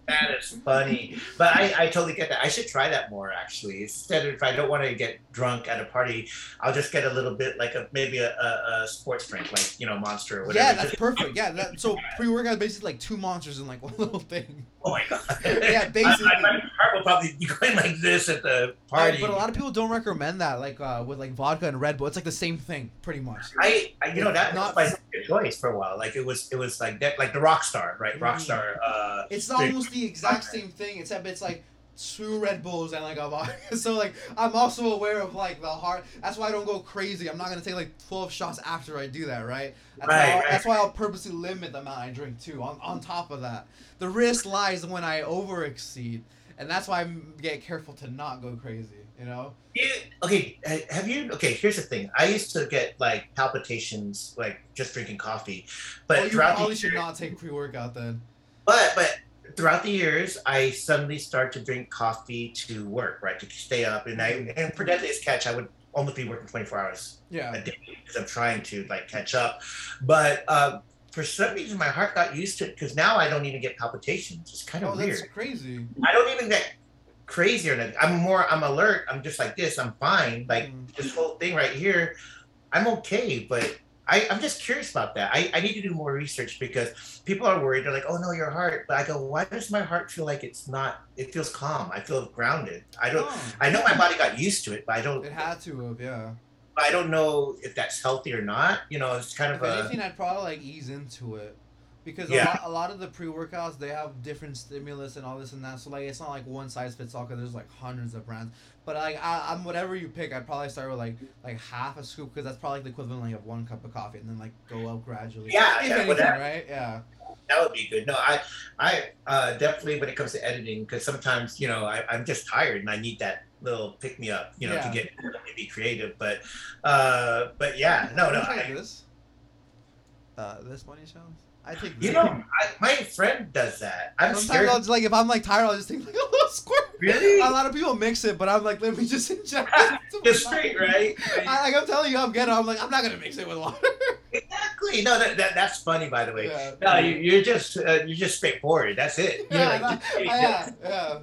B: That is funny. But I, I totally get that. I should try that more actually. Instead of if I don't want to get drunk at a party, I'll just get a little bit like a maybe a, a, a sports drink, like you know, monster or whatever.
A: Yeah, that's perfect. Yeah, that so pre workout basically like two monsters in like one little thing.
B: Oh my god.
A: Yeah, basically.
B: I, I, my heart will probably be going like this at the party.
A: but a lot of people don't recommend that, like uh, with like vodka and Red Bull. It's like the same thing, pretty much.
B: I, I you know that
A: Not-
B: was my choice for a while. Like it was it was like that like the rock star, right? Rock
A: Mhm.
B: star. Uh,
A: It's almost the exact same thing, except it's like two Red Bulls and like a vodka. So like I'm also aware of like the heart. That's why I don't go crazy. I'm not gonna take like 12 shots after I do that, right? That's,
B: Right,
A: why, I'll,
B: right.
A: that's why I'll purposely limit the amount I drink too. On on top of that, the risk lies when I over exceed, and that's why I get careful to not go crazy. You know?
B: You, okay, have you? Okay, here's the thing. I used to get like palpitations, like just drinking coffee, but
A: oh, you probably should not take pre workout then.
B: but but throughout the years, I suddenly start to drink coffee to work, right, to stay up, and I and for that day's catch, I would almost be working 24 hours
A: Yeah.
B: a day because I'm trying to like catch up, but. Uh, for some reason, my heart got used to it because now I don't even get palpitations. It's kind of
A: Oh,
B: weird.
A: that's crazy.
B: I don't even get crazy or. I'm more, I'm alert. I'm just like this. I'm fine. Like
A: Mm.
B: this whole thing right here, I'm okay. But I, I'm just curious about that. I, I need to do more research because people are worried. They're like, oh no, your heart. But I go, why does my heart feel like it's not, it feels calm. I feel grounded. I don't,
A: Oh,
B: I know my body got used to it, but I don't,
A: it had to have, yeah.
B: I don't know if that's healthy or not. You know, it's kind
A: If
B: of a,
A: anything, I'd probably like ease into it. Because
B: Yeah.
A: a, lot, a lot of the pre workouts, they have different stimulus and all this and that. So, like, it's not like one size fits all because there's like hundreds of brands. But, like, I, I'm whatever you pick, I'd probably start with like like half a scoop because that's probably the equivalent like, of one cup of coffee and then like go up gradually.
B: Yeah, yeah,
A: anything,
B: whatever.
A: right? Yeah.
B: that would be good. No, I, I uh, definitely when it comes to editing, because sometimes you know I, I'm just tired and I need that little pick me up, you know,
A: Yeah.
B: to get to be creative. But, uh, but yeah, no, no.
A: Can you try
B: I,
A: this. Uh, this money challenge. I take.
B: you know, I, my friend does that. I'm
A: Sometimes
B: scared.
A: I'll just like if I'm like tired, I'll just take like a little squirt.
B: Really?
A: A lot of people mix it, but I'm like, let me just inject it.
B: Just straight,
A: body.
B: right?
A: I, like I'm telling you, I'm getting. I'm like, I'm not gonna mix it with water.
B: Exactly. No, that, that that's funny, by the way.
A: Yeah.
B: No, you, you're just uh, you're just straightforward. That's it. You're
A: Yeah,
B: like,
A: that-
B: you-
A: yeah, yeah.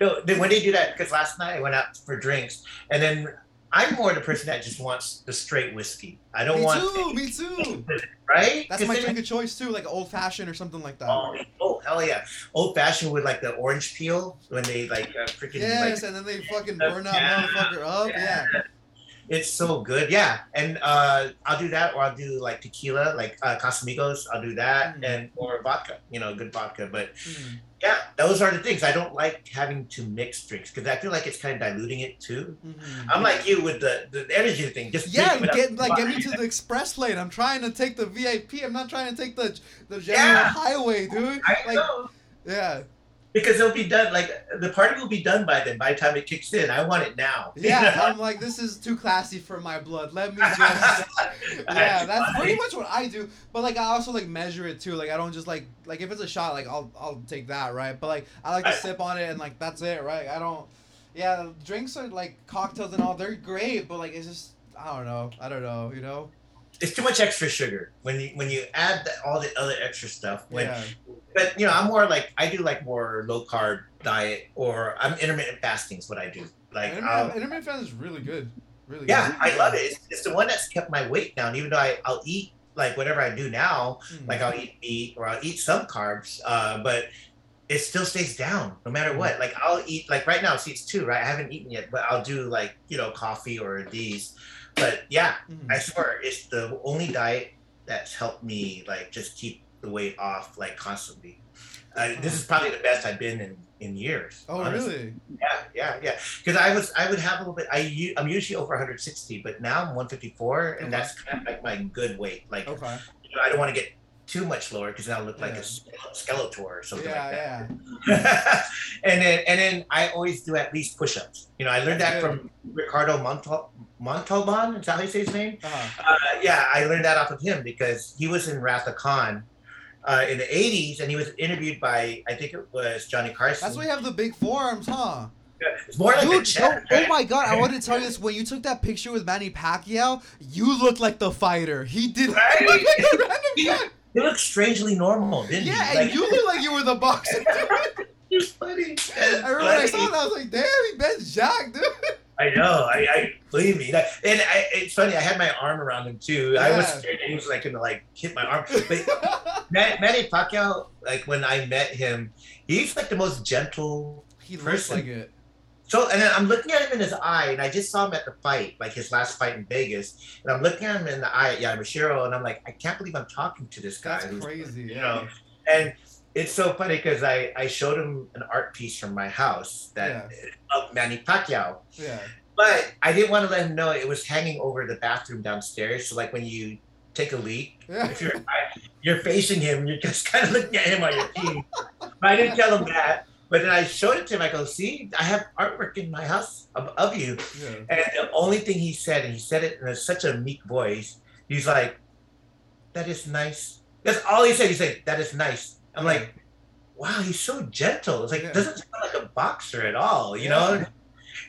B: No, then when they do that, because last night I went out for drinks, and then I'm more the person that just wants the straight whiskey. I don't want
A: Me
B: want
A: too. Me too.
B: right.
A: That's my drink of choice too, like old fashioned or something like that.
B: Oh, oh hell yeah! Old fashioned with like the orange peel when they like uh, freaking
A: yes,
B: like
A: and then they fucking burn that
B: Yeah.
A: motherfucker up. Yeah.
B: It's so good. Yeah, and uh, I'll do that, or I'll do like tequila, like uh, Casamigos. I'll do that,
A: Mm.
B: and or vodka. You know, good vodka. But
A: Mm.
B: yeah, those are the things. I don't like having to mix drinks because I feel like it's kind of diluting it too.
A: Mhm.
B: I'm like you with the the energy thing. Just
A: Yeah, get like get me to the express lane. I'm trying to take the VIP. I'm not trying to take the the general
B: Yeah.
A: highway, dude.
B: I
A: Like,
B: know.
A: yeah.
B: Because it'll be done. Like the party will be done by then. By the time it kicks in, I want it now.
A: Yeah, I'm like, this is too classy for my blood. Let me just. yeah, that's pretty much what I do. But like, I also like measure it too. Like, I don't just like like if it's a shot, like I'll I'll take that, right? But like, I like to
B: I-
A: sip on it and like that's it, right? I don't. Yeah, drinks are like cocktails and all. They're great, but like it's just I don't know. I don't know. You know.
B: It's too much extra sugar when you when you add the, all the other extra stuff. When
A: yeah.
B: but you know, I'm more like I do like more low carb diet or I'm intermittent fasting is what I do. Like
A: Intermittent,
B: I'll-
A: intermittent fasting is really good. Really.
B: yeah,
A: good.
B: I love it. It's, it's the one that's kept my weight down. Even though I, I'll eat like whatever I do now,
A: Mm.
B: like I'll eat meat or I'll eat some carbs, uh, but it still stays down no matter what. Like I'll eat like right now, see it's two, right? I haven't eaten yet, but I'll do like you know coffee or these. But yeah,
A: Mhm.
B: I swear it's the only diet that's helped me like just keep the weight off like constantly. Uh, this is probably the best I've been in in years.
A: Oh
B: honestly.
A: really?
B: Yeah, yeah, yeah. Because I was, I would have a little bit. I I'm usually over 160, but now I'm 154, and
A: Okay.
B: that's kind of like my good weight. Like,
A: Okay.
B: you know, I don't want to get too much lower because I'll look like
A: Yeah.
B: a ske- Skeletor or something
A: Yeah,
B: like that.
A: yeah.
B: and then, and then I always do at least push-ups. You know, I learned that from Ricardo Montal- Montalban. Is that how you say his name?
A: Uh-huh.
B: Uh, yeah, I learned that off of him because he was in Wrath of Khan. Uh, in the 80s, and he was interviewed by I think it was Johnny Carson.
A: That's why you have the big forearms, huh?
B: it's more like
A: Dude, oh,
B: right?
A: oh my god, I want to tell you this. When you took that picture with Manny Pacquiao, you looked like the fighter. He did
B: Right?
A: look like a random guy.
B: He looked strangely normal, didn't
A: you?
B: Yeah,
A: and you look like you were the boxer.
B: was funny.
A: I remember I saw that, I was like, damn, he ben's Jack, dude.
B: I know. I, I believe me. That, and I, it's funny. I had my arm around him too. I was scared he was like gonna like hit my arm. But Man- Manny Pacquiao, like when I met him, he's like the most gentle.
A: he looks
B: Person.
A: like it.
B: So, and then I'm looking at him in his eye, and I just saw him at the fight, like his last fight in Vegas. And I'm looking at him in the eye at Yamashiro, and I'm like, I can't believe I'm talking to this guy.
A: That's crazy.
B: you
A: Yeah.
B: know and it's so funny because I, I showed him an art piece from my house that of Manny Pacquiao,
A: Yeah.
B: but I didn't want to let him know it was hanging over the bathroom downstairs. So like when you take a leak,
A: Yeah.
B: if you're you're facing him, you're just kind of looking at him while you're peeing. But I didn't tell him that. But then I showed it to him. I go, see, I have artwork in my house of, of you.
A: yeah.
B: And the only thing he said, and he said it in a, such a meek voice, he's like, "That is nice." That's all he said. He said, "That is nice." I'm like, "Wow, he's so gentle." It's like
A: Yeah.
B: doesn't sound like a boxer at all. You
A: Yeah.
B: know,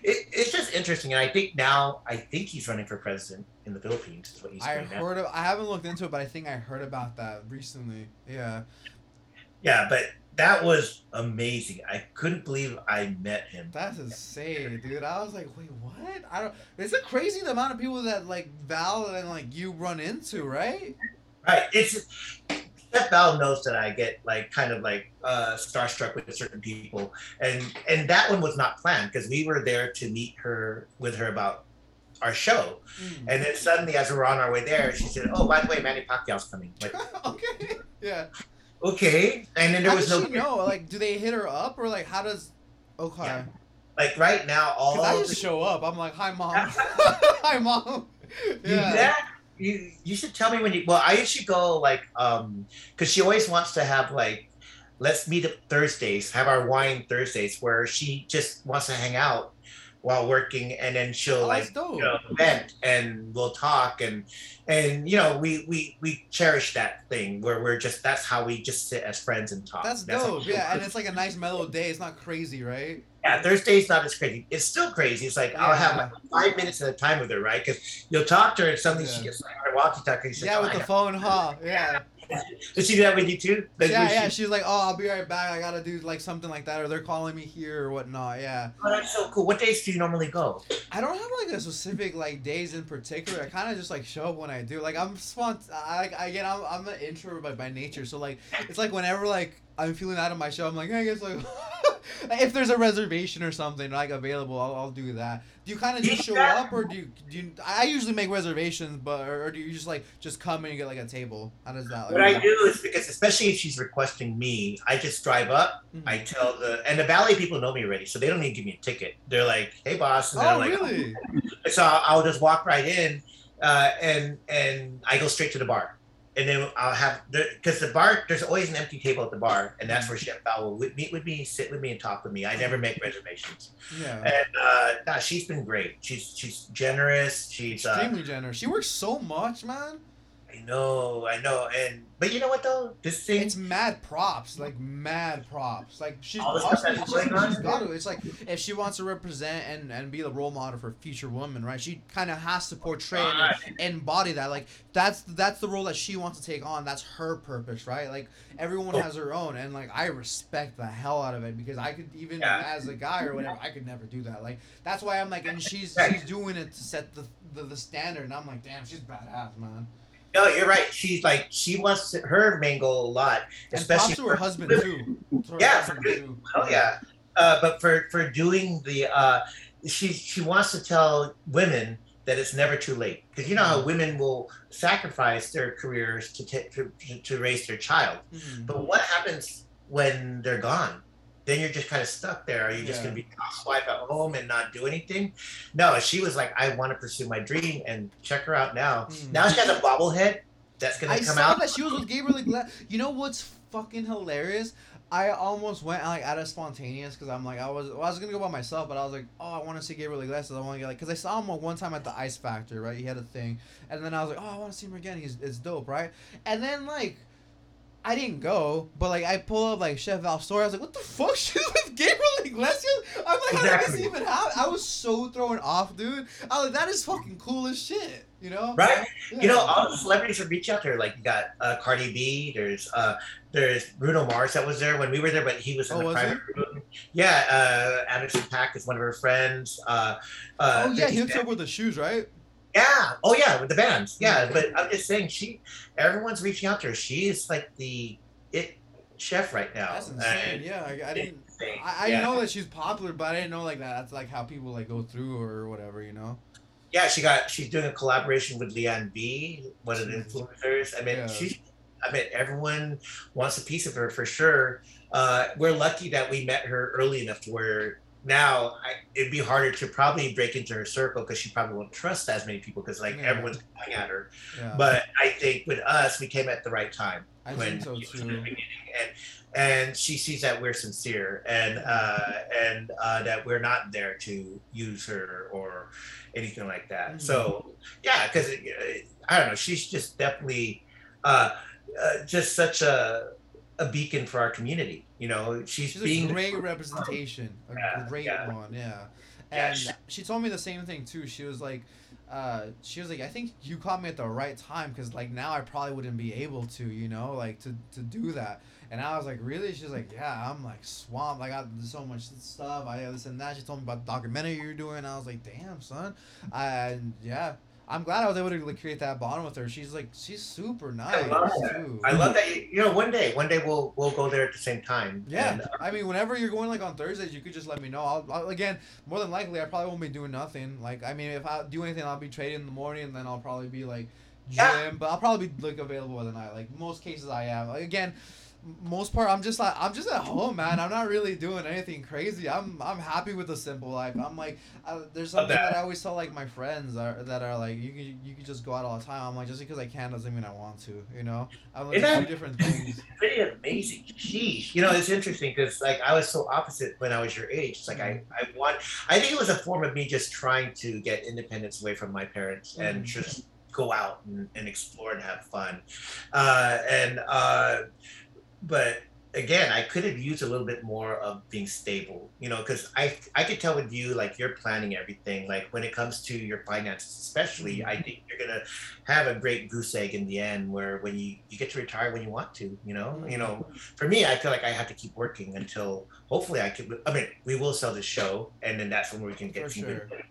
B: it, it's just interesting. And I think now, I think he's running for president in the Philippines. Is what he's
A: I heard of, I haven't looked into it, but I think I heard about that recently. Yeah.
B: Yeah, but that was amazing. I couldn't believe I met him.
A: That's insane, dude. I was like, wait, what? I don't. It's a crazy the amount of people that like Val and like you run into, right?
B: Right. It's Chef Val knows that I get like kind of like uh, starstruck with certain people, and and that one was not planned because we were there to meet her with her about our show,
A: Mm.
B: and then suddenly as we were on our way there, she said, "Oh, by the way, Manny Pacquiao's coming." Like,
A: okay. Yeah.
B: Okay, and then there
A: how
B: was
A: does
B: no
A: she know? Like, do they hit her up or like how does? Okay.
B: Yeah. like right now all
A: I just
B: the-
A: show up. I'm like, hi mom. hi mom. Yeah.
B: you you should tell me when you. Well, I usually go like um because she always wants to have like let's meet up Thursdays, have our wine Thursdays, where she just wants to hang out while working, and then she'll
A: Oh,
B: like
A: that's
B: you know vent and we'll talk and and you know we we we cherish that thing where we're just that's how we just sit as friends and talk.
A: That's
B: how-
A: dope. Yeah, and it's like a nice mellow day. It's not crazy, right?
B: yeah, Thursday's not as crazy. It's still crazy. It's like I'll have like five minutes at a time with her, right? Because you'll talk to her and suddenly she gets like her walkie-talkie. She's
A: Yeah,
B: like,
A: with
B: "Oh,
A: the phone, huh? Yeah.
B: got-" Does she do that with you too? Does-
A: Yeah, yeah.
B: she-
A: She's like, oh, I'll be right back. I gotta do like something like that, or they're calling me here or whatnot. Yeah.
B: Oh, that's so cool. What days do you normally go?
A: I don't have like a specific like days in particular. I kind of just like show up when I do. Like I'm spont. I I again I'm I'm an introvert by, by nature. So like it's like whenever like I'm feeling out of my show, I'm like I guess like if there's a reservation or something like available, I'll, I'll do that. Do you kind of just show up or do you do you, I usually make reservations, but or, or do you just like just come and get like a table? How does that?
B: What I do is because especially if she's requesting me, I just drive up.
A: Mhm.
B: I tell the and the valet people know me already, so they don't need to give me a ticket. They're like, "Hey, boss," and
A: Oh
B: like,
A: really?
B: so I'll just walk right in, uh, and and I go straight to the bar. And then I'll have because the bar there's always an empty table at the bar, and that's where Chef Val will wi- meet with me, sit with me, and talk with me. I never make reservations,
A: Yeah.
B: and uh, nah, she's been great. She's she's generous. She's uh,
A: Extremely generous. She works so much, man.
B: I know, I know, and but you know what though, this thing.
A: It's mad props, like mad props. Like she's
B: All the stuff
A: obviously she's, she's got to. It's like if she wants to represent and and be the role model for future women, right? She kind of has to portray and embody that. Like that's that's the role that she wants to take on. That's her purpose, right? Like everyone oh. has her own, and like I respect the hell out of it because I could even
B: Yeah.
A: as a guy or whatever, I could never do that. Like that's why I'm like, and she's she's doing it to set the the, the standard, and I'm like, damn, she's badass, man.
B: No, you're right. She's like she wants to, her main goal a lot,
A: And
B: especially
A: to her husband too. To her
B: Yeah,
A: husband,
B: for-
A: too.
B: Oh yeah, uh, but for for doing the uh, she she wants to tell women that it's never too late because you know how women will sacrifice their careers to ta- to, to raise their child.
A: Mhm.
B: But what happens when they're gone? Then you're just kind of stuck there. Are you just
A: Yeah.
B: going to be housewife at home and not do anything? No, she was like, I want to pursue my dream, and check her out now.
A: Mhm.
B: Now she has a bobblehead that's going
A: I
B: to come
A: saw
B: out.
A: that she was with Gabriel Iglesias. You know what's fucking hilarious? I almost went like out of spontaneous because I'm like I was well, I was gonna go by myself, but I was like, oh, I want to see Gabriel Iglesias. I want to get like because I saw him one time at the Ice Factor, right? He had a thing, and then I was like, oh, I want to see him again. He's it's dope, right? And then like. I didn't go, but like I pull up like Chef Val's story. I was like, "What the fuck? She's with Gabriel Iglesias." I'm like, "How did this even happen?" I was so thrown off, dude. I was like, "That is fucking cool as shit," you know?
B: Right? You know, all the celebrities are reach out there. Like you got uh, Cardi B. There's uh, there's Bruno Mars that was there when we were there, but he was in
A: Oh,
B: the
A: was
B: private room. Yeah, uh, Anderson Paak is one of her friends. Uh, uh,
A: oh yeah,
B: 50
A: he hooked up with the shoes, right?
B: Yeah. Oh yeah, with the bands. Yeah,
A: Mhm.
B: but I'm just saying, she. Everyone's reaching out to her. She is like the it chef right now.
A: That's insane. Yeah, I, I didn't. I, I
B: yeah.
A: know that she's popular, but I didn't know like that. That's like how people like go through or whatever, you know.
B: Yeah, she got. She's doing a collaboration with Leanne B, one of the influencers. I mean,
A: Yeah.
B: she's. I mean, everyone wants a piece of her for sure. Uh, we're lucky that we met her early enough to where now I, it'd be harder to probably break into her circle because she probably won't trust as many people because like
A: Yeah.
B: everyone's going at her.
A: Yeah.
B: But I think with us, we came at the right time
A: I
B: when
A: so
B: in the
A: too.
B: beginning. and and she sees that we're sincere and uh, and uh, that we're not there to use her or anything like that.
A: Mhm.
B: So yeah, because I don't know, she's just definitely uh, uh, just such a a beacon for our community. You know, she's,
A: She's
B: being
A: a great representation, a
B: Yeah,
A: great
B: yeah.
A: one, yeah. And
B: she-
A: she told me the same thing too. She was like, uh, she was like, I think you caught me at the right time because like now I probably wouldn't be able to, you know, like to to do that. And I was like, really? She's like, yeah, I'm like swamped. I got so much stuff. I this and that. She told me about the documentary you're doing. I was like, damn, son. And yeah, I'm glad I was able to like, create that bond with her. She's like, she's super nice I
B: love that.
A: too.
B: I love that. You, you know, one day, one day we'll we'll go there at the same time.
A: Yeah,
B: And, uh,
A: I mean, whenever you're going like on Thursdays, you could just let me know. I'll, I'll again, more than likely, I probably won't be doing nothing. Like, I mean, if I do anything, I'll be trading in the morning, and then I'll probably be like gym.
B: Yeah.
A: But I'll probably be like available at the night. Like most cases, I am. Like again, most part, I'm just like I'm just at home, man. I'm not really doing anything crazy. I'm I'm happy with a simple life. I'm like, uh, there's something
B: that.
A: I always tell like my friends are that are like, you can you can just go out all the time. I'm like, just because I can doesn't mean I want to. You know, I'm like two different things.
B: pretty amazing. Sheesh. You know, it's interesting because like I was so opposite when I was your age. It's like I, I want I think it was a form of me just trying to get independence away from my parents and
A: Mhm.
B: just go out and, and explore and have fun. Uh, and uh, but again, I could have used a little bit more of being stable, you know, because I I could tell with you like you're planning everything. Like when it comes to your finances, especially, I mm-hmm. think you're gonna have a great goose egg in the end, where when you you get to retire when you want to, you know, you know. Mm-hmm. For me, I feel like I have to keep working until hopefully I can. I mean, we will sell the show, and then that's when we can get
A: For sure.
B: good.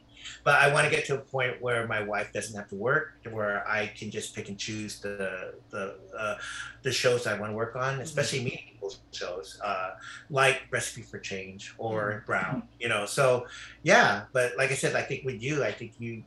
B: But I want to get to a point where my wife doesn't have to work, where I can just pick and choose the the uh, the shows I want to work on, especially meeting people shows, uh, like Recipe for Change or Brown. You know, so yeah. But like I said, I think with you, I think you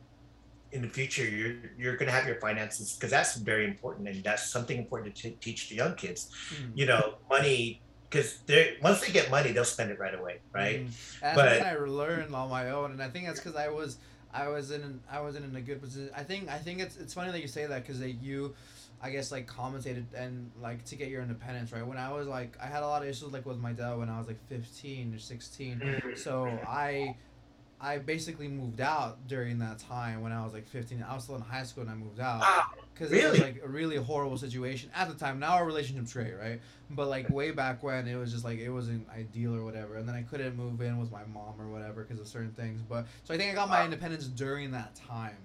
B: in the future you're you're going to have your finances because that's very important and that's something important to t- teach the young kids
A: Mm.
B: you know money because they once they get money they'll spend it right away right
A: Mm. And
B: But-
A: I learned on my own, and I think that's because I was, I was in, an, I was in a good position. I think, I think it's, it's funny that you say that because you, I guess like compensated and like to get your independence, right? When I was like, I had a lot of issues like with my dad when I was like fifteen or sixteen,
B: Mhm.
A: so I. I basically moved out during that time when I was like 15. I was still in high school and I moved out
B: Wow.
A: because it was like a really horrible situation at the time. Now our relationship's great, right? But like way back when, it was just like it wasn't ideal or whatever. And then I couldn't move in with my mom or whatever because of certain things. But so I think I got my independence during that time.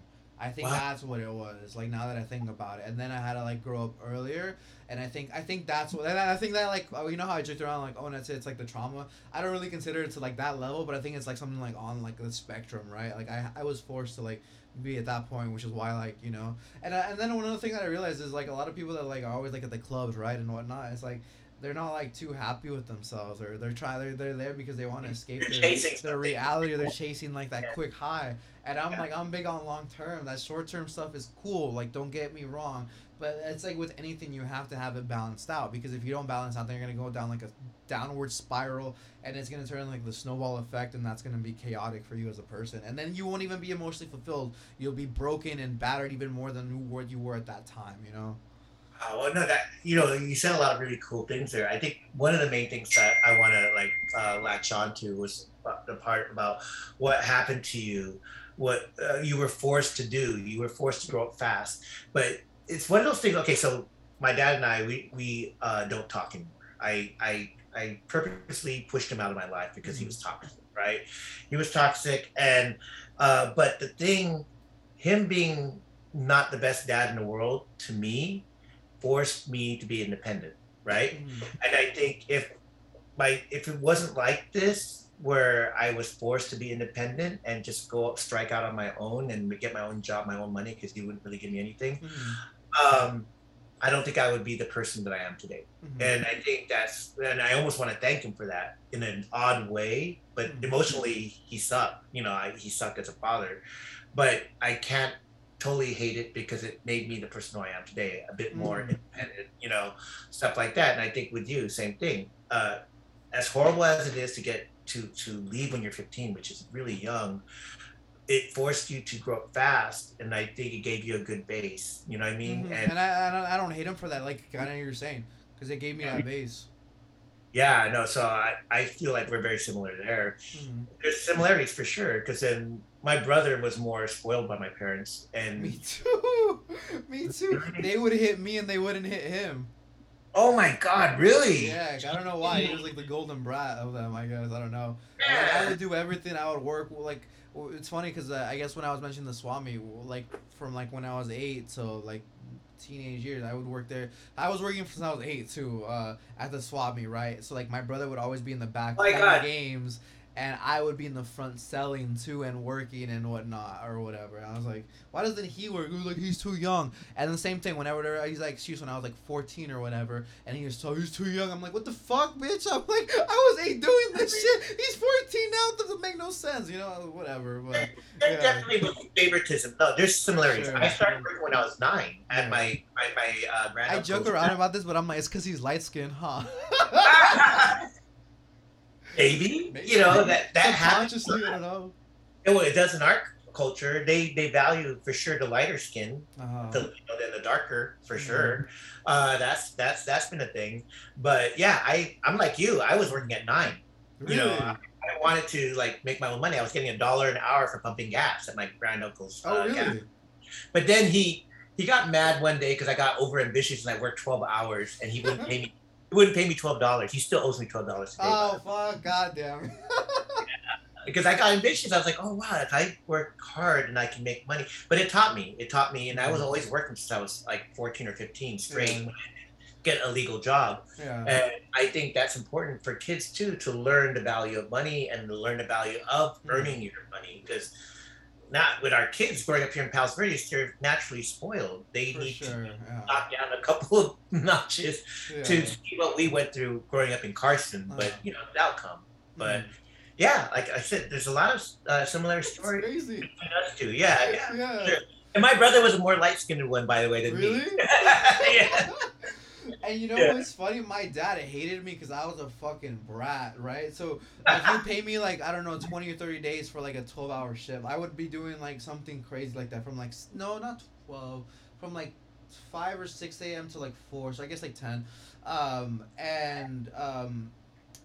A: I think
B: Wow.
A: that's what it was. Like now that I think about it, and then I had to like grow up earlier, and I think I think that's what. And I think that like oh, you know how I joked around like oh, and that's it. It's like the trauma. I don't really consider it to like that level, but I think it's like something like on like the spectrum, right? Like I I was forced to like be at that point, which is why like you know, and I, and then one other thing that I realized is like a lot of people that like are always like at the clubs, right, and whatnot. It's like they're not like too happy with themselves, or they're trying they're, they're there because they want to escape their,
B: chasing
A: their
B: something.
A: reality, or they're chasing like that
B: Yeah.
A: quick high. And I'm
B: Yeah.
A: like I'm big on long term. That short term stuff is cool. Like don't get me wrong, but it's like with anything you have to have it balanced out because if you don't balance out, then you're gonna go down like a downward spiral, and it's gonna turn like the snowball effect, and that's gonna be chaotic for you as a person. And then you won't even be emotionally fulfilled. You'll be broken and battered even more than what you were at that time. You know.
B: Oh, well, no, that you know, you said a lot of really cool things there. I think one of the main things that I want to like uh, latch on to was the part about what happened to you, what uh, you were forced to do. You were forced to grow up fast, but it's one of those things. Okay, so my dad and I, we we uh, don't talk anymore. I I I purposely pushed him out of my life because he was toxic. Right, he was toxic, and uh, but the thing, him being not the best dad in the world to me forced me to be independent right and i think if my if it wasn't like this where i was forced to be independent and just go up strike out on my own and get my own job my own money because he wouldn't really give me anything
A: Mhm.
B: um i don't think i would be the person that i am today
A: Mhm.
B: and i think that's and i almost want to thank him for that in an odd way but
A: Mhm.
B: emotionally he sucked you know I, he sucked as a father but i can't totally hate it because it made me the person who i am today a bit more
A: Mhm.
B: independent you know stuff like that and i think with you same thing uh, as horrible as it is to get to to leave when you're 15 which is really young it forced you to grow up fast and i think it gave you a good base you know what i mean
A: Mhm.
B: and
A: And I, I don't I don't hate him for that. Like kind of you're saying, because it gave me that base.
B: Yeah, no. So I, I feel like we're very similar there.
A: Mhm.
B: There's similarities for sure, because then my brother was more spoiled by my parents, and
A: Me too. me too. They would hit me and they wouldn't hit him.
B: oh my god, really?
A: Yeah, I don't know why. He was like the golden brat of them. I guess I don't know. Like, I would do everything. I would work like. It's funny because uh, I guess when I was mentioning the swap meet, like from like when I was eight to like teenage years, I would work there. I was working since I was eight too, uh, at the swap meet, right? So like my brother would always be in the back
B: Oh
A: playing games, and I would be in the front selling too and working and whatnot or whatever. And I was like, why doesn't he work? He was like, he's too young. And the same thing whenever he's like, excuse when I was like fourteen or whatever, and he was so he's too young. I'm like, what the fuck, bitch? I'm like, I was eight doing this shit. He's fourteen now. It doesn't make no sense, you know? Whatever, but.
B: There
A: Yeah.
B: definitely was favoritism. No, there's similarities.
A: Sure,
B: I started working when I was nine at
A: Yeah.
B: my my, my uh.
A: I joke around about this, but I'm like, it's because he's light skinned, huh?
B: Maybe,
A: Maybe.
B: you know that that happens.
A: I don't know.
B: Well, it does in our culture. They they value for sure the lighter skin
A: Uh,
B: the, you know, than the darker for
A: Mhm.
B: sure. Uh, that's that's that's been a thing. But yeah, I I'm like you. I was working at nine.
A: really?
B: You know, I, I wanted to like make my own money. I was getting a dollar an hour for pumping gas at my grand uncle's.
A: oh,
B: uh, gas.
A: really?
B: But then he he got mad one day because I got over ambitious and I worked twelve hours and he wouldn't pay me. He wouldn't pay me twelve dollars. He still owes me twelve dollars today.
A: Oh, fuck. Goddamn.
B: because I got ambitious. I was like, oh wow, if I work hard and I can make money. But it taught me. It taught me, and I was always working since I was like fourteen or fifteen straight.
A: Yeah.
B: when I didn't Get a legal job,
A: yeah.
B: and I think that's important for kids too to learn the value of money and to learn the value of
A: Mhm.
B: earning your money because. Not with our kids growing up here in Palos Verdes, they're naturally spoiled. They
A: For
B: need
A: sure.
B: to
A: Yeah.
B: knock down a couple of notches
A: yeah.
B: to see what we went through growing up in Carson. But
A: Uh-huh.
B: you know, the outcome. But
A: Mhm.
B: yeah, like I said, there's a lot of uh, similar stories
A: crazy.
B: between us two. Yeah, yeah.
A: Yeah.
B: Sure. And my brother was a more light skinned one, by the way, than
A: Really?
B: me. yeah.
A: And you know
B: Yeah.
A: what's funny? My dad hated me because I was a fucking brat, right? So if you pay me like I don't know twenty or thirty days for like a twelve hour shift, I would be doing like something crazy like that from like no not twelve from like five or six a.m. to like four, so I guess like ten. Um, and um,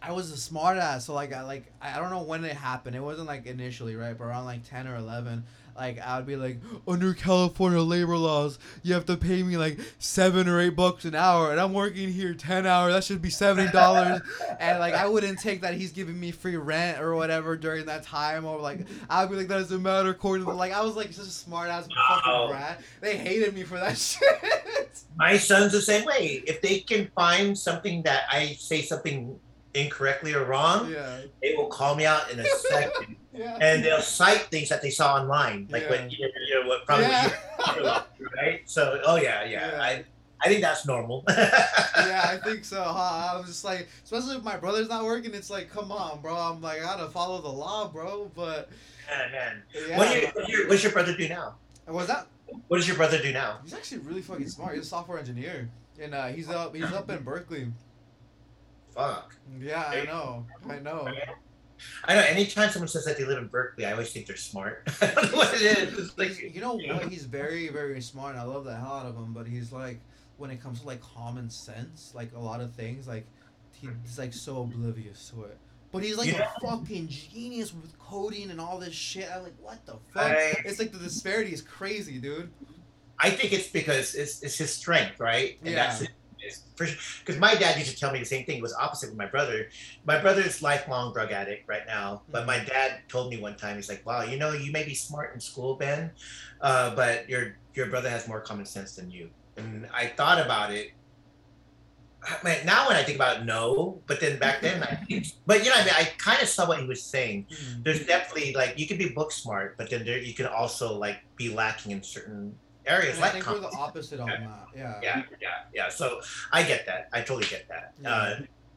A: I was a smart ass, so like I like I don't know when it happened. It wasn't like initially, right? But around like ten or eleven, like I would be like, under California labor laws, you have to pay me like seven or eight bucks an hour, and I'm working here ten hours. That should be seventy dollars, and like I wouldn't take that he's giving me free rent or whatever during that time, or like I'd be like that doesn't matter according to like I was like such a smart ass
B: Wow.
A: fucking brat. They hated me for that shit.
B: My son's the same way. If they can find something that I say something incorrectly or wrong,
A: yeah,
B: they will call me out in a second,
A: yeah.
B: and they'll cite things that they saw online, like when you know, what probably
A: yeah.
B: you right? So, oh yeah, yeah,
A: Yeah.
B: I, I think that's normal.
A: yeah, I think so. Huh? I was just like, especially if my brother's not working, it's like, come on, bro. I'm like, I gotta follow the law, bro. But
B: Man, man.
A: yeah,
B: What, you, what, do your, what's your brother do now?
A: was that?
B: What does your brother do now?
A: He's actually really fucking smart. He's a software engineer, and uh, he's up. He's up in Berkeley.
B: Fuck.
A: Yeah, I know. I know.
B: I know. Anytime someone says that they live in Berkeley, I always think they're smart. I don't know what it is. Like,
A: you know
B: you know?
A: what? He's very, very smart. And I love the hell out of him. But he's like, when it comes to like common sense, like a lot of things, like he's mm-hmm. like so oblivious to it. But he's like
B: Yeah.
A: a fucking genius with coding and all this shit. I'm like, what the fuck?
B: I-
A: It's like the disparity is crazy, dude.
B: I think it's because it's, it's his strength, right? And
A: Yeah.
B: that's Because my dad used to tell me the same thing. It was opposite with my brother. My brother's lifelong drug addict right now. But my dad told me one time, he's like, "Wow, you know, you may be smart in school, Ben, uh, but your your brother has more common sense than you." And I thought about it. I mean, now when I think about it, no. But then back then, I but you know, I mean, I kind of saw what he was saying. There's definitely like you can be book smart, but then there you can also like be lacking in certain areas
A: And I
B: like
A: think we're the opposite on
B: Yeah.
A: that. Yeah.
B: yeah, yeah, yeah. So I get that. I totally get that. Uh,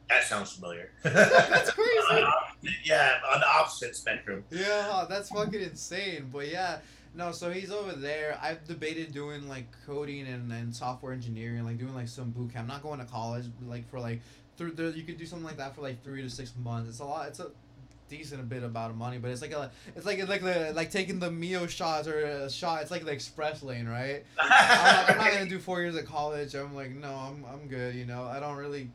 B: that sounds familiar.
A: That's crazy.
B: yeah, on the opposite spectrum.
A: Yeah, that's fucking insane. But yeah, no, so he's over there. I've debated doing like coding and, and software engineering, like doing like some boot camp. Not going to college, like for like through there, you could do something like that for like three to six months. It's a lot. It's a decent a bit amount of money, but it's like a it's like it's like the like taking the Mio shots or a shot. It's like the express lane, right? I'm, not, I'm not gonna do four years at college. I'm like, no, I'm I'm good. You know, I don't really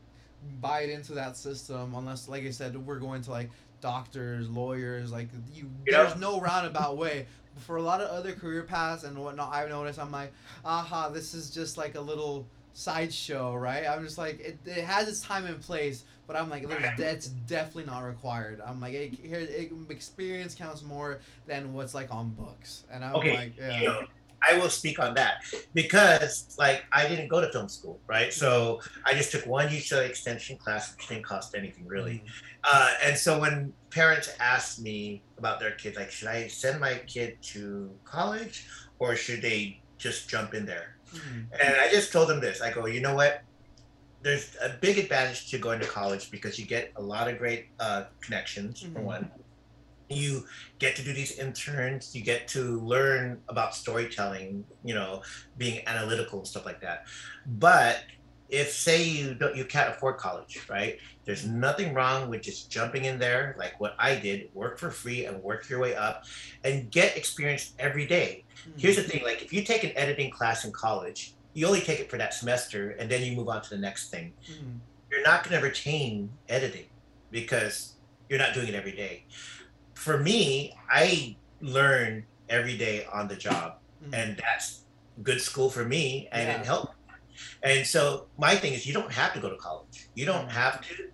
A: buy it into that system unless, like I said, we're going to like doctors, lawyers. Like you,
B: Yeah.
A: there's no roundabout way. For a lot of other career paths and whatnot, I've noticed. I'm like, aha, this is just like a little sideshow, right? I'm just like, it, it has its time and place, but I'm like, that's definitely not required. I'm like, it, here, it, experience counts more than what's like on books, and I'm
B: Okay,
A: like, yeah.
B: You know, I will speak on that because, like, I didn't go to film school, right? So I just took one UCLA extension class, which didn't cost anything really. Uh, and so when parents ask me about their kids, like, should I send my kid to college or should they just jump in there?
A: Mhm.
B: And I just told them this. I go, you know what? There's a big advantage to going to college because you get a lot of great uh, connections, for
A: Mhm.
B: one. You get to do these interns. You get to learn about storytelling, you know, being analytical and stuff like that. But if say you don't, you can't afford college, right? There's nothing wrong with just jumping in there, like what I did, work for free and work your way up, and get experience every day.
A: Mhm.
B: Here's the thing: like if you take an editing class in college, you only take it for that semester, and then you move on to the next thing.
A: Mhm.
B: You're not going to retain editing because you're not doing it every day. For me, I learn every day on the job,
A: Mhm.
B: and that's good school for me, and
A: Yeah.
B: it helped. And so my thing is, you don't have to go to college. You don't
A: Mhm.
B: have to.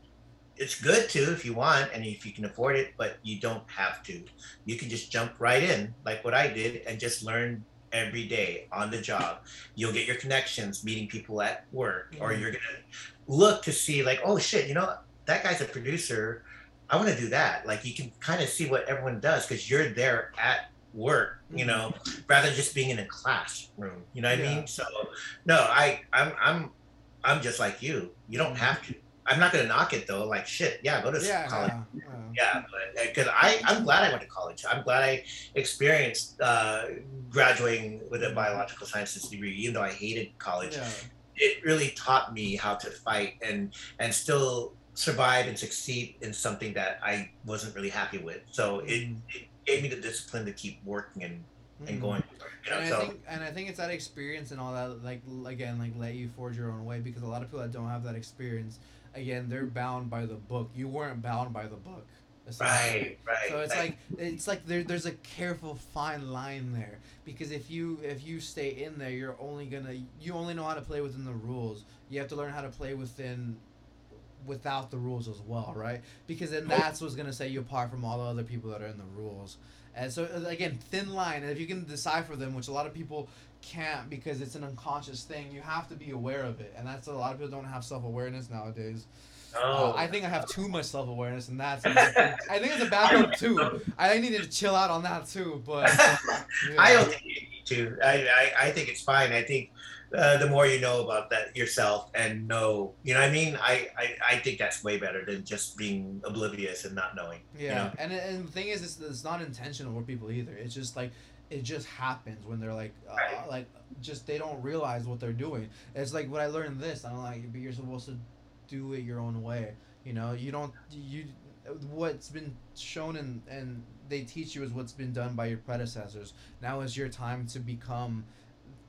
B: It's good to if you want and if you can afford it, but you don't have to. You can just jump right in, like what I did, and just learn every day on the job. You'll get your connections, meeting people at work, or
A: Mhm.
B: you're gonna look to see like, oh shit, you know that guy's a producer. I want to do that. Like you can kind of see what everyone does because you're there at work, you know, rather than just being in a classroom. You know what I mean? So no, I I'm I'm I'm just like you. You don't have to. I'm not gonna knock it though. Like shit, yeah, go to
A: Yeah,
B: college.
A: yeah, yeah.
B: Yeah, because I I'm glad I went to college. I'm glad I experienced uh, graduating with a biological sciences degree, even though I hated college.
A: Yeah.
B: It really taught me how to fight and and still survive and succeed in something that I wasn't really happy with. So it,
A: Mhm.
B: it gave me the discipline to keep working and, and
A: Mhm.
B: going. You know,
A: and
B: so
A: I think and I think it's that experience and all that like again like let you forge your own way because a lot of people that don't have that experience again they're bound by the book. You weren't bound by the book.
B: right, right.
A: So it's like it's like there, there's a careful fine line there because if you if you stay in there you're only gonna you only know how to play within the rules. You have to learn how to play within without the rules as well, right? Because then that's what's gonna set you apart from all the other people that are in the rules. And so again, thin line. And if you can decipher them, which a lot of people can't because it's an unconscious thing, you have to be aware of it. And that's a lot of people don't have self awareness nowadays.
B: oh,
A: Uh, I think I have too much self awareness, and that's. I think it's a bad thing too. I needed to chill out on that too, but.
B: I don't think you need to. I, I, I think it's fine. I think uh, the more you know about that yourself and know, you know what I mean? I, I, I think that's way better than just being oblivious and not knowing. you
A: Yeah,
B: know?
A: and and the thing is, it's, it's not intentional for people either. It's just like it just happens when they're like, uh,
B: Right.
A: like just they don't realize what they're doing. It's like when I learned this, I'm like, but you're supposed to do it your own way. You know, you don't you what's been shown and and they teach you is what's been done by your predecessors. Now is your time to become.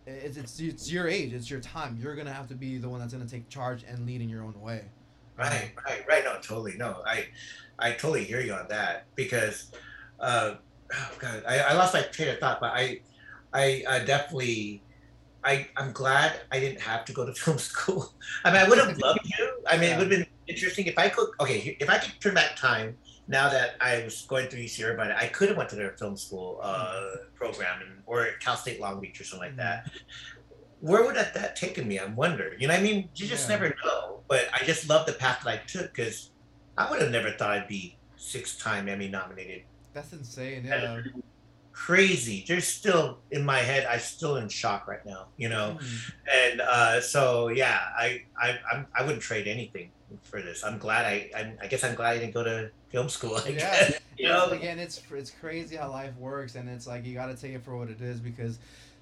A: It's, it's it's your age. It's your time. You're gonna have to be the one that's gonna take charge and lead in your own way.
B: Right, right, right. No, totally. No, I, I totally hear you on that because, uh, oh God, I, I lost my train of thought, but I, I uh, definitely, I, I'm glad I didn't have to go to film school. I mean, I would have loved to. I mean,
A: Yeah.
B: it would have been interesting if I could. Okay, if I could turn back time now that I was going through UC Irvine, I could have went to their film school uh, program and, or Cal State Long Beach or something like that. Where would that, that taken me? I'm wondering. You know, what I mean, you just
A: Yeah.
B: never know. But I just love the path that I took because I would have never thought I'd be six-time Emmy nominated.
A: That's insane. Yeah.
B: Crazy. There's still in my head. I'm still in shock right now. You know,
A: Mhm.
B: and uh, so yeah, I I I'm, I wouldn't trade anything for this. I'm glad I I, I guess I'm glad I didn't go to film school. I
A: Yeah.
B: guess, you know.
A: again, it's it's crazy how life works, and it's like you gotta take it for what it is because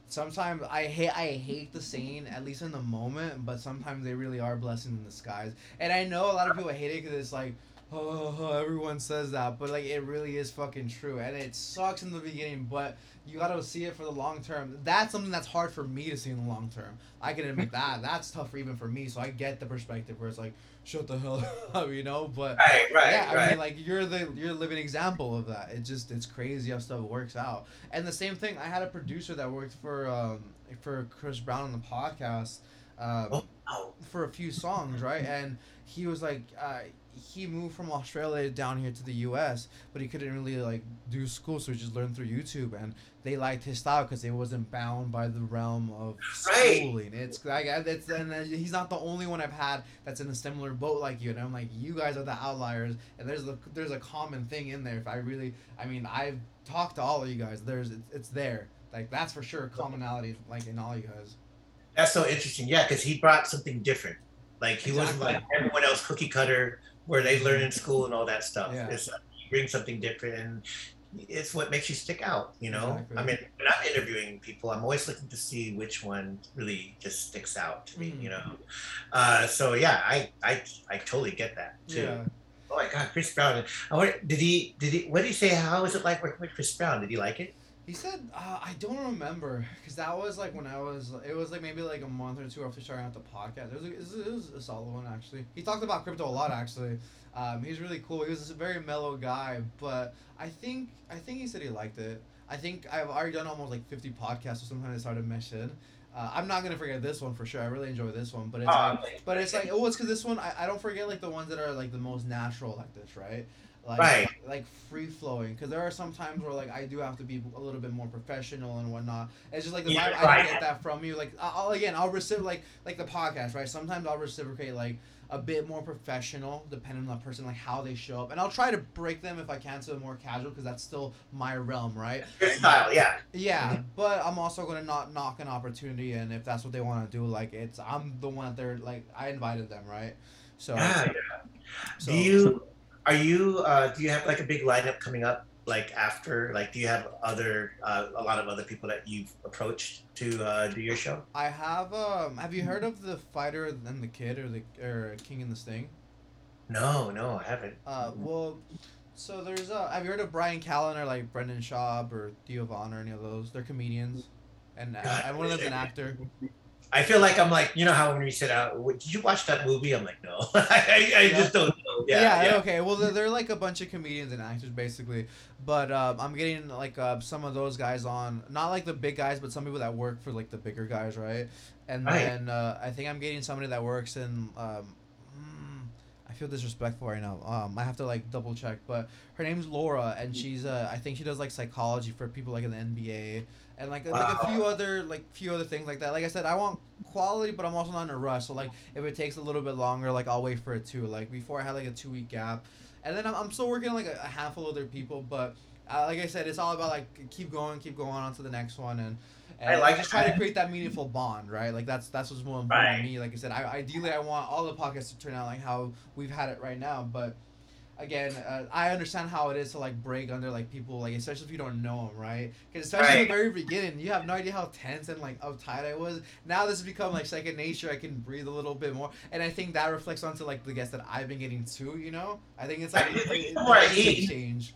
A: sometimes I hate I hate the saying at least in the moment, but sometimes they really are blessings in disguise. And I know a lot of people hate it because it's like. Oh, everyone says that, but like it really is fucking true, and it sucks in the beginning, but you gotta see it for the long term. That's something that's hard for me to see in the long term. I can admit that. That's tough for even for me. So I get the perspective where it's like, shut the hell up, you know. But
B: Right, right,
A: yeah, I
B: right.
A: mean, like you're the you're a living example of that. It just it's crazy how stuff works out. And the same thing, I had a producer that worked for um for Chris Brown on the podcast, um,
B: oh.
A: for a few songs, right? And he was like, uh, he moved from Australia down here to the U.S., but he couldn't really like do school, so he just learned through YouTube. And they liked his style because it wasn't bound by the realm of
B: Right.
A: schooling. It's like it's and he's not the only one I've had that's in a similar boat like you. And I'm like, you guys are the outliers, and there's a there's a common thing in there. If I really, I mean, I've talked to all of you guys. There's it's, it's there. Like that's for sure commonality, like in all you guys.
B: That's so interesting. Yeah, because he brought something different. Like he wasn't like everyone else cookie cutter where they learn in school and all that stuff.
A: Yeah.
B: It's uh, he brings something different and it's what makes you stick out, you know?
A: Exactly.
B: I mean, when I'm interviewing people, I'm always looking to see which one really just sticks out to me,
A: Mhm.
B: you know? Uh, so yeah, I, I I totally get that too.
A: Yeah.
B: Oh my God, Chris Brown. I wonder, did he did he what did he say? How was it like working with Chris Brown? Did he like it?
A: He said, uh, I don't remember, because that was like when I was, it was like maybe like a month or two after starting out the podcast. It was, a, it was, it was a solid one, actually. He talked about crypto a lot, actually. Um, he's really cool. He was a very mellow guy, but I think, I think he said he liked it. I think I've already done almost like 50 podcasts, so sometimes I started mesh in. Uh, I'm not gonna forget this one for sure. I really enjoy this one, but it's
B: Oh,
A: like, but it's like, oh, it's because this one I, I don't forget like the ones that are like the most natural like this, right? Like,
B: Right.
A: Like free flowing, because there are some times where like I do have to be a little bit more professional and whatnot. It's just like the
B: Yeah,
A: vibe I
B: right.
A: don't get that from you. Like I- I'll again I'll reciprocate like like the podcast, right? Sometimes I'll reciprocate like a bit more professional, depending on the person, like how they show up, and I'll try to break them if I can to a more casual, because that's still my realm, right?
B: Your style, yeah.
A: Yeah, but I'm also gonna not knock an opportunity, and if that's what they want to do, like it's I'm the one that they're like I invited them, right? So,
B: Yeah, yeah.
A: so
B: do you are you uh, do you have like a big lineup coming up like after like do you have other uh, a lot of other people that you've approached to uh, do your show
A: I have um have you heard of the fighter and the kid or the or King and the Sting?
B: no no i haven't
A: Uh, well, so there's uh have you heard of Bryan Callen or like Brendan Schaub or Theo Von or any of those? They're comedians. and uh,
B: God.
A: and one of them's an actor.
B: I feel like I'm like, you know how when we sit out, "Did you watch that movie?" I'm like, "No, I, I just don't know." Yeah, yeah.
A: okay. Well, they're, they're like a bunch of comedians and actors, basically. But um, I'm getting like uh, some of those guys on, not like the big guys, but some people that work for like the bigger guys, right? And
B: Right.
A: then uh, I think I'm getting somebody that works in. Um, feel disrespectful right now. Um, I have to like double check, but her name's Laura, and she's uh, I think she does like psychology for people like in the NBA and like like a few other like few other things like that. Like I said, I want quality, but I'm also not in a rush. So like if it takes a little bit longer, like I'll wait for it too. Like before I had like a two week gap, and then I'm, I'm still working on like a, a handful of other people, but uh, like I said, it's all about like keep going, keep going on to the next one, and. And
B: I like
A: just try to create that meaningful bond, right? Like that's that's what's more important
B: Right.
A: to me. Like I said, I ideally I want all the podcasts to turn out like how we've had it right now, but again, uh, I understand how it is to like break under like people, like especially if you don't know them, right? Because especially in the very beginning, you have no idea how tense and like uptight I was. Now this has become like second nature. I can breathe a little bit more, and I think that reflects onto like the guests that I've been getting too. You know, I think it's like
B: I think
A: it,
B: it's
A: it,
B: more
A: it's a
B: ease.
A: change.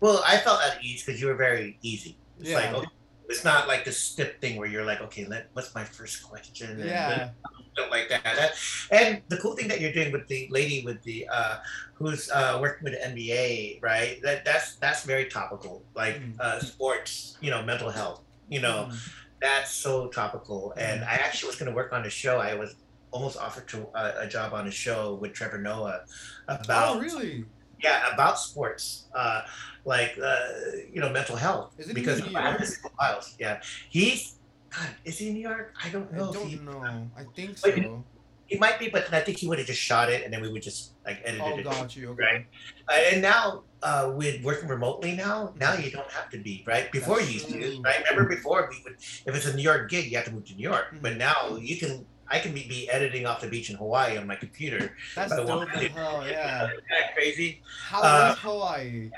B: Well, I felt at ease because you were very easy. It's
A: Yeah.
B: like, okay, it's not like this stiff thing where you're like, okay, let, what's my first question? And
A: Yeah,
B: stuff like that. That- And the cool thing that you're doing with the lady with the uh, who's uh, working with the NBA, right? That that's that's very topical. Like
A: Mm.
B: uh, sports, you know, mental health. You know,
A: Mm.
B: that's so topical. And. I actually was going to work on a show. I was almost offered to uh, a job on a show with Trevor Noah about
A: oh really?
B: yeah about sports uh like uh you know mental health
A: Is it
B: because
A: New York?
B: files yeah he's God, is he in New York I don't know he,
A: don't know. I think so.
B: he might be but I think he would have just shot it and then we would just like edited
A: Oh,
B: it
A: got you. Okay.
B: right uh, and now uh with working remotely now now you don't have to be right before
A: That's
B: you used to right remember before we would if it's a New York gig you have to move to New York but
A: Mhm.
B: now you can I can be, be editing off the beach in Hawaii on my computer
A: That's
B: I
A: dope hell. Yeah.
B: Isn't that crazy
A: How
B: Uh,
A: was Hawaii?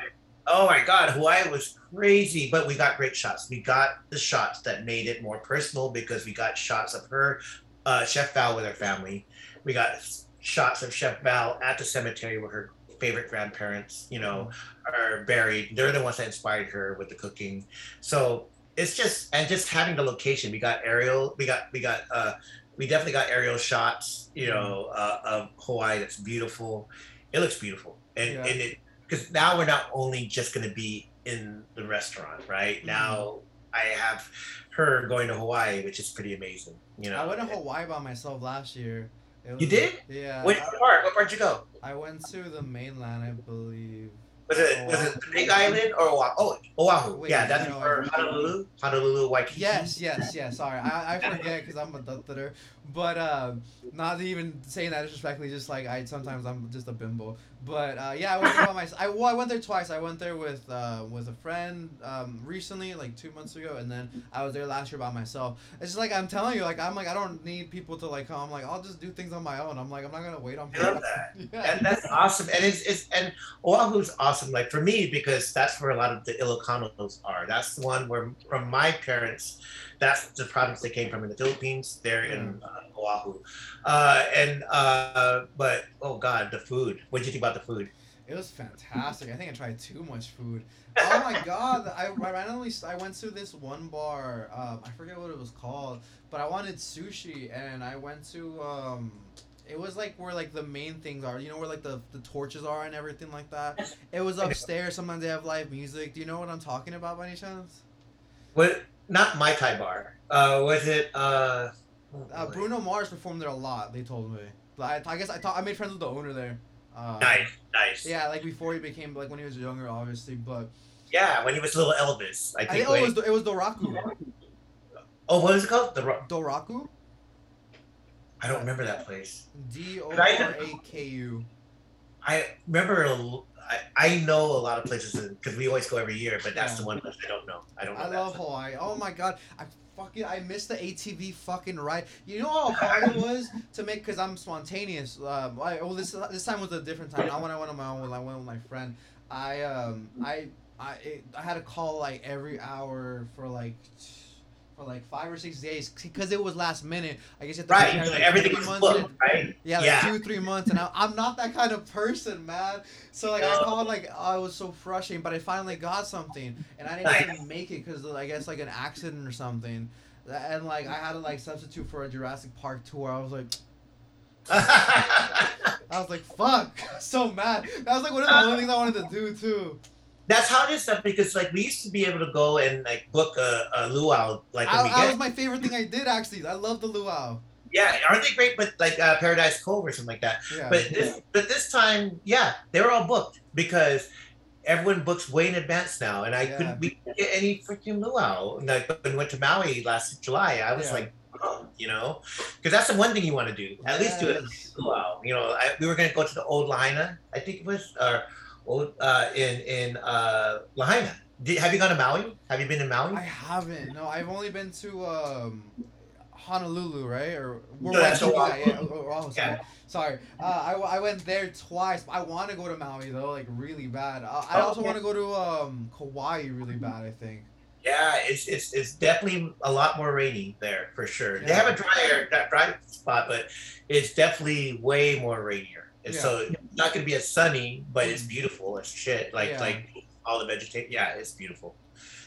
B: Oh my God, Hawaii was crazy, but we got great shots. We got the shots that made it more personal because we got shots of her, uh, Chef Val with her family. We got shots of Chef Val at the cemetery where her favorite grandparents, you know, are buried. They're the ones that inspired her with the cooking. So it's just and just having the location. We got aerial. We got we got uh, we definitely got aerial shots. You know, uh, of Hawaii. That's beautiful. It looks beautiful, and
A: Yeah.
B: and it because now we're not only just going to be in the restaurant, right?
A: Mhm.
B: Now I have her going to Hawaii, which is pretty amazing. You know,
A: I went to Hawaii by myself last year. It
B: You did?
A: Yeah.
B: Which part? What part did you go?
A: I went to the mainland, I believe.
B: Was it was it the Big Island or Oahu? Oh, Oahu.
A: Wait,
B: yeah, that's
A: no,
B: Honolulu. Honolulu, Waikiki.
A: Yes, yes, yes. Sorry, I, I forget because I'm a dutterer. But um, not even saying that disrespectfully, just like I sometimes I'm just a bimbo. But uh, yeah, I went there by myself. I, well, I went there twice. I went there with uh, with a friend um, recently, like two months ago, and then I was there last year by myself. It's just like I'm telling you, like I'm like I don't need people to like come. I'm like I'll just do things on my own. I'm like I'm not gonna wait on
B: I
A: people.
B: love that.
A: yeah.
B: And that's awesome. And it's, it's and Oahu's awesome. Like for me, because that's where a lot of the Ilocanos are. That's the one where from my parents, that's the province they came from in the Philippines. They're in uh, Oahu. Uh, and uh, but oh god, the food. What did you think about the food?
A: It was fantastic. I think I tried too much food. Oh my god! I, I randomly I went to this one bar. Um, I forget what it was called, but I wanted sushi, and I went to um, it was like where like the main things are. You know where like the the torches are and everything like that. It was upstairs. Sometimes they have live music. Do you know what I'm talking about by any chance?
B: What? Not Mai Tai bar. Uh, was it? Uh, oh,
A: Uh. Bruno Mars performed there a lot. They told me. But I, I guess I thought I made friends with the owner there. Uh,
B: Nice, nice.
A: Yeah, like before he became like when he was younger, obviously, but.
B: Yeah, when he was little Elvis, I
A: I
B: think.
A: think, oh, it was it was Doraku.
B: oh, what is it called? The
A: Doraku.
B: I don't remember that place.
A: D O R A K U.
B: I remember. I, I know a lot of places because we always go every year, but that's
A: Yeah.
B: the one place I don't know. I don't know.
A: I love Hawaii. Oh my god, I fucking I missed the ATV fucking ride. You know how hard it was to make because I'm spontaneous. Um, I, well, this this time was a different time. Not when I went on my own. When I went with my friend, I um I I it, I had to call like every hour for like. For like five or six days, because it was last minute. I guess you have to
B: Right,
A: like,
B: everything was
A: months
B: booked, right?
A: Yeah, like
B: Yeah.
A: two, three months, and I, I'm not that kind of person, man. So like I called, like oh, it was so frustrating, but I finally got something, and I didn't
B: Nice.
A: even make it because I guess like an accident or something. and like I had to like substitute for a Jurassic Park tour. I was like, I was like, fuck, so mad. That was like one of the only things I wanted to do too.
B: That's how it is stuff because like we used to be able to go and like book a, a luau like
A: I, that was my favorite thing I did actually. I love the luau.
B: yeah aren't they great but like uh, Paradise Cove or something like that
A: Yeah.
B: but this but this time yeah they were all booked because everyone books way in advance now and I
A: Yeah.
B: couldn't we couldn't get any freaking luau like when we went to Maui last July I was
A: Yeah.
B: like oh, you know because that's the one thing you want to do at least do it
A: Yes.
B: luau you know I, we were gonna go to the old Lahaina I think it was or old uh, in in uh, Lahaina Did, have you gone to Maui have you been to Maui
A: I haven't. No, I've only been to um, Honolulu, right? Or
B: No, that's Oahu.
A: yeah, oh, oh, sorry.
B: Yeah.
A: Sorry. Uh, I, I went there twice. I want to go to Maui though, like really bad. Uh, I
B: Oh,
A: also
B: okay.
A: want to go to um Kauai really bad. I think.
B: Yeah, it's it's it's definitely a lot more rainy there for sure. They have a drier dry spot, but it's definitely way more rainier. And so it's not gonna be as sunny, but it's beautiful as shit. Like
A: Yeah.
B: like all the vegetation. Yeah, it's beautiful.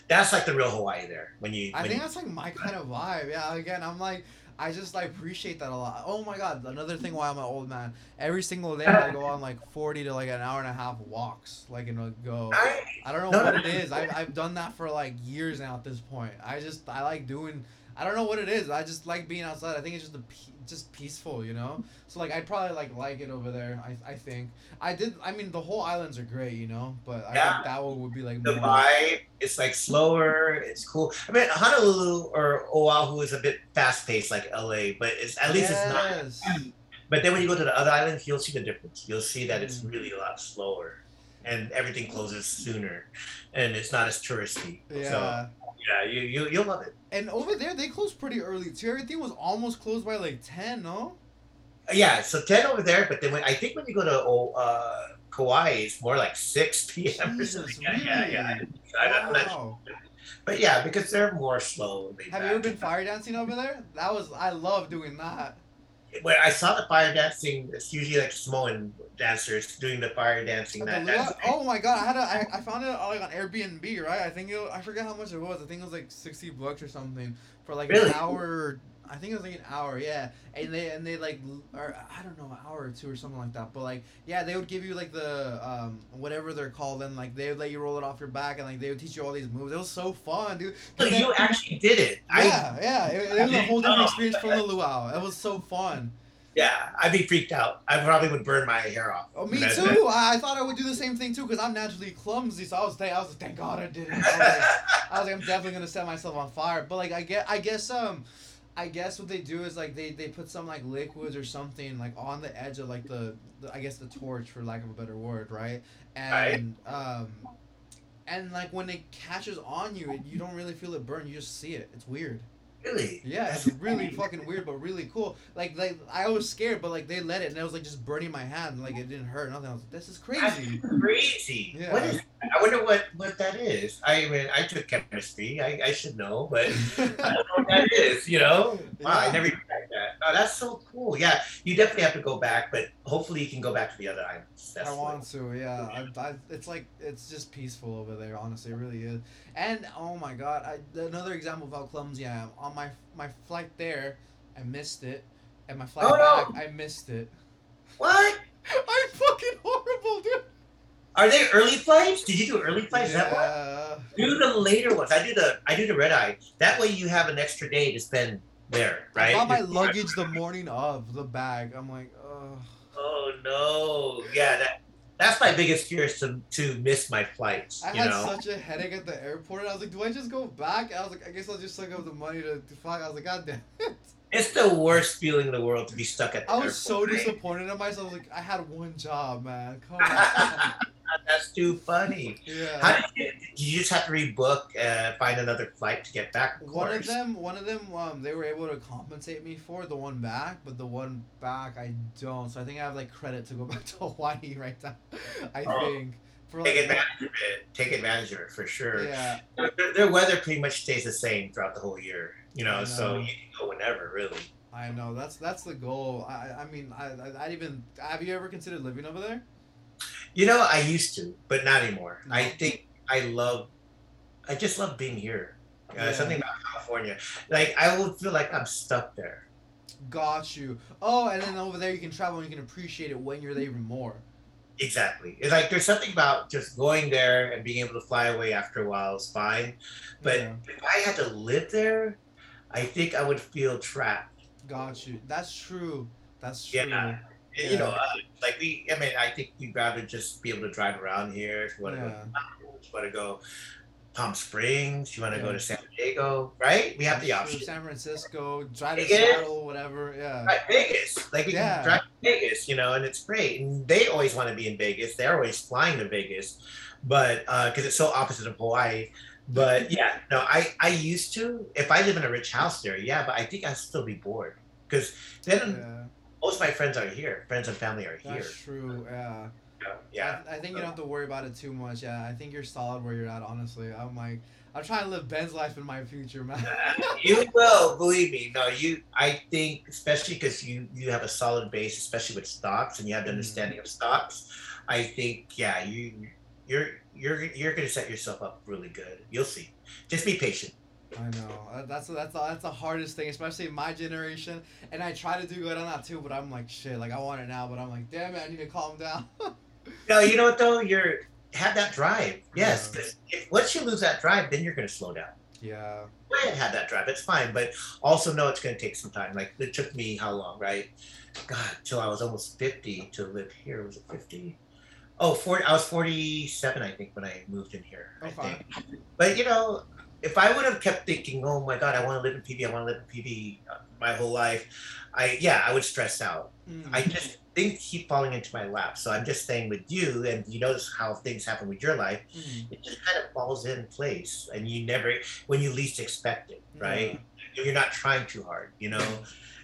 B: That's like the real Hawaii there. When you
A: I
B: when
A: think
B: you-
A: that's like my kind of vibe. Yeah. Again, I'm like. I just like appreciate that a lot. Oh my god, another thing why I'm an old man. Every single day I go on like forty to like an hour and a half walks, like in a go.
B: I,
A: I don't know
B: No,
A: what
B: no,
A: it
B: no.
A: is. I've, I've done that for like years now at this point. I just I like doing. I don't know what it is. I just like being outside. I think it's just a pe- just peaceful, you know. So like I'd probably like like it over there. I, I think I did. I mean the whole islands are great, you know. But I
B: Yeah.
A: think that one would be like
B: the
A: more.
B: vibe, it's like slower. It's cool. I mean, Honolulu or Oahu is a bit fast paced, like LA, but it's at least it's not. But then when you go to the other islands, you'll see the difference. You'll see that it's
A: Mm.
B: really a lot slower, and everything closes sooner, and it's not as touristy.
A: Yeah.
B: So yeah, you you you'll love it.
A: and over there they close pretty early too. Everything was almost closed by like ten. No.
B: Yeah, so ten over there, but then when I think when you go to oh, uh, Kauai, it's more like six p.m. or something. Yeah, yeah, yeah.
A: really?
B: I don't know. But yeah, because they're more slow.
A: Have you ever been fire dancing over there? That was I love doing that.
B: When I saw the fire dancing, it's usually like Samoan dancers doing the fire dancing. That,
A: oh my god! I had a, I, I found it like on Airbnb, right? I think it, I forget how much it was. I think it was like sixty bucks or something for like
B: Really?
A: an hour. I think it was like an hour, yeah. And they and they like, or I don't know, an hour or two or something like that. But like, yeah, they would give you like the um whatever they're called, and like they would let you roll it off your back, and like they would teach you all these moves. It was so fun, dude. then-
B: you actually did it. I
A: yeah, yeah. It, it was a whole different
B: Oh.
A: experience from the luau. It was so fun.
B: Yeah, I'd be freaked out. I probably would burn my hair off.
A: Oh, me too. I, I thought I would do the same thing too because I'm naturally clumsy. So I was, thank, I was like, thank God I did it. I was, like, I was like, I'm definitely gonna set myself on fire. But like, I get, I guess, um, I guess what they do is like they they put some like liquids or something like on the edge of like the, the I guess the torch for lack of a better word, right? And um, and like when it catches on you, it, you don't really feel it burn. You just see it. It's weird.
B: really?
A: Yeah, it's really fucking weird, but really cool. Like, like I was scared, but like they let it, and it was like just burning my hand, like it didn't hurt nothing. I was like, this is crazy.
B: That's crazy.
A: Yeah.
B: What is? I wonder what what that is. I mean, I took chemistry. I, I should know, but I don't know what that is. You know? Wow, I never even tried that. Oh, that's so cool. Yeah, you definitely have to go back, but hopefully you can go back to the other islands. That's
A: I want to, yeah. I, I, it's like it's just peaceful over there. Honestly, it really is. And oh my god, I, another example of how clumsy I am. On my my flight there, I missed it, and my flight
B: Oh, no.
A: I missed it.
B: What?
A: I'm fucking horrible, dude.
B: Are they early flights? Did you do early flights? Is that? Do the later ones. I do the I do the red eye. That way you have an extra day to spend there, right?
A: I got my luggage the morning of the bag. I'm like, ugh.
B: Oh no! Yeah, that that's my biggest fear is to to miss my flights.
A: I had
B: know.
A: such a headache at the airport. I was like, do I just go back? I was like, I guess I'll just suck up the money to, to fly. I was like, God damn it.
B: It's the worst feeling in the world to be stuck at the
A: I was
B: airport,
A: so
B: right?
A: disappointed in myself. I was like, I had one job, man. Come on.
B: That's too funny.
A: yeah.
B: How did you, did you just have to rebook, uh, find another flight to get back? Of
A: One of them, one of them, um, they were able to compensate me for the one back, but the one back I don't. So I think I have like credit to go back to Hawaii right now. I
B: Oh.
A: think for
B: Take
A: like
B: advantage of it. Take advantage of it for sure.
A: yeah,
B: Their, their weather pretty much stays the same throughout the whole year. You know,
A: I
B: so you can go whenever, really.
A: I know that's that's the goal. I I mean I I I'd even have you ever considered living over there?
B: You know, I used to, but not anymore. I think I love, I just love being here. Uh,
A: Yeah.
B: Something about California. Like I would feel like I'm stuck there.
A: Got you. Oh, and then over there you can travel and you can appreciate it when you're there even more.
B: Exactly. It's like there's something about just going there and being able to fly away after a while is fine. But
A: Yeah.
B: if I had to live there, I think I would feel trapped.
A: Got you. That's true. That's true.
B: Yeah.
A: Yeah.
B: You know, uh, like we. I mean, I think we'd rather just be able to drive around here. If you want to
A: Yeah.
B: go, if you want to go Palm Springs. You want to go to San Diego, right? We have the option.
A: San Francisco, drive to Seattle, whatever. Yeah.
B: Right, Vegas. Like we
A: Yeah.
B: can drive to Vegas, you know, and it's great. And they always want to be in Vegas. They're always flying to Vegas, but because it's so opposite of Hawaii. But yeah, no, I I used to. If I live in a rich house there, yeah, but I think I'd still be bored because then
A: Yeah.
B: Most of my friends are here. Friends and family are here.
A: That's true. Yeah.
B: Yeah.
A: I, I think you don't have to worry about it too much. Yeah. I think you're solid where you're at. Honestly, I'm like, I'm trying to live Ben's life in my future, man.
B: you will believe me. No, you. I think especially because you you have a solid base, especially with stocks, and you have the
A: Mhm.
B: understanding of stocks. I think yeah, you you're you're you're gonna set yourself up really good. You'll see. Just be patient.
A: I know. Uh, That's that's that's the hardest thing, especially in my generation. And I try to do good on that too, but I'm like, shit. Like I want it now, but I'm like, damn it, I need to calm down.
B: No, you know what though? You're have that drive. Yes,
A: Yeah.
B: if once you lose that drive, then you're gonna slow down.
A: yeah.
B: I had have that drive. It's fine, but also know it's gonna take some time. Like it took me how long, right? God, till I was almost fifty to live here. Was it fifty? Oh, 40, I was forty-seven, I think, when I moved in here. I
A: Okay.
B: think. But you know, if I would have kept thinking, "Oh my God, I want to live in PV. I want to live in PV uh, my whole life," I yeah, I would stress out.
A: Mm.
B: I just things keep falling into my lap. So I'm just saying with you, and you notice how things happen with your life.
A: Mm.
B: It just kind of falls in place, and you never, when you least expect it, right? You're not trying too hard, you know,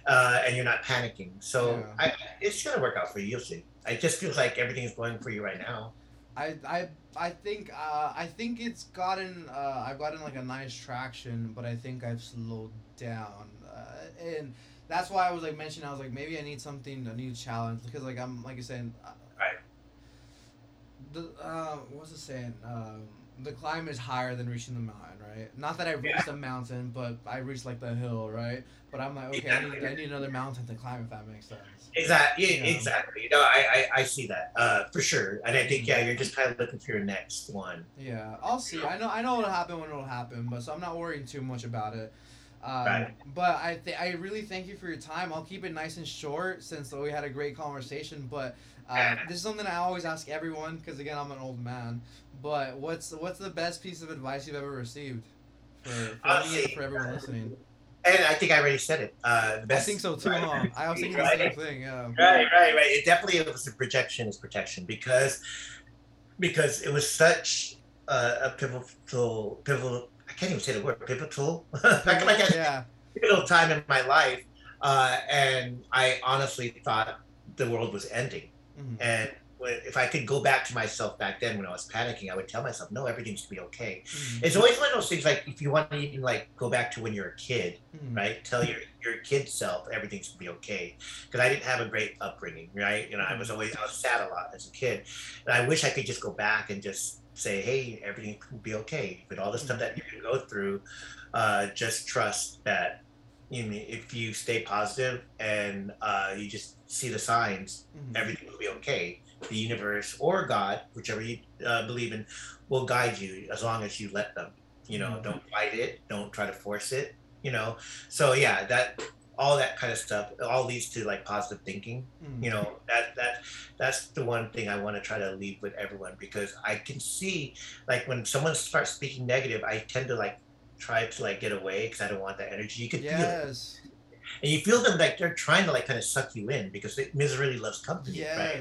B: uh, and you're not panicking. So
A: Yeah.
B: I, it's gonna work out for you. You'll see. It just feels like everything is going for you right now.
A: I I I think uh, I think it's gotten uh, I've gotten like a nice traction, but I think I've slowed down, uh, and that's why I was like mentioning I was like maybe I need something a new challenge because like I'm like I said, uh,
B: Right.
A: The uh, what's it saying? Um, the climb is higher than reaching the mountain, right? Not that I reached the mountain, but I reached like the hill, right? But I'm like, okay, I need, I need another mountain to climb if that makes sense.
B: Exactly.
A: Yeah.
B: Exactly. No, I, I, I see that uh, for sure, and I think yeah, you're just kind of looking for your next one.
A: Yeah, I'll see. I know I know what'll happen when it'll happen, but so I'm not worrying too much about it. Um,
B: Right.
A: But I th- I really thank you for your time. I'll keep it nice and short since we had a great conversation. But uh, this is something I always ask everyone because again I'm an old man. But what's what's the best piece of advice you've ever received for, for me
B: Honestly,
A: and for everyone listening?
B: And I think I already said it. Uh, the
A: I
B: best,
A: think so too, huh? I was thinking the same thing. Yeah.
B: Right, right, right. It definitely it was the projection is protection because because it was such uh, a pivotal pivotal. I can't even say the word pivotal. like, like a
A: yeah.
B: pivotal time in my life, uh, and I honestly thought the world was ending.
A: Mhm.
B: And if I could go back to myself back then when I was panicking, I would tell myself, "No, everything's gonna be okay."
A: Mhm.
B: It's always one of those things like if you want to even like go back to when you're a kid,
A: Mhm.
B: right? Tell your your kid self everything's gonna be okay. Because I didn't have a great upbringing, right? You know, I was always I was sad a lot as a kid, and I wish I could just go back and just say, hey, everything will be okay. But all the stuff that you can go through, uh, just trust that. You mean if you stay positive and uh, you just see the signs,
A: Mhm.
B: everything will be okay. The universe or God, whichever you uh, believe in, will guide you as long as you let them. You know,
A: Mhm.
B: don't fight it. Don't try to force it. You know, so yeah, that all that kind of stuff all leads to like positive thinking.
A: Mhm.
B: You know, that that that's the one thing I want to try to leave with everyone because I can see like when someone starts speaking negative, I tend to like try to like get away because I don't want that energy. You can feel it, and you feel them like they're trying to like kind of suck you in because it, misery loves company, right?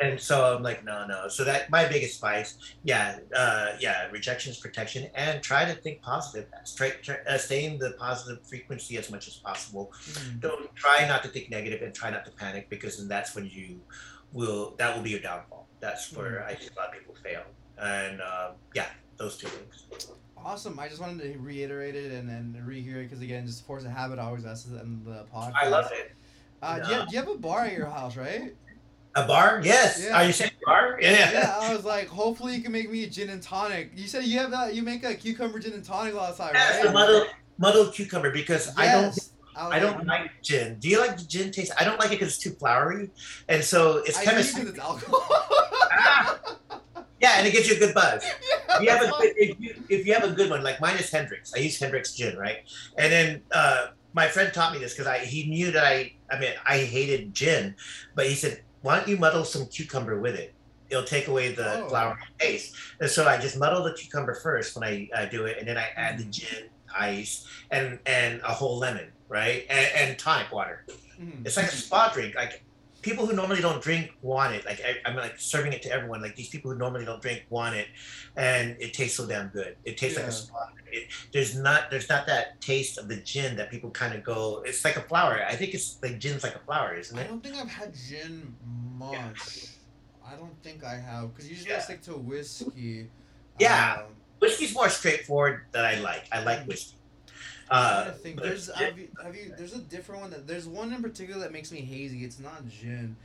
B: And so I'm like, no, no. So that my biggest advice, yeah, uh, yeah, rejection is protection, and try to think positive. Straight, try, uh, stay in the positive frequency as much as possible.
A: Mhm.
B: Don't try not to think negative, and try not to panic because then that's when you will. That will be your downfall. That's where I think a lot of people fail. And um, yeah, those two things.
A: Awesome. I just wanted to reiterate it and then rehear it because again, just force a habit. I always ask it in the podcast.
B: I love it.
A: Uh, do, you have, do you have a bar at your house, right?
B: A bar? Yes.
A: Yeah.
B: Are you saying bar? Yeah.
A: Yeah, I was like, hopefully you can make me a gin and tonic. You said you have that. You make a cucumber gin and tonic last time,
B: That's
A: right?
B: the muddled, muddled cucumber because I don't
A: I,
B: I don't
A: like,
B: like gin. Do you like the gin taste? I don't like it because it's too flowery, and so it's kind of
A: think it's alcohol.
B: yeah, and it gives you a good buzz.
A: yeah,
B: If you have a if you, if you have a good one, like mine is Hendrick's. I use Hendrick's gin, right? And then uh, my friend taught me this because I he knew that I I mean I hated gin, but he said, why don't you muddle some cucumber with it? It'll take away the
A: Oh.
B: flowery taste. And so I just muddle the cucumber first when I, I do it, and then I add the
A: Mm.
B: gin, ice, and and a whole lemon, right? And, and tonic water.
A: Mhm.
B: It's like a spa drink. Like people who normally don't drink want it. Like I, I'm like serving it to everyone. Like these people who normally don't drink want it, and it tastes so damn good. It tastes like a spa. It, there's not there's not that taste of the gin that people kind of go. It's like a flower. I think it's like gin's like a flower, isn't it?
A: I don't think I've had gin much. I don't think I have because usually I
B: Yeah.
A: stick to whiskey.
B: Yeah.
A: Um,
B: Whiskey's more straightforward that I like. I like whiskey.
A: I'm
B: Uh,
A: to think. There's have you, have you there's a different one that there's one in particular that makes me hazy. It's not gin.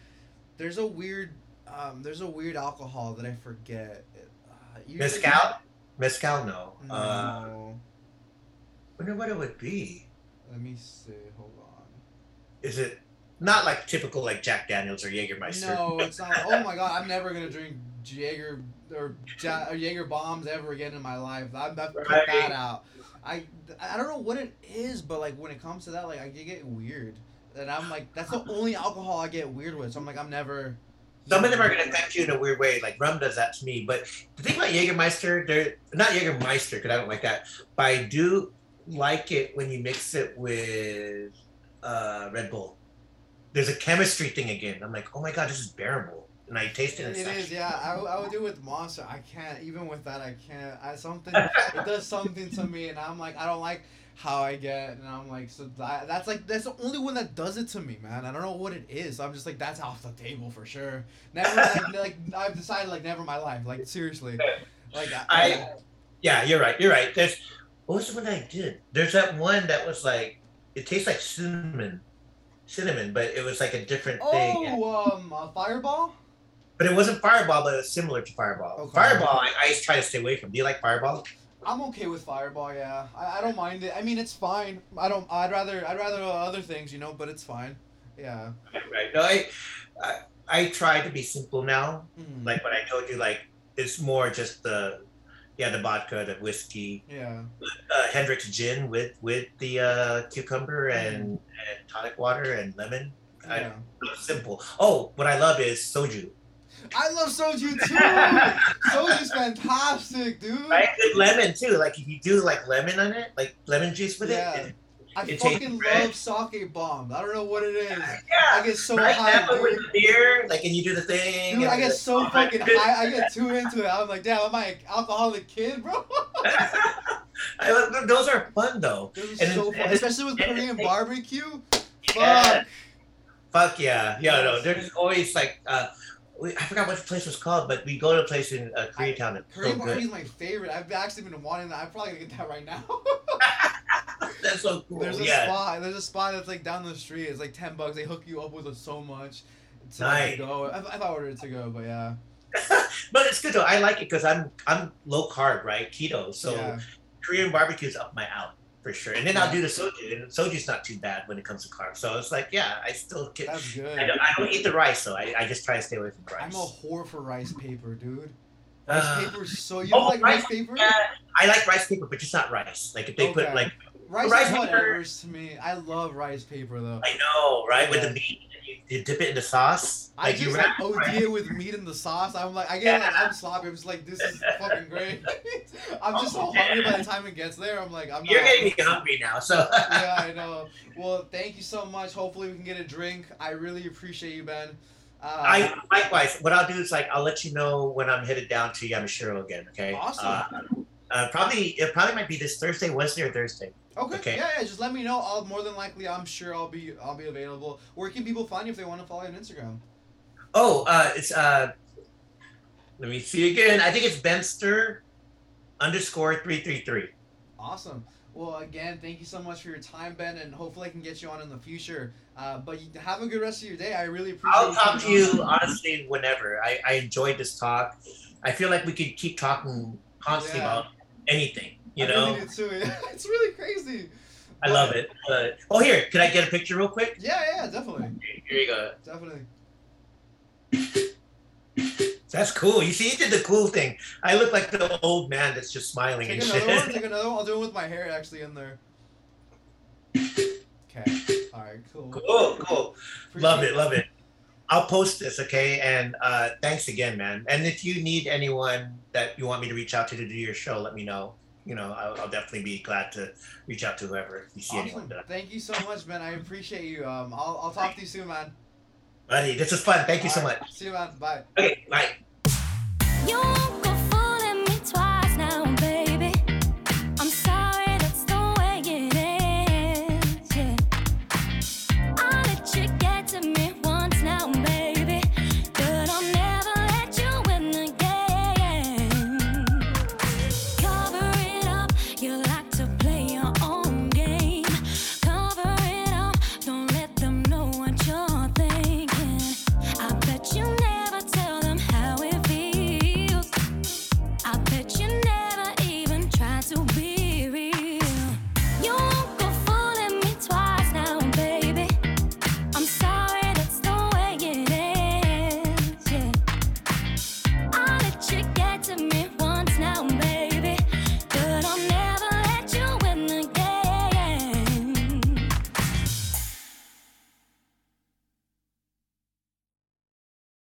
A: There's a weird um there's a weird alcohol that I forget. Uh.
B: Mezcal, no.
A: No.
B: Uh, wonder what it would be.
A: Let me see. Hold on.
B: Is it not like typical like Jack Daniels or Jägermeister?
A: No, it's not. Oh my god, I'm never gonna drink Jaeger or, ja- or Jaeger bombs ever again in my life. I've, I've cut
B: Right.
A: that out. I I don't know what it is, but like when it comes to that, like I get weird, and I'm like that's the only alcohol I get weird with. So I'm like I'm never.
B: Some of them are gonna affect you in a weird way. Like rum does that to me. But the thing about Jägermeister, they're not Jägermeister because I don't like that. But I do like it when you mix it with uh, Red Bull. There's a chemistry thing again. I'm like, oh my god, this is bearable, and I taste it.
A: It
B: and it's
A: is, yeah. I, I would do it with Monster. I can't. Even with that, I can't. I something. it does something to me, and I'm like, I don't like how I get, and I'm like, so that, that's like that's the only one that does it to me, man. I don't know what it is. I'm just like, that's off the table for sure. Never, like, like I've decided, like, never in my life. Like seriously, like
B: I- Yeah, you're right. You're right. There's what was the one I did? There's that one that was like it tastes like cinnamon, cinnamon, but it was like a different thing.
A: Oh, um, uh, Fireball.
B: But it wasn't Fireball, but it was similar to Fireball.
A: Okay.
B: Fireball, I, I try to stay away from. Do you like Fireball?
A: I'm okay with Fireball. Yeah, I, I don't mind it. I mean, it's fine. I don't. I'd rather. I'd rather other things, you know. But it's fine. Yeah.
B: Right. No, I, I, I try to be simple now.
A: Mhm.
B: Like what I told you, like it's more just the, yeah, the vodka, the whiskey,
A: Yeah.
B: uh, Hendrick's gin with with the uh, cucumber and, and tonic water and lemon. I-
A: Yeah.
B: Simple. Oh, what I love is soju.
A: I love soju too. Soju's fantastic, dude.
B: Right? With lemon too. Like if you do like lemon on it, like lemon juice with
A: Yeah.
B: it.
A: I
B: it
A: fucking love sake bombs. I don't know what it is.
B: Yeah.
A: I get so
B: right?
A: high,
B: That one with the beer, like, and you do the thing.
A: Dude, I get so
B: oh
A: fucking
B: goodness.
A: high. I get too into it. I'm like, damn, am I an alcoholic kid, bro?
B: I those are fun though.
A: This is
B: And
A: so
B: it-
A: fun,
B: and
A: especially with Korean
B: takes-
A: barbecue.
B: Yeah.
A: Fuck.
B: Fuck yeah, yeah. No, there's always like, uh, we, I forgot what the place was called, but we go to a place in uh, Koreatown. That's
A: Korean
B: so
A: barbecue is my favorite. I've actually been wanting that. I'm probably gonna get that right now.
B: That's so cool.
A: There's a
B: yeah.
A: spot. There's a spot that's like down the street. It's like ten bucks. They hook you up with it so much. To
B: Nice.
A: go. I, I thought ordered it to go, but yeah.
B: but it's good though. I like it because I'm I'm low carb, right? Keto. So
A: yeah.
B: Korean barbecue's up my alley for sure. And then I'll do the soju, and soju's not too bad when it comes to carbs. So it's like, yeah, I still get.
A: That's good.
B: I don't, I don't eat the rice, so I, I just try to stay away from rice.
A: I'm a whore for rice paper, dude. Rice
B: Uh,
A: paper so. You don't
B: oh,
A: like rice
B: rice-
A: paper?
B: yeah, I like rice paper, but just not rice. Like if they put like
A: Rice,
B: rice paper-
A: to me. I love rice paper though.
B: I know, right, with the meat, you, dip it in the sauce.
A: I
B: Like you
A: just like OD it with meat in the sauce. I'm like, I get like, I'm sloppy. I'm just like, this is fucking great. I'm just so
B: Oh,
A: hungry by the time it gets there. I'm like, I'm
B: You're
A: not.
B: getting me hungry now, so.
A: yeah, I know. Well, thank you so much. Hopefully, we can get a drink. I really appreciate you, Ben. Uh,
B: I likewise. What I'll do is like I'll let you know when I'm headed down to Yamashiro again. Okay.
A: Awesome.
B: Uh, uh, probably it probably might be this Thursday, Wednesday or Thursday.
A: Okay.
B: okay.
A: Yeah, yeah. Just let me know. I'll more than likely, I'm sure I'll be, I'll be available. Where can people find you if they want to follow you on Instagram?
B: Oh, uh, it's uh, let me see again. I think it's Benster underscore three three three.
A: Awesome. Well, again, thank you so much for your time, Ben, and hopefully I can get you on in the future. Uh, but you, have a good rest of your day. I really appreciate.
B: I'll talk to you honestly whenever. I, I enjoyed this talk. I feel like we could keep talking constantly
A: Yeah.
B: about anything. You
A: I
B: know,
A: really did too. it's really crazy.
B: I love it. Uh, oh, here, can I get a picture real quick?
A: Yeah, yeah, definitely,
B: Here you go.
A: definitely.
B: That's cool. You see, you did the cool thing. I look like the old man that's just smiling
A: Take
B: and
A: another one. Take another one. I'll do it with my hair actually in there. Okay. All right. Cool.
B: cool, cool. Love
A: Appreciate
B: it, love it. I'll post this, okay? And uh, thanks again, man. And if you need anyone that you want me to reach out to to do your show, let me know. You know, I'll, I'll definitely be glad to reach out to whoever if you see anyone.
A: Awesome.
B: That
A: Thank you so much, man. I appreciate you. Um, I'll, I'll talk to you soon, man.
B: Buddy, this is fun. Thank you so
A: All
B: much.
A: See you, man. Bye.
B: Okay, bye.
C: You